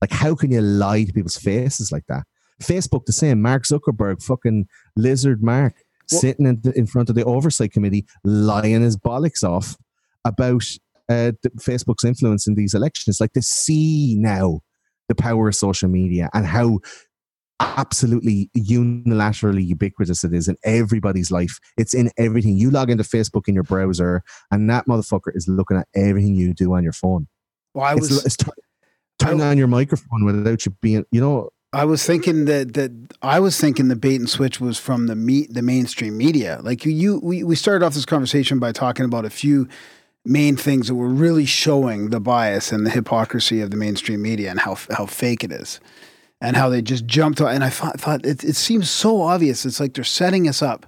Like how can you lie to people's faces like that? Facebook the same. Mark zuckerberg fucking lizard mark Well- sitting in, the, in front of the oversight committee lying his bollocks off about uh, facebook's influence in these elections like to see now the power of social media and how absolutely unilaterally ubiquitous it is in everybody's life. It's in everything. You log into Facebook in your browser, and that motherfucker is looking at everything you do on your phone. well, I was it's tur- turn on your microphone without you being, you know, I was thinking that that I was thinking the bait and switch was from the meat the mainstream media. Like you, you we, we started off this conversation by talking about a few main things that were really showing the bias and the hypocrisy of the mainstream media and how how fake it is. And how they just jumped on and I thought, thought it, it seems so obvious. It's like they're setting us up.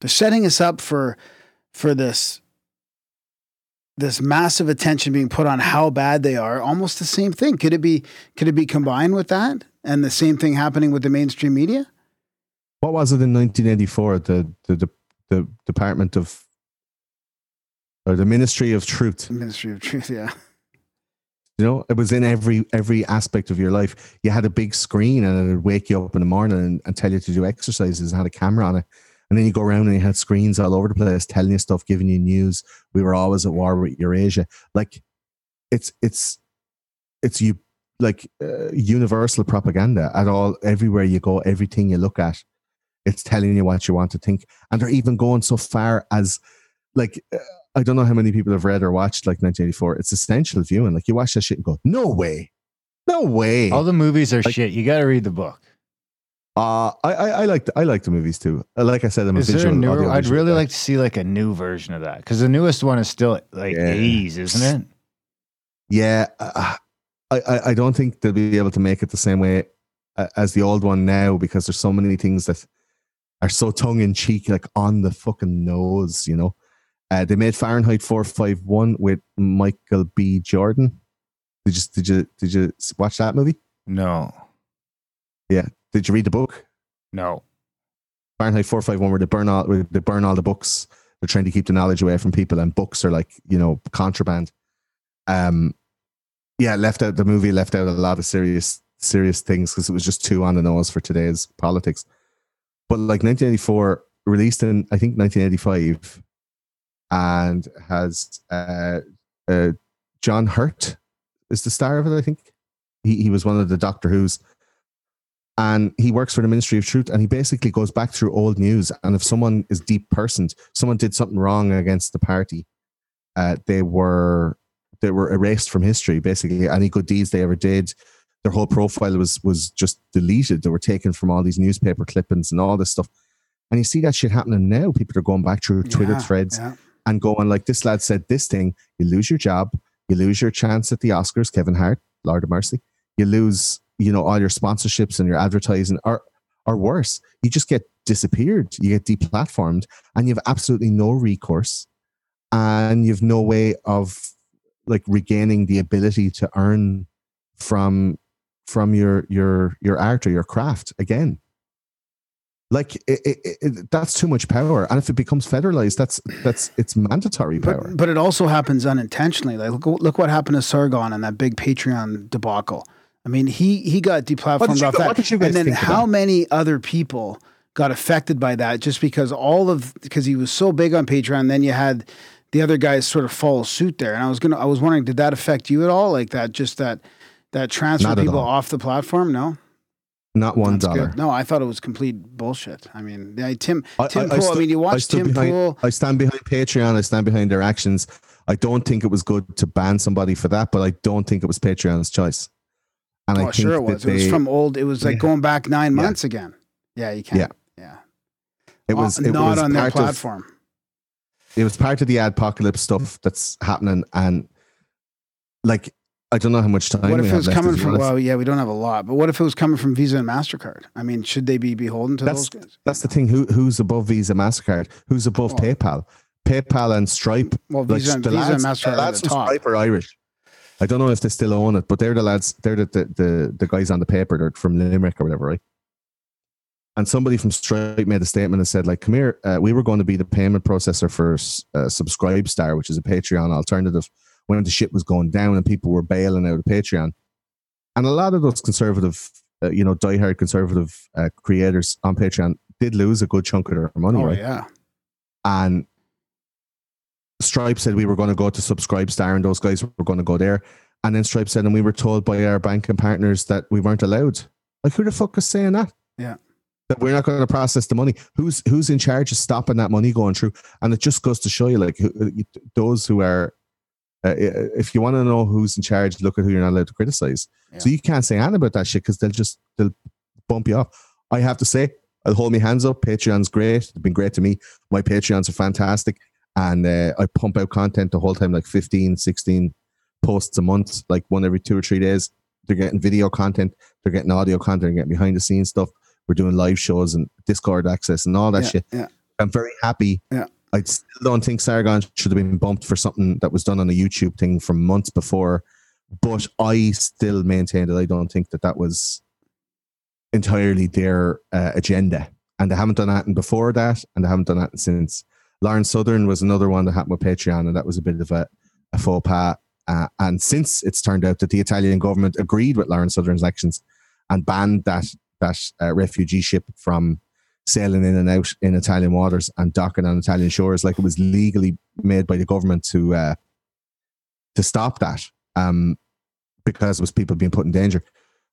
They're setting us up for for this this massive attention being put on how bad they are. Almost the same thing. Could it be could it be combined with that? And the same thing happening with the mainstream media? what was it in 1984? The, the, the, the Department of, or the Ministry of Truth. Ministry of Truth, yeah. You know, it was in every every aspect of your life. You had a big screen, and it would wake you up in the morning and, and tell you to do exercises. And had a camera on it, and then you go around and you had screens all over the place, telling you stuff, giving you news. We were always at war with Eurasia. Like, it's it's it's you like uh, universal propaganda at all everywhere you go. Everything you look at, it's telling you what you want to think, and they're even going so far as like. Uh, I don't know how many people have read or watched like 1984. It's essential viewing. Like you watch that shit and go, no way, no way. All the movies are Like- shit. You got to read the book. Uh, I, I I like the, I like the movies too. Like I said, I'm Is a there a visual. newer? I'd really guy. like to see like a new version of that because the newest one is still like Yeah. 80s, isn't it? Yeah, uh, I, I I don't think they'll be able to make it the same way uh, as the old one now because there's so many things that are so tongue in cheek, like on the fucking nose. You know, uh, they made Fahrenheit 451 with Michael B. Jordan. Did you did you did you watch that movie? No, Did you read the book? no. Fahrenheit 451 where they burn all where they burn all the books. They're trying to keep the knowledge away from people and books are like, you know, contraband. Um yeah, left out the movie left out a lot of serious serious things because it was just too on the nose for today's politics. But like 1984, released in I think 1985, and has uh, uh, John Hurt is the star of it. I think he he was one of the Doctor Who's, and he works for the Ministry of Truth, and he basically goes back through old news, and if someone is deep personed, someone did something wrong against the party, uh, they were they were erased from history. Basically, any good deeds they ever did, their whole profile was was just deleted. They were taken from all these newspaper clippings and all this stuff. And you see that shit happening now. People are going back through Twitter Yeah, threads yeah. and going like, "This lad said this thing." You lose your job. You lose your chance at the Oscars. Kevin Hart, Lord of Mercy. You lose, you know, all your sponsorships and your advertising, are or worse, you just get disappeared. You get deplatformed, and you have absolutely no recourse, and you've no way of like regaining the ability to earn from from your your your art or your craft again like it, it, it, that's too much power and if it becomes federalized that's that's it's mandatory power But, but it also happens unintentionally. Like look, look what happened to Sargon and that big Patreon debacle. I mean, he he got deplatformed you off go- that. what did you guys and then think how many other people got affected by that just because all of because he was so big on Patreon. Then you had the other guys sort of follow suit there. And I was gonna I was wondering, did that affect you at all? Like that just that that transfer Not people all. off the platform? No. not one That's dollar good. No, I thought it was complete bullshit. I mean, yeah, Tim I- Tim I- I Pool. I, stood- mean, you I watch Tim behind, Pool. I stand behind Patreon. I stand behind their actions. I don't think it was good to ban somebody for that, but I don't think it was Patreon's choice. And I Oh, think sure it was. It was from old. It was like Yeah. going back nine Yeah. months again. Yeah, you can't. Yeah. Yeah. it was Uh, it not was on their part of- platform. it was part of the apocalypse stuff that's happening, and like I don't know how much time. what if it was coming from? Well, yeah, we don't have a lot, but what if it was coming from Visa and Mastercard? I mean, should they be beholden to That's- those guys? That's the thing. Who who's above Visa, and Mastercard? Who's above Well- PayPal? PayPal and Stripe. Well, Like, Visa, and Visa lads, and Mastercard the are the top. Stripe are Irish. I don't know if they still own it, but they're the lads. They're the the the, the guys on the paper. They're from Limerick or whatever, right? And somebody from Stripe made a statement and said, like, come here, uh, we were going to be the payment processor for uh, Subscribe Star, which is a Patreon alternative when the shit was going down and people were bailing out of Patreon. And a lot of those conservative, uh, you know, diehard conservative uh, creators on Patreon did lose a good chunk of their money, Oh right? yeah. and Stripe said we were going to go to Subscribe Star and those guys were going to go there. And then Stripe said, and we were told by our banking partners that we weren't allowed. Like, who the fuck is saying that? Yeah. That we're not going to process the money. Who's who's in charge of stopping that money going through? And it just goes to show you, like, those who are, uh, if you want to know who's in charge, look at who you're not allowed to criticize. So you can't say anything about that shit because they'll just they'll bump you off. I have to say, I'll hold my hands up. Patreon's great. They've been great to me. My Patreons are fantastic. And uh, I pump out content the whole time, like 15, 16 posts a month, like one every two or three days. They're getting video content, they're getting audio content, they're getting behind the scenes stuff. We're doing live shows and Discord access and all that yeah, shit. yeah. I'm very happy. Yeah. I still don't think Sargon should have been bumped for something that was done on a YouTube thing from months before, but I still maintain that I don't think that that was entirely their uh, agenda, and they haven't done that before that, and they haven't done that since. Lauren Southern was another one that happened with Patreon, and that was a bit of a, a faux pas. Uh, and since it's turned out that the Italian government agreed with Lauren Southern's actions and banned that that uh, refugee ship from sailing in and out in Italian waters and docking on Italian shores, like it was legally made by the government to uh, to stop that, um, because it was people being put in danger.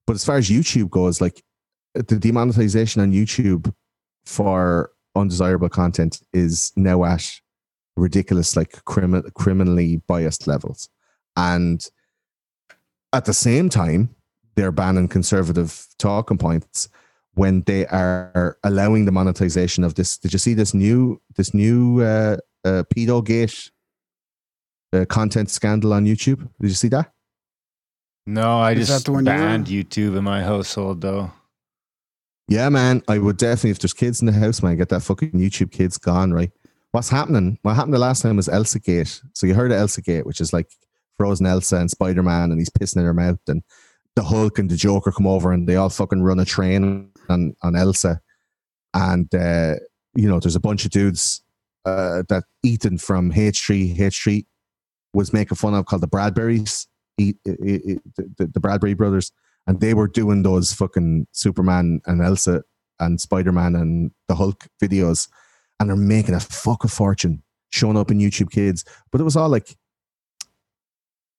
But as far as YouTube goes, like the demonetization on YouTube for undesirable content is now at ridiculous, like criminal, criminally biased levels, and at the same time, they're banning conservative talking points when they are allowing the monetization of this. Did you see this new this new uh, uh, pedo gate uh, content scandal on YouTube? Did you see that? No, I Is that just the one you were banned on? YouTube in my household though. Yeah, man. I would definitely, if there's kids in the house, man, get that fucking YouTube kids gone, right? What's happening? What happened the last time was Elsa Gate. So you heard of Elsa Gate, which is like Frozen Elsa and Spider Man, and he's pissing in her mouth, and the Hulk and the Joker come over, and they all fucking run a train on on Elsa, and uh, you know, there's a bunch of dudes uh, that Ethan from H3 H3 was making fun of called the Bradberrys, e- the, the Bradberry brothers, and they were doing those fucking Superman and Elsa and Spider Man and the Hulk videos, and they're making a fuck of fortune showing up in YouTube Kids. But it was all like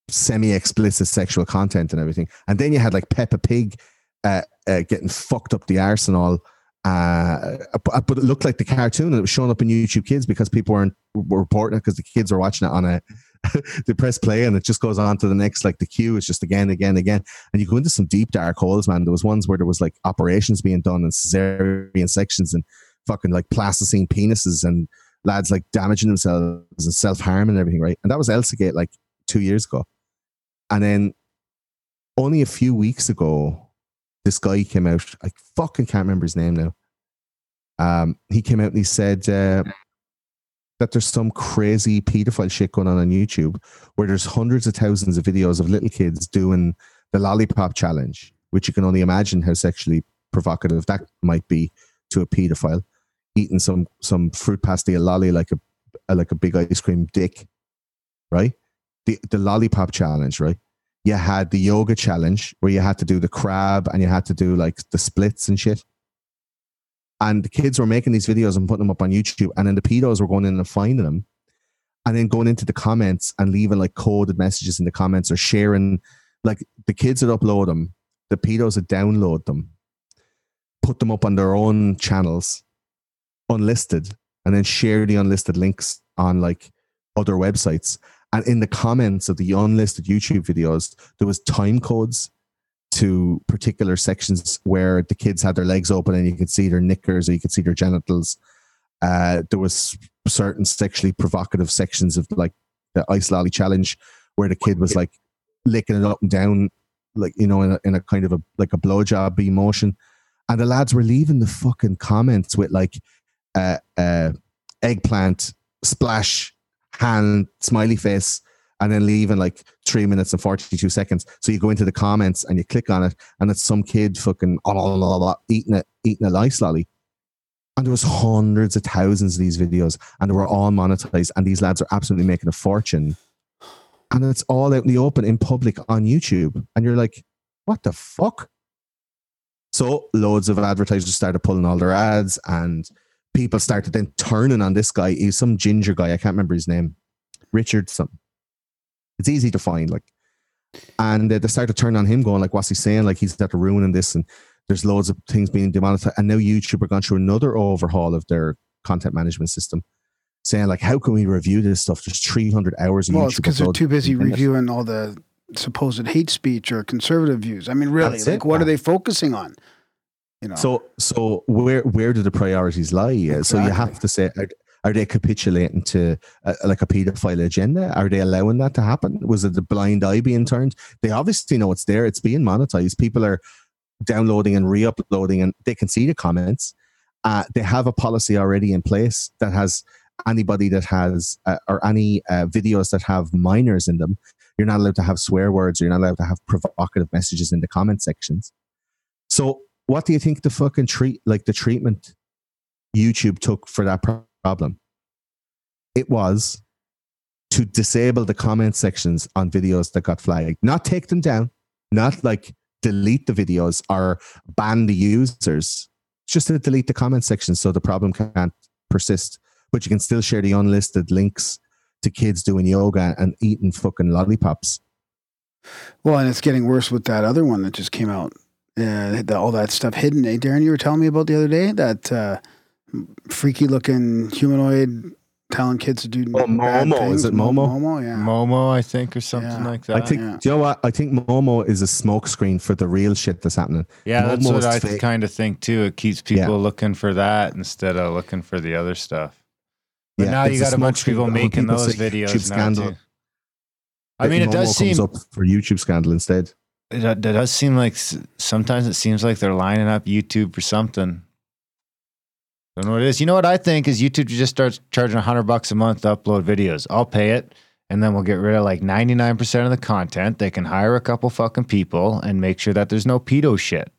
semi-explicit sexual content and everything. And then you had like Peppa Pig uh, uh, getting fucked up the arsenal. Uh, but but it looked like the cartoon and it was showing up in YouTube Kids because people weren't were reporting it because the kids were watching it on a (laughs) they press play and it just goes on to the next like the queue is just again again again. And you go into some deep dark holes man. There was ones where there was like operations being done and cesarean sections and fucking like plasticine penises and lads like damaging themselves and self-harm and everything right? And that was Elsagate like two years ago. And then only a few weeks ago this guy came out. I fucking can't remember his name now. Um he came out and he said uh, that there's some crazy pedophile shit going on on YouTube where there's hundreds of thousands of videos of little kids doing the lollipop challenge, which you can only imagine how sexually provocative that might be to a pedophile, eating some some fruit pasty, a lolly like a like a big ice cream dick, right? The the lollipop challenge, right? You had the yoga challenge where you had to do the crab and you had to do like the splits and shit. And the kids were making these videos and putting them up on YouTube. And then the pedos were going in and finding them and then going into the comments and leaving like coded messages in the comments or sharing. Like the kids would upload them, the pedos would download them, put them up on their own channels, unlisted, and then share the unlisted links on like other websites. And in the comments of the unlisted YouTube videos, there was time codes to particular sections where the kids had their legs open and you could see their knickers or you could see their genitals. Uh, there was certain sexually provocative sections of like the ice lolly challenge where the kid was like licking it up and down, like you know, in a, in a kind of a like a blowjob be motion, and the lads were leaving the fucking comments with like uh, uh, eggplant splash hand smiley face and then leaving like three minutes and 42 seconds. So you go into the comments and you click on it, and it's some kid fucking blah, blah, blah, eating it, eating a ice lolly. And there was hundreds of thousands of these videos, and they were all monetized. And these lads are absolutely making a fortune. And it's all out in the open in public on YouTube. And you're like, what the fuck? So loads of advertisers started pulling all their ads, and people started then turning on this guy. He's some ginger guy. I can't remember his name. Richard something. It's easy to find, like, and they started turning on him, going like, "What's he saying? Like he's after ruining this." And there's loads of things being demonetized. And now YouTube are going through another overhaul of their content management system, saying like, "How can we review this stuff? There's 300 hours." Of Well, YouTube it's because they're too busy reviewing all the supposed hate speech or conservative views. I mean, really, That's like, it, what are they focusing on? You know, So, so where where do the priorities lie? Yeah, So you have to say, are, they capitulating to uh, like a paedophile agenda? Are they allowing that to happen? Was it the blind eye being turned? They obviously know it's there. It's being monetized. People are downloading and re-uploading, and they can see the comments. Uh, they have a policy already in place that has anybody that has uh, or any uh, videos that have minors in them. You're not allowed to have swear words. Or you're not allowed to have provocative messages in the comment sections. So, what do you think the fucking treat like the treatment YouTube took for that problem? It was to disable the comment sections on videos that got flagged, not take them down, not like delete the videos or ban the users, just to delete the comment section so the problem can't persist. But you can still share the unlisted links to kids doing yoga and eating fucking lollipops. well, and it's getting worse with that other one that just came out. Uh, the, all that stuff hidden. Eh, Darren, you were telling me about the other day that uh, freaky looking humanoid telling kids to do Oh, bad Momo. things. Is it Momo? Momo, yeah. Momo, I think, or something Yeah. like that. I think, yeah. do you know what? I think Momo is a smokescreen for the real shit that's happening. yeah, that's Momo what is I fake. kind of think too. It keeps people Yeah. looking for that instead of looking for the other stuff. But Yeah, now you got a bunch of people making people those videos YouTube now scandal. too. I mean, it does Momo seem up for YouTube scandal instead. it, uh, it does seem like sometimes it seems like they're lining up YouTube for something. Don't know what it is. You know what I think is YouTube just starts charging hundred bucks a month to upload videos. I'll pay it, and then we'll get rid of like ninety nine percent of the content. They can hire a couple fucking people and make sure that there's no pedo shit.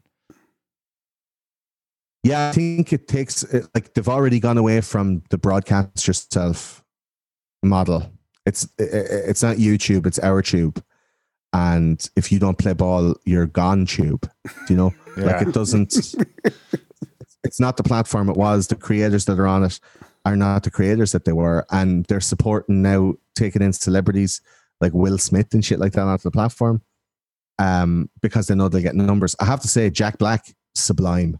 Yeah, I think it takes like they've already gone away from the broadcast yourself model. It's i- i- it's not YouTube, it's our tube. And if you don't play ball, you're gone tube. Do you know? (laughs) Like it doesn't (laughs) it's not the platform it was, the creators that are on it are not the creators that they were, and they're supporting now taking in celebrities like Will Smith and shit like that onto the platform, um, because they know they get numbers. I have to say, Jack Black, sublime,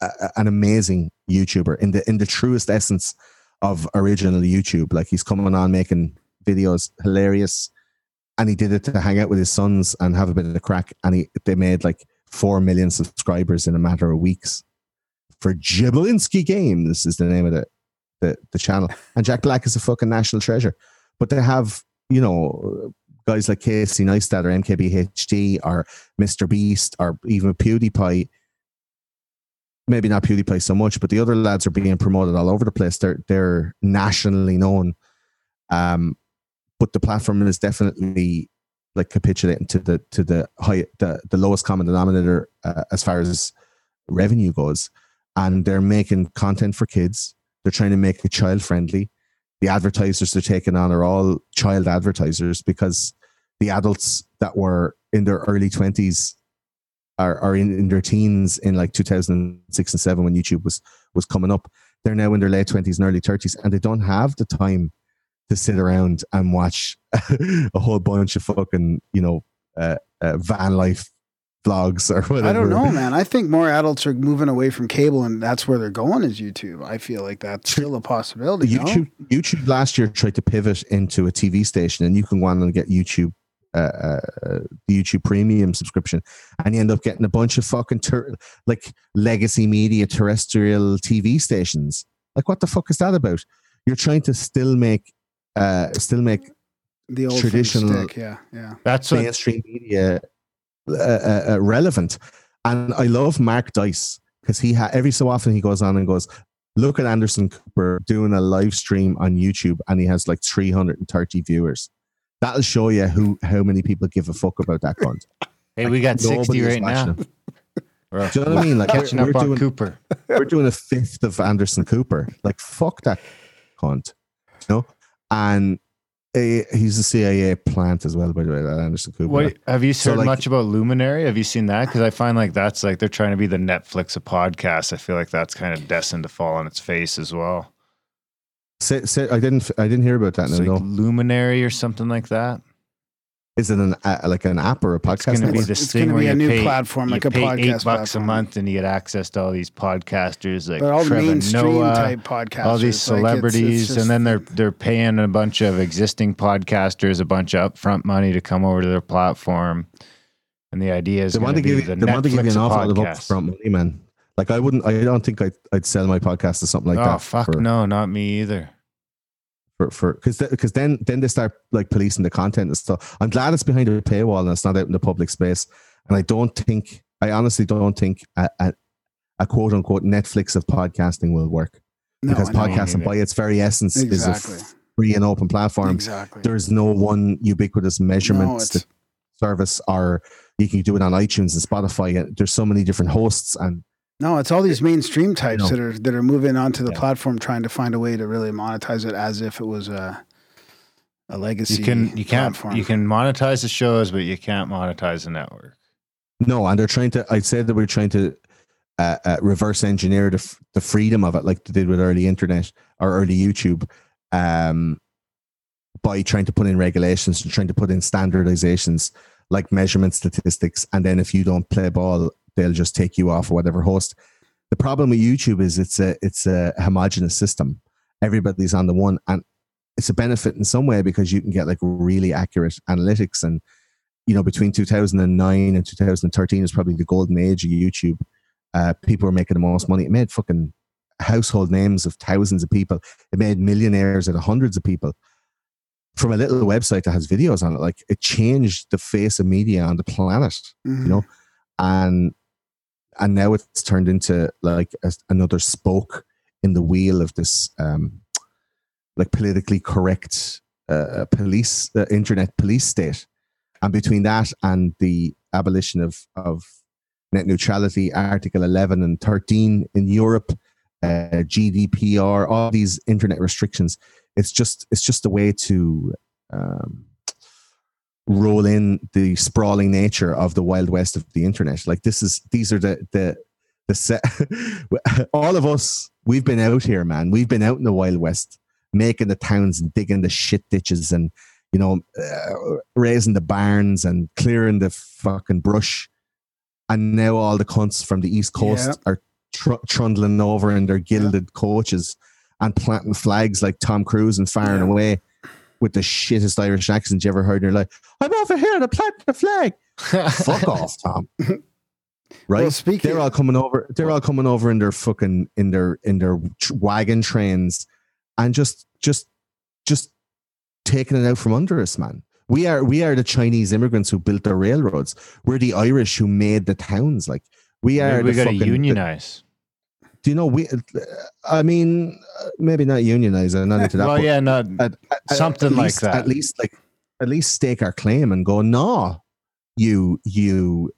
a, an amazing YouTuber in the in the truest essence of original YouTube. Like he's coming on making videos hilarious, and he did it to hang out with his sons and have a bit of a crack, and he they made like four million subscribers in a matter of weeks. For Jablinski Games is the name of the, the the channel, and Jack Black is a fucking national treasure. But they have you know guys like Casey Neistat or MKBHD or Mr Beast or even PewDiePie. Maybe not PewDiePie so much, but the other lads are being promoted all over the place. They're they're nationally known, um, but the platform is definitely like capitulating to the to the high the, the lowest common denominator uh, as far as revenue goes and they're making content for kids. They're trying to make it child friendly the advertisers they're taking on are all child advertisers because the adults that were in their early 20s are, are in, in their teens in like 2006 and 7 when youtube was was coming up. They're now in their late 20s and early 30s and they don't have the time to sit around and watch (laughs) a whole bunch of fucking you know uh, uh, van life vlogs or whatever. I don't know, man. I think more adults are moving away from cable, and that's where they're going is YouTube. I feel like that's still a possibility. no? YouTube YouTube last year tried to pivot into a TV station, and you can go on and get YouTube. Uh, uh, uh, the YouTube Premium subscription, and you end up getting a bunch of fucking ter- like legacy media terrestrial TV stations. Like, what the fuck is that about? You're trying to still make, uh, still make the old traditional- traditional. Stick, yeah, yeah. That's what mainstream media uh, uh, uh, relevant. And I love Mark Dice because he ha- every so often he goes on and goes, look at Anderson Cooper doing a live stream on YouTube, and he has like 330 viewers. That'll show you who how many people give a fuck about that cunt. (laughs) hey, we got sixty is right now. (laughs) Do you know what I mean? Like we're, catching we're on doing, Cooper. (laughs) we're doing a fifth of Anderson Cooper. Like fuck that cunt, you know. And uh, he's a CIA plant as well, by the way. Anderson Cooper. What have you So, heard like- much about Luminary? Have you seen that? Because I find like that's like they're trying to be the Netflix of podcasts. I feel like that's kind of destined to fall on its face as well. Say, say, I didn't. I didn't hear about that. It's No, like no. Luminary or something like that. Is it an uh, like an app or a podcast? It's going to be network? this It's thing gonna where be a you new pay, platform, you like a podcast eight bucks platform. a month, and you get access to all these podcasters like But all the Trevor mainstream Noah, type podcasts, all these celebrities, and then they're they're paying a bunch of existing podcasters a bunch of upfront money to come over to their platform. And the idea is they want to give you. the They want to give you an of awful lot of upfront money, man. Like I wouldn't. I don't think I'd, I'd sell my podcast to something like oh that. fuck for, no, not me either. For for because because then then they start like policing the content and stuff. I'm glad it's behind a paywall and it's not out in the public space. And I don't think. I honestly don't think a, a, a quote unquote Netflix of podcasting will work no, because podcasting by its very essence exactly, is a free and open platform. exactly. There's no one ubiquitous measurement No, service or you can do it on iTunes and Spotify. And There's so many different hosts and No, it's all these mainstream types know. that are that are moving onto the Yeah. platform, trying to find a way to really monetize it as if it was a a legacy. You can you can't platform. you can monetize the shows, but you can't monetize the network. no, and they're trying to. I'd say that we're trying to uh, uh, reverse engineer the, f- the freedom of it, like they did with early internet or early YouTube, um, by trying to put in regulations and trying to put in standardizations like measurement statistics, and then if you don't play ball, they'll just take you off or whatever host. The problem with YouTube is it's a it's a homogenous system. Everybody's on the one, and it's a benefit in some way because you can get like really accurate analytics and you know between 2009 and 2013 is probably the golden age of youtube uh, people were making the most money it made fucking household names of thousands of people it made millionaires out of hundreds of people from a little website that has videos on it like it changed the face of media on the planet Mhm. you know and and now it's turned into like a, another spoke in the wheel of this um like politically correct uh, police uh, internet police state. And between that and the abolition of of net neutrality article 11 and 13 in europe uh, gdpr all these internet restrictions it's just it's just a way to um, roll in the sprawling nature of the wild west of the internet like this is these are the the the set (laughs) all of us we've been out here, man. We've been out in the Wild West, making the towns and digging the shit ditches and you know, uh, raising the barns and clearing the fucking brush. And now all the cunts from the East Coast Yeah. are tr- trundling over in their gilded coaches and planting flags like Tom Cruise and firing Yeah. away with the shittest Irish accent you ever heard in your life. I'm over here to plant the flag. (laughs) Fuck off, Tom. Right? Well, speaking, they're all coming over. They're all coming over in their fucking in their in their wagon trains, and just just just taking it out from under us, man. We are we are the Chinese immigrants who built the railroads. We're the Irish who made the towns. Like we are. Maybe we got to fucking- the- unionize. Do you know we? I mean, uh, maybe not unionize. I'm not into that. well, but yeah, not at- at- something at like least- that. At least like at least stake our claim and go, no, you you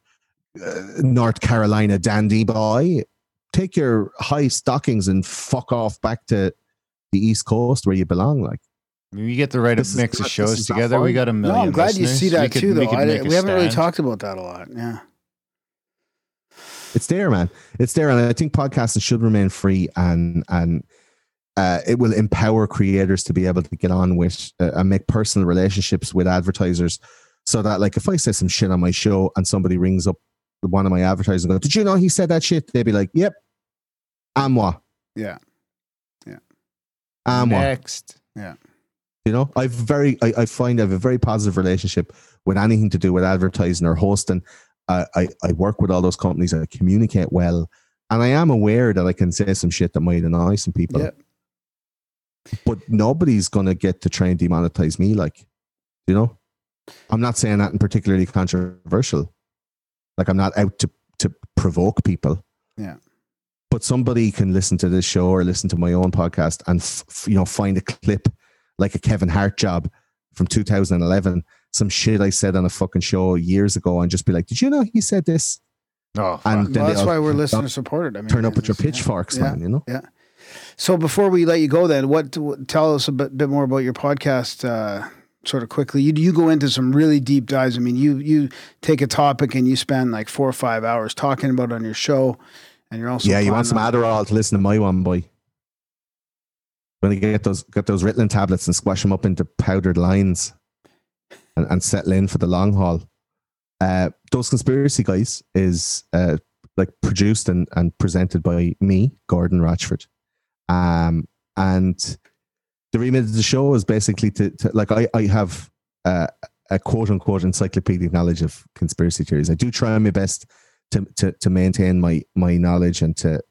uh, North Carolina dandy boy, take your high stockings and fuck off back to the East Coast where you belong. Like I mean, we get the right This is mix of shows together. We got a no, million. I'm glad you see that could- too, we though. could I, make we haven't really talked about that a lot. Yeah. It's there, man. It's there, and I think podcasting should remain free and and. Uh, it will empower creators to be able to get on with uh, and make personal relationships with advertisers so that like if I say some shit on my show and somebody rings up one of my advertisers and go, Did you know he said that shit? They'd be like, Yep. I'm what? Yeah. I'm what? Next. Yeah. You know, I've very I, I find I have a very positive relationship with anything to do with advertising or hosting. I, I, I work with all those companies, I communicate well, and I am aware that I can say some shit that might annoy some people. Yeah. But nobody's gonna get to try and demonetize me, like you know. I'm not saying that in particularly controversial. Like I'm not out to to provoke people. Yeah. But somebody can listen to this show or listen to my own podcast and f- f- you know find a clip like a Kevin Hart job from 2011, some shit I said on a fucking show years ago, and just be like, "Did you know he said this?" Oh, And Well, that's why we're listener supported. I mean, turn up with your pitchforks, Yeah. man. You know. Yeah. So before we let you go, then what? Tell us a bit, bit more about your podcast, uh, sort of quickly. You you go into some really deep dives. I mean, you you take a topic and you spend like four or five hours talking about it on your show, and you're also yeah, you want some Adderall to listen to my one, boy. When you get those get those Ritalin tablets and squash them up into powdered lines, and, and settle in for the long haul. Uh, those conspiracy guys is uh, like produced and, and presented by me, Gordon Rochford. Um, and the remit of the show is basically to, to like I, I have uh, a quote unquote encyclopedic knowledge of conspiracy theories. I do try my best to, to, to maintain my, my knowledge and to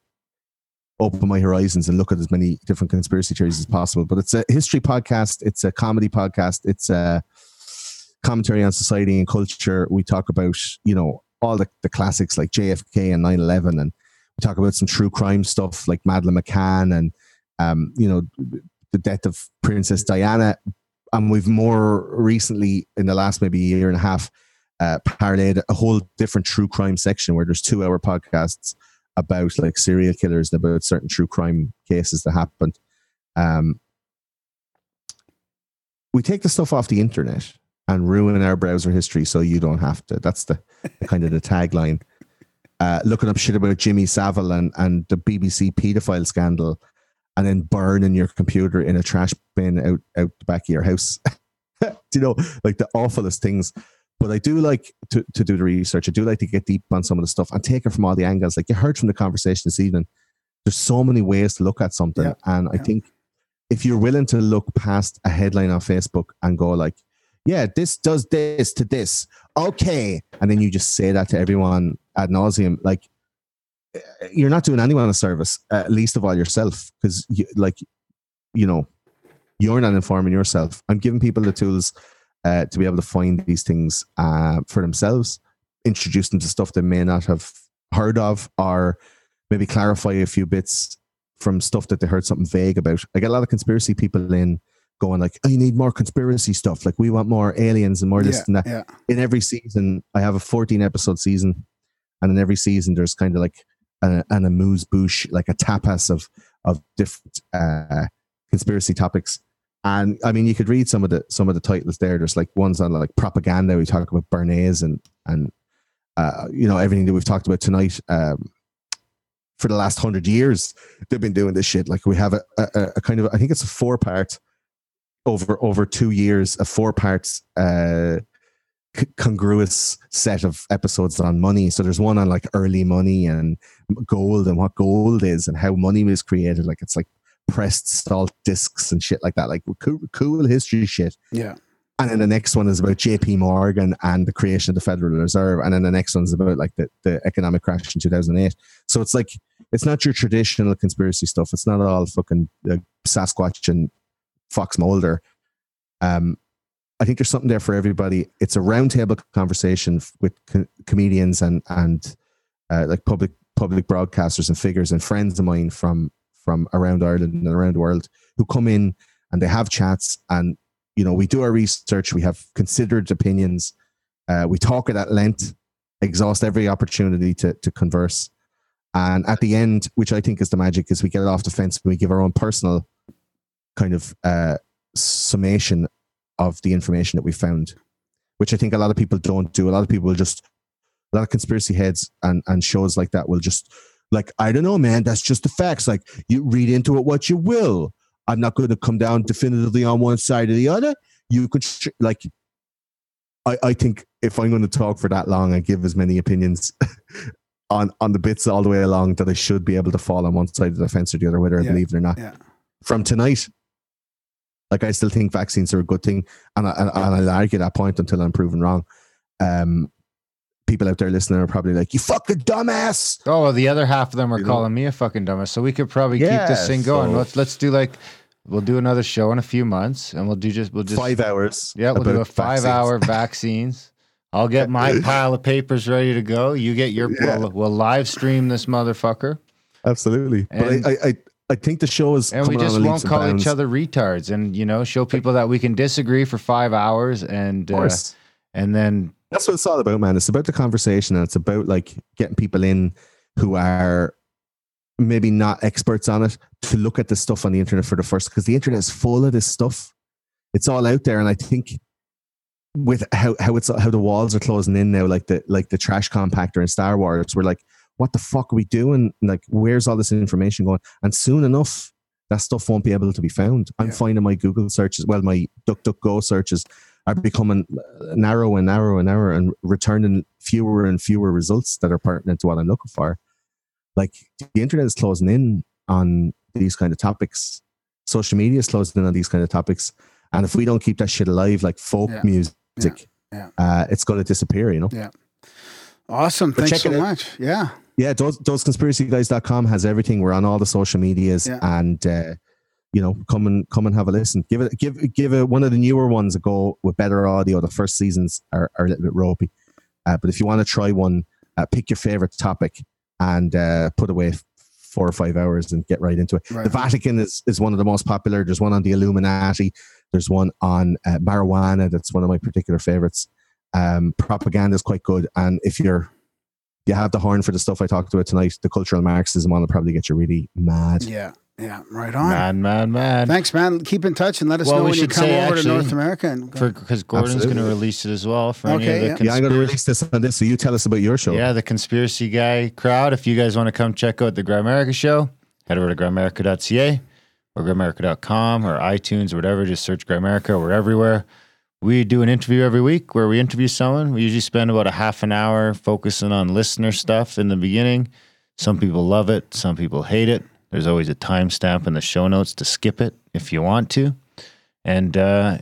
open my horizons and look at as many different conspiracy theories as possible. But it's a history podcast, it's a comedy podcast, it's a commentary on society and culture. We talk about, you know, all the, the classics like JFK and 9 11, and we talk about some true crime stuff like Madeleine McCann and, um, you know, the death of Princess Diana. And we've more recently, in the last maybe year and a half, uh, parlayed a whole different true crime section where there's two hour podcasts about like serial killers and about certain true crime cases that happened. Um, we take the stuff off the internet and ruin our browser history so you don't have to. That's the, the kind of the tagline. Uh, looking up shit about Jimmy Savile and, and the BBC paedophile scandal and then burning your computer in a trash bin out, out the back of your house. (laughs) do you know, like the awfulest things. But I do like to, to do the research. I do like to get deep on some of the stuff and take it from all the angles. Like you heard from the conversation this evening, there's so many ways to look at something. Yeah. And I Yeah. think if you're willing to look past a headline on Facebook and go like, yeah, this does this to this. Okay. And then you just say that to everyone ad nauseum. Like eh, you're not doing anyone a service, uh, least of all yourself. Because you, like, you know, you're not informing yourself. I'm giving people the tools uh, to be able to find these things uh, for themselves, introduce them to stuff they may not have heard of, or maybe clarify a few bits from stuff that they heard something vague about. I get a lot of conspiracy people in going like, "I need more conspiracy stuff. Like we want more aliens and more this yeah, and that." yeah. In every season, I have a 14 episode season, and in every season, there's kind of like an, an amuse bouche, like a tapas of of different uh, conspiracy topics. And I mean, you could read some of the some of the titles there. There's like ones on like propaganda. We talk about Bernays and and uh, you know everything that we've talked about tonight. Um, for the last hundred years. They've been doing this shit. Like we have a, a, a kind of I think it's a four part over over two years, a four parts uh, c- congruous set of episodes on money. So there's one on like early money and gold and what gold is and how money was created. Like it's like pressed salt discs and shit like that. Like cool, cool history shit. Yeah. And then the next one is about J.P. Morgan and the creation of the Federal Reserve. And then the next one's about like the, the economic crash in 2008. So it's like, it's not your traditional conspiracy stuff. It's not all fucking uh, Sasquatch and Fox Mulder. Um, I think there's something there for everybody. It's a roundtable conversation with co- comedians and and uh, like public public broadcasters and figures and friends of mine from from around Ireland and around the world who come in and they have chats and you know we do our research. We have considered opinions. Uh, we talk it at length, exhaust every opportunity to to converse, and at the end, which I think is the magic, is we get it off the fence and we give our own personal kind of uh, summation of the information that we found, which I think a lot of people don't do. A lot of people will just, a lot of conspiracy heads and, and shows like that will just, like, I don't know, man, that's just the facts. Like, you read into it what you will. I'm not going to come down definitively on one side or the other. You could, sh- like, I, I think if I'm going to talk for that long and give as many opinions (laughs) on, on the bits all the way along, that I should be able to fall on one side of the fence or the other, whether I Yeah. believe it or not. Yeah. From tonight, like I still think vaccines are a good thing, and I, and, and I'll argue that point until I'm proven wrong. Um, people out there listening are probably like, "You fucking dumbass." Oh, well, the other half of them are You know? calling me a fucking dumbass. So we could probably keep this thing going. so- Let's let's do like we'll do another show in a few months, and we'll do just we'll just Five hours. yeah we'll do a five vaccines. hour vaccines. I'll get my (laughs) pile of papers ready to go. You get your Yeah. we'll, we'll live stream this motherfucker, Absolutely, And- but I, I, I, think the show is and we just on won't call each other retards, and you know show people that we can disagree for five hours, and uh, and then that's what it's all about, man. It's about the conversation, and it's about like getting people in who are maybe not experts on it to look at the stuff on the internet for the first because the internet is full of this stuff. It's all out there, and I think with how how it's how the walls are closing in now, like the like the trash compactor in Star Wars, we're like, what the fuck are we doing? Like, where's all this information going? And soon enough, that stuff won't be able to be found. I'm Yeah. finding my Google searches, well, my DuckDuckGo searches are becoming narrow and narrow and narrow and returning fewer and fewer results that are pertinent to what I'm looking for. Like the internet is closing in on these kind of topics. Social media is closing in on these kind of topics. And if we don't keep that shit alive, like folk Yeah. music, Yeah. Uh, it's going to disappear, you know? Awesome. But Thanks so it out. much. Yeah. Yeah, those, thoseconspiracyguys.com has everything. We're on all the social medias Yeah. and, uh, you know, come and come and have a listen. Give it, give, give it one of the newer ones a go with better audio. The first seasons are, are a little bit ropey, uh, but if you want to try one, uh, pick your favorite topic and uh, put away four or five hours and get right into it. Right. The Vatican is, is one of the most popular. There's one on the Illuminati. There's one on uh, marijuana. That's one of my particular favorites. Um, propaganda is quite good. And if you're, you have the horn for the stuff I talked about tonight, the cultural Marxism one will probably get you really mad. Yeah. Yeah. Right on. man, man, man. Thanks, man. Keep in touch and let us Well, know when you come say, over to North America. And because Gordon's going to release it as well for any Okay, of the yeah. Yeah, I'm going to release this on this. So you tell us about your show. Yeah, the conspiracy guy crowd. If you guys want to come check out the Grimerica show, head over to grimerica.ca or grimerica.com or iTunes or whatever. Just search Grimerica. We're everywhere. We do an interview every week where we interview someone. We usually spend about a half an hour focusing on listener stuff in the beginning. Some people love it, some people hate it. There's always a timestamp in the show notes to skip it if you want to. And uh,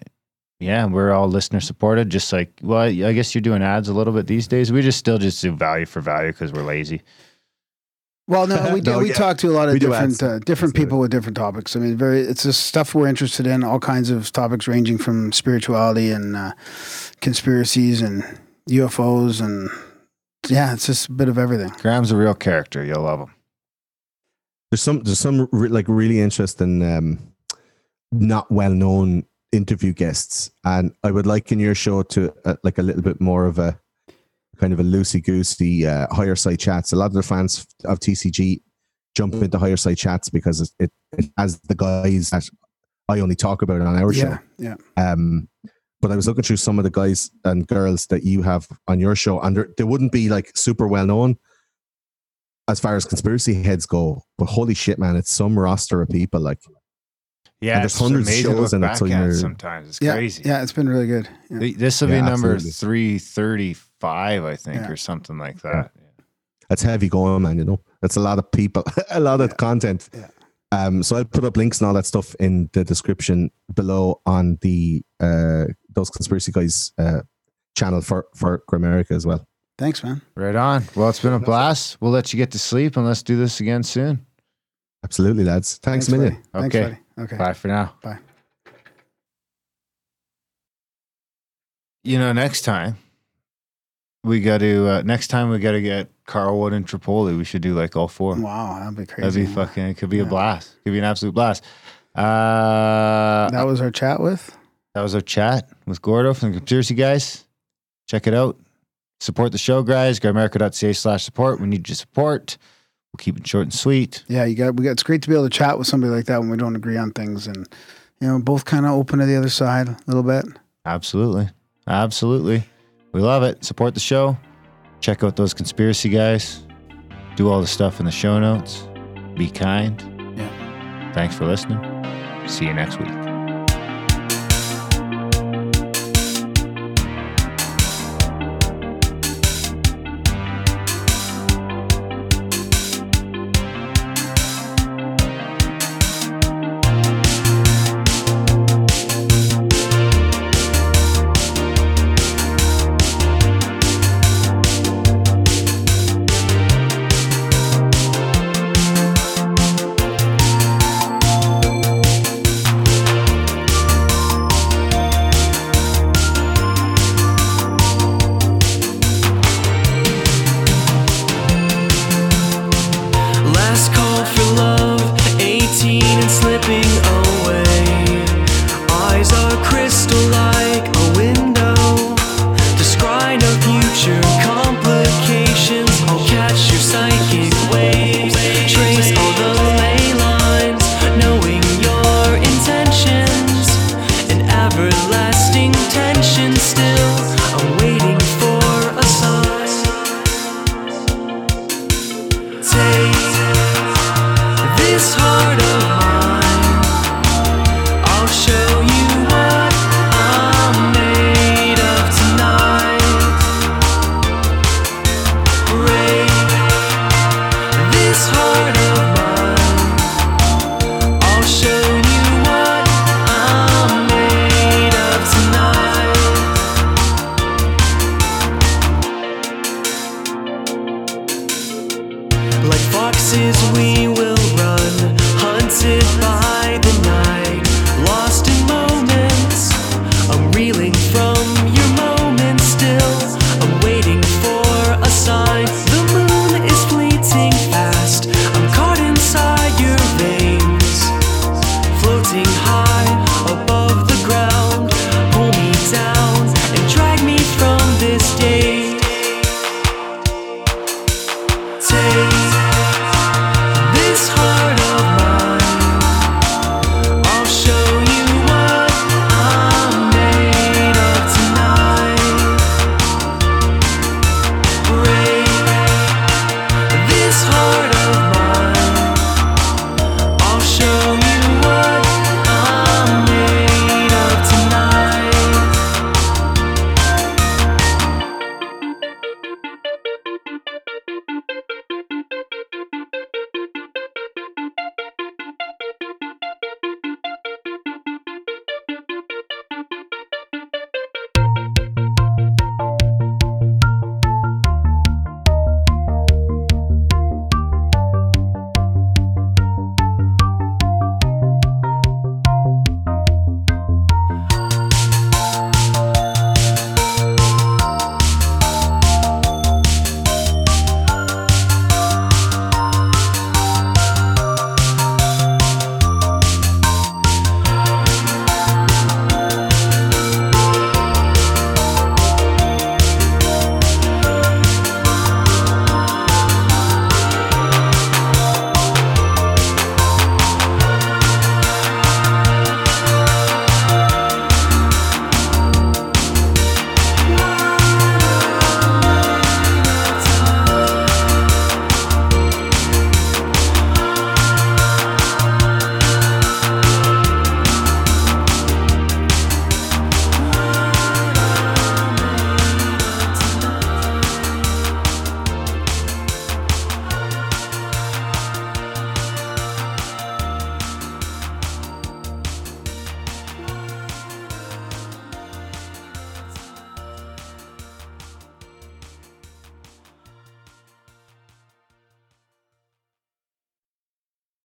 yeah, we're all listener supported. Just like, well, I guess you're doing ads a little bit these days. We just still just do value for value because we're lazy. Well, no, we (laughs) do. No, we yeah. talk to a lot of We different uh, different Absolutely. people with different topics. I mean, very it's just stuff we're interested in. All kinds of topics ranging from spirituality and uh, conspiracies and UFOs and yeah, it's just a bit of everything. Graham's a real character. You'll love him. There's some there's some re- like really interesting, um, not well known interview guests, and I would liken your show to uh, like a little bit more of a kind of a loosey goosey uh, Higherside Chats. A lot of the fans of TCG jump into Higherside Chats because it, it, it has the guys that I only talk about on our show. Yeah, yeah. Um, but I was looking through some of the guys and girls that you have on your show, and they're- wouldn't be like super well known. as far as conspiracy heads go. But holy shit, man, it's some roster of people. Like, Yeah, And there's it's hundreds of amazing shows look in it, so sometimes. It's Yeah, crazy. yeah, it's been really good. Yeah. This will be Yeah, number absolutely. 335, I think, Yeah. or something like that. that's heavy going, man. You know, that's a lot of people, (laughs) a lot of content. Yeah. Um, so I'll put up links and all that stuff in the description below on the uh those conspiracy guys uh channel for for Grimerica as well. Thanks, man. Right on. Well, it's been a blast. We'll let you get to sleep and let's do this again soon. Absolutely, lads. Thanks, a million. buddy. Thanks, Okay. buddy. Okay. Bye for now. Bye. You know, next time we got to, uh, next time we got to get Carlwood and Tripoli. We should do like all four. Wow, that'd be crazy. That'd be fucking, it could be a Yeah. blast. Could be an absolute blast. Uh, That was our chat with. That was our chat with Gordo from the Conspiracy Guys. Check it out. Support the show, guys. Grimerica.ca slash support. We need your support. We'll keep it short and sweet. Yeah, you got. We got. It's great to be able to chat with somebody like that when we don't agree on things, and you know, both kind of open to the other side a little bit. Absolutely. Absolutely. We love it. Support the show. Check out those conspiracy guys. Do all the stuff in the show notes. Be kind. Yeah. Thanks for listening. See you next week.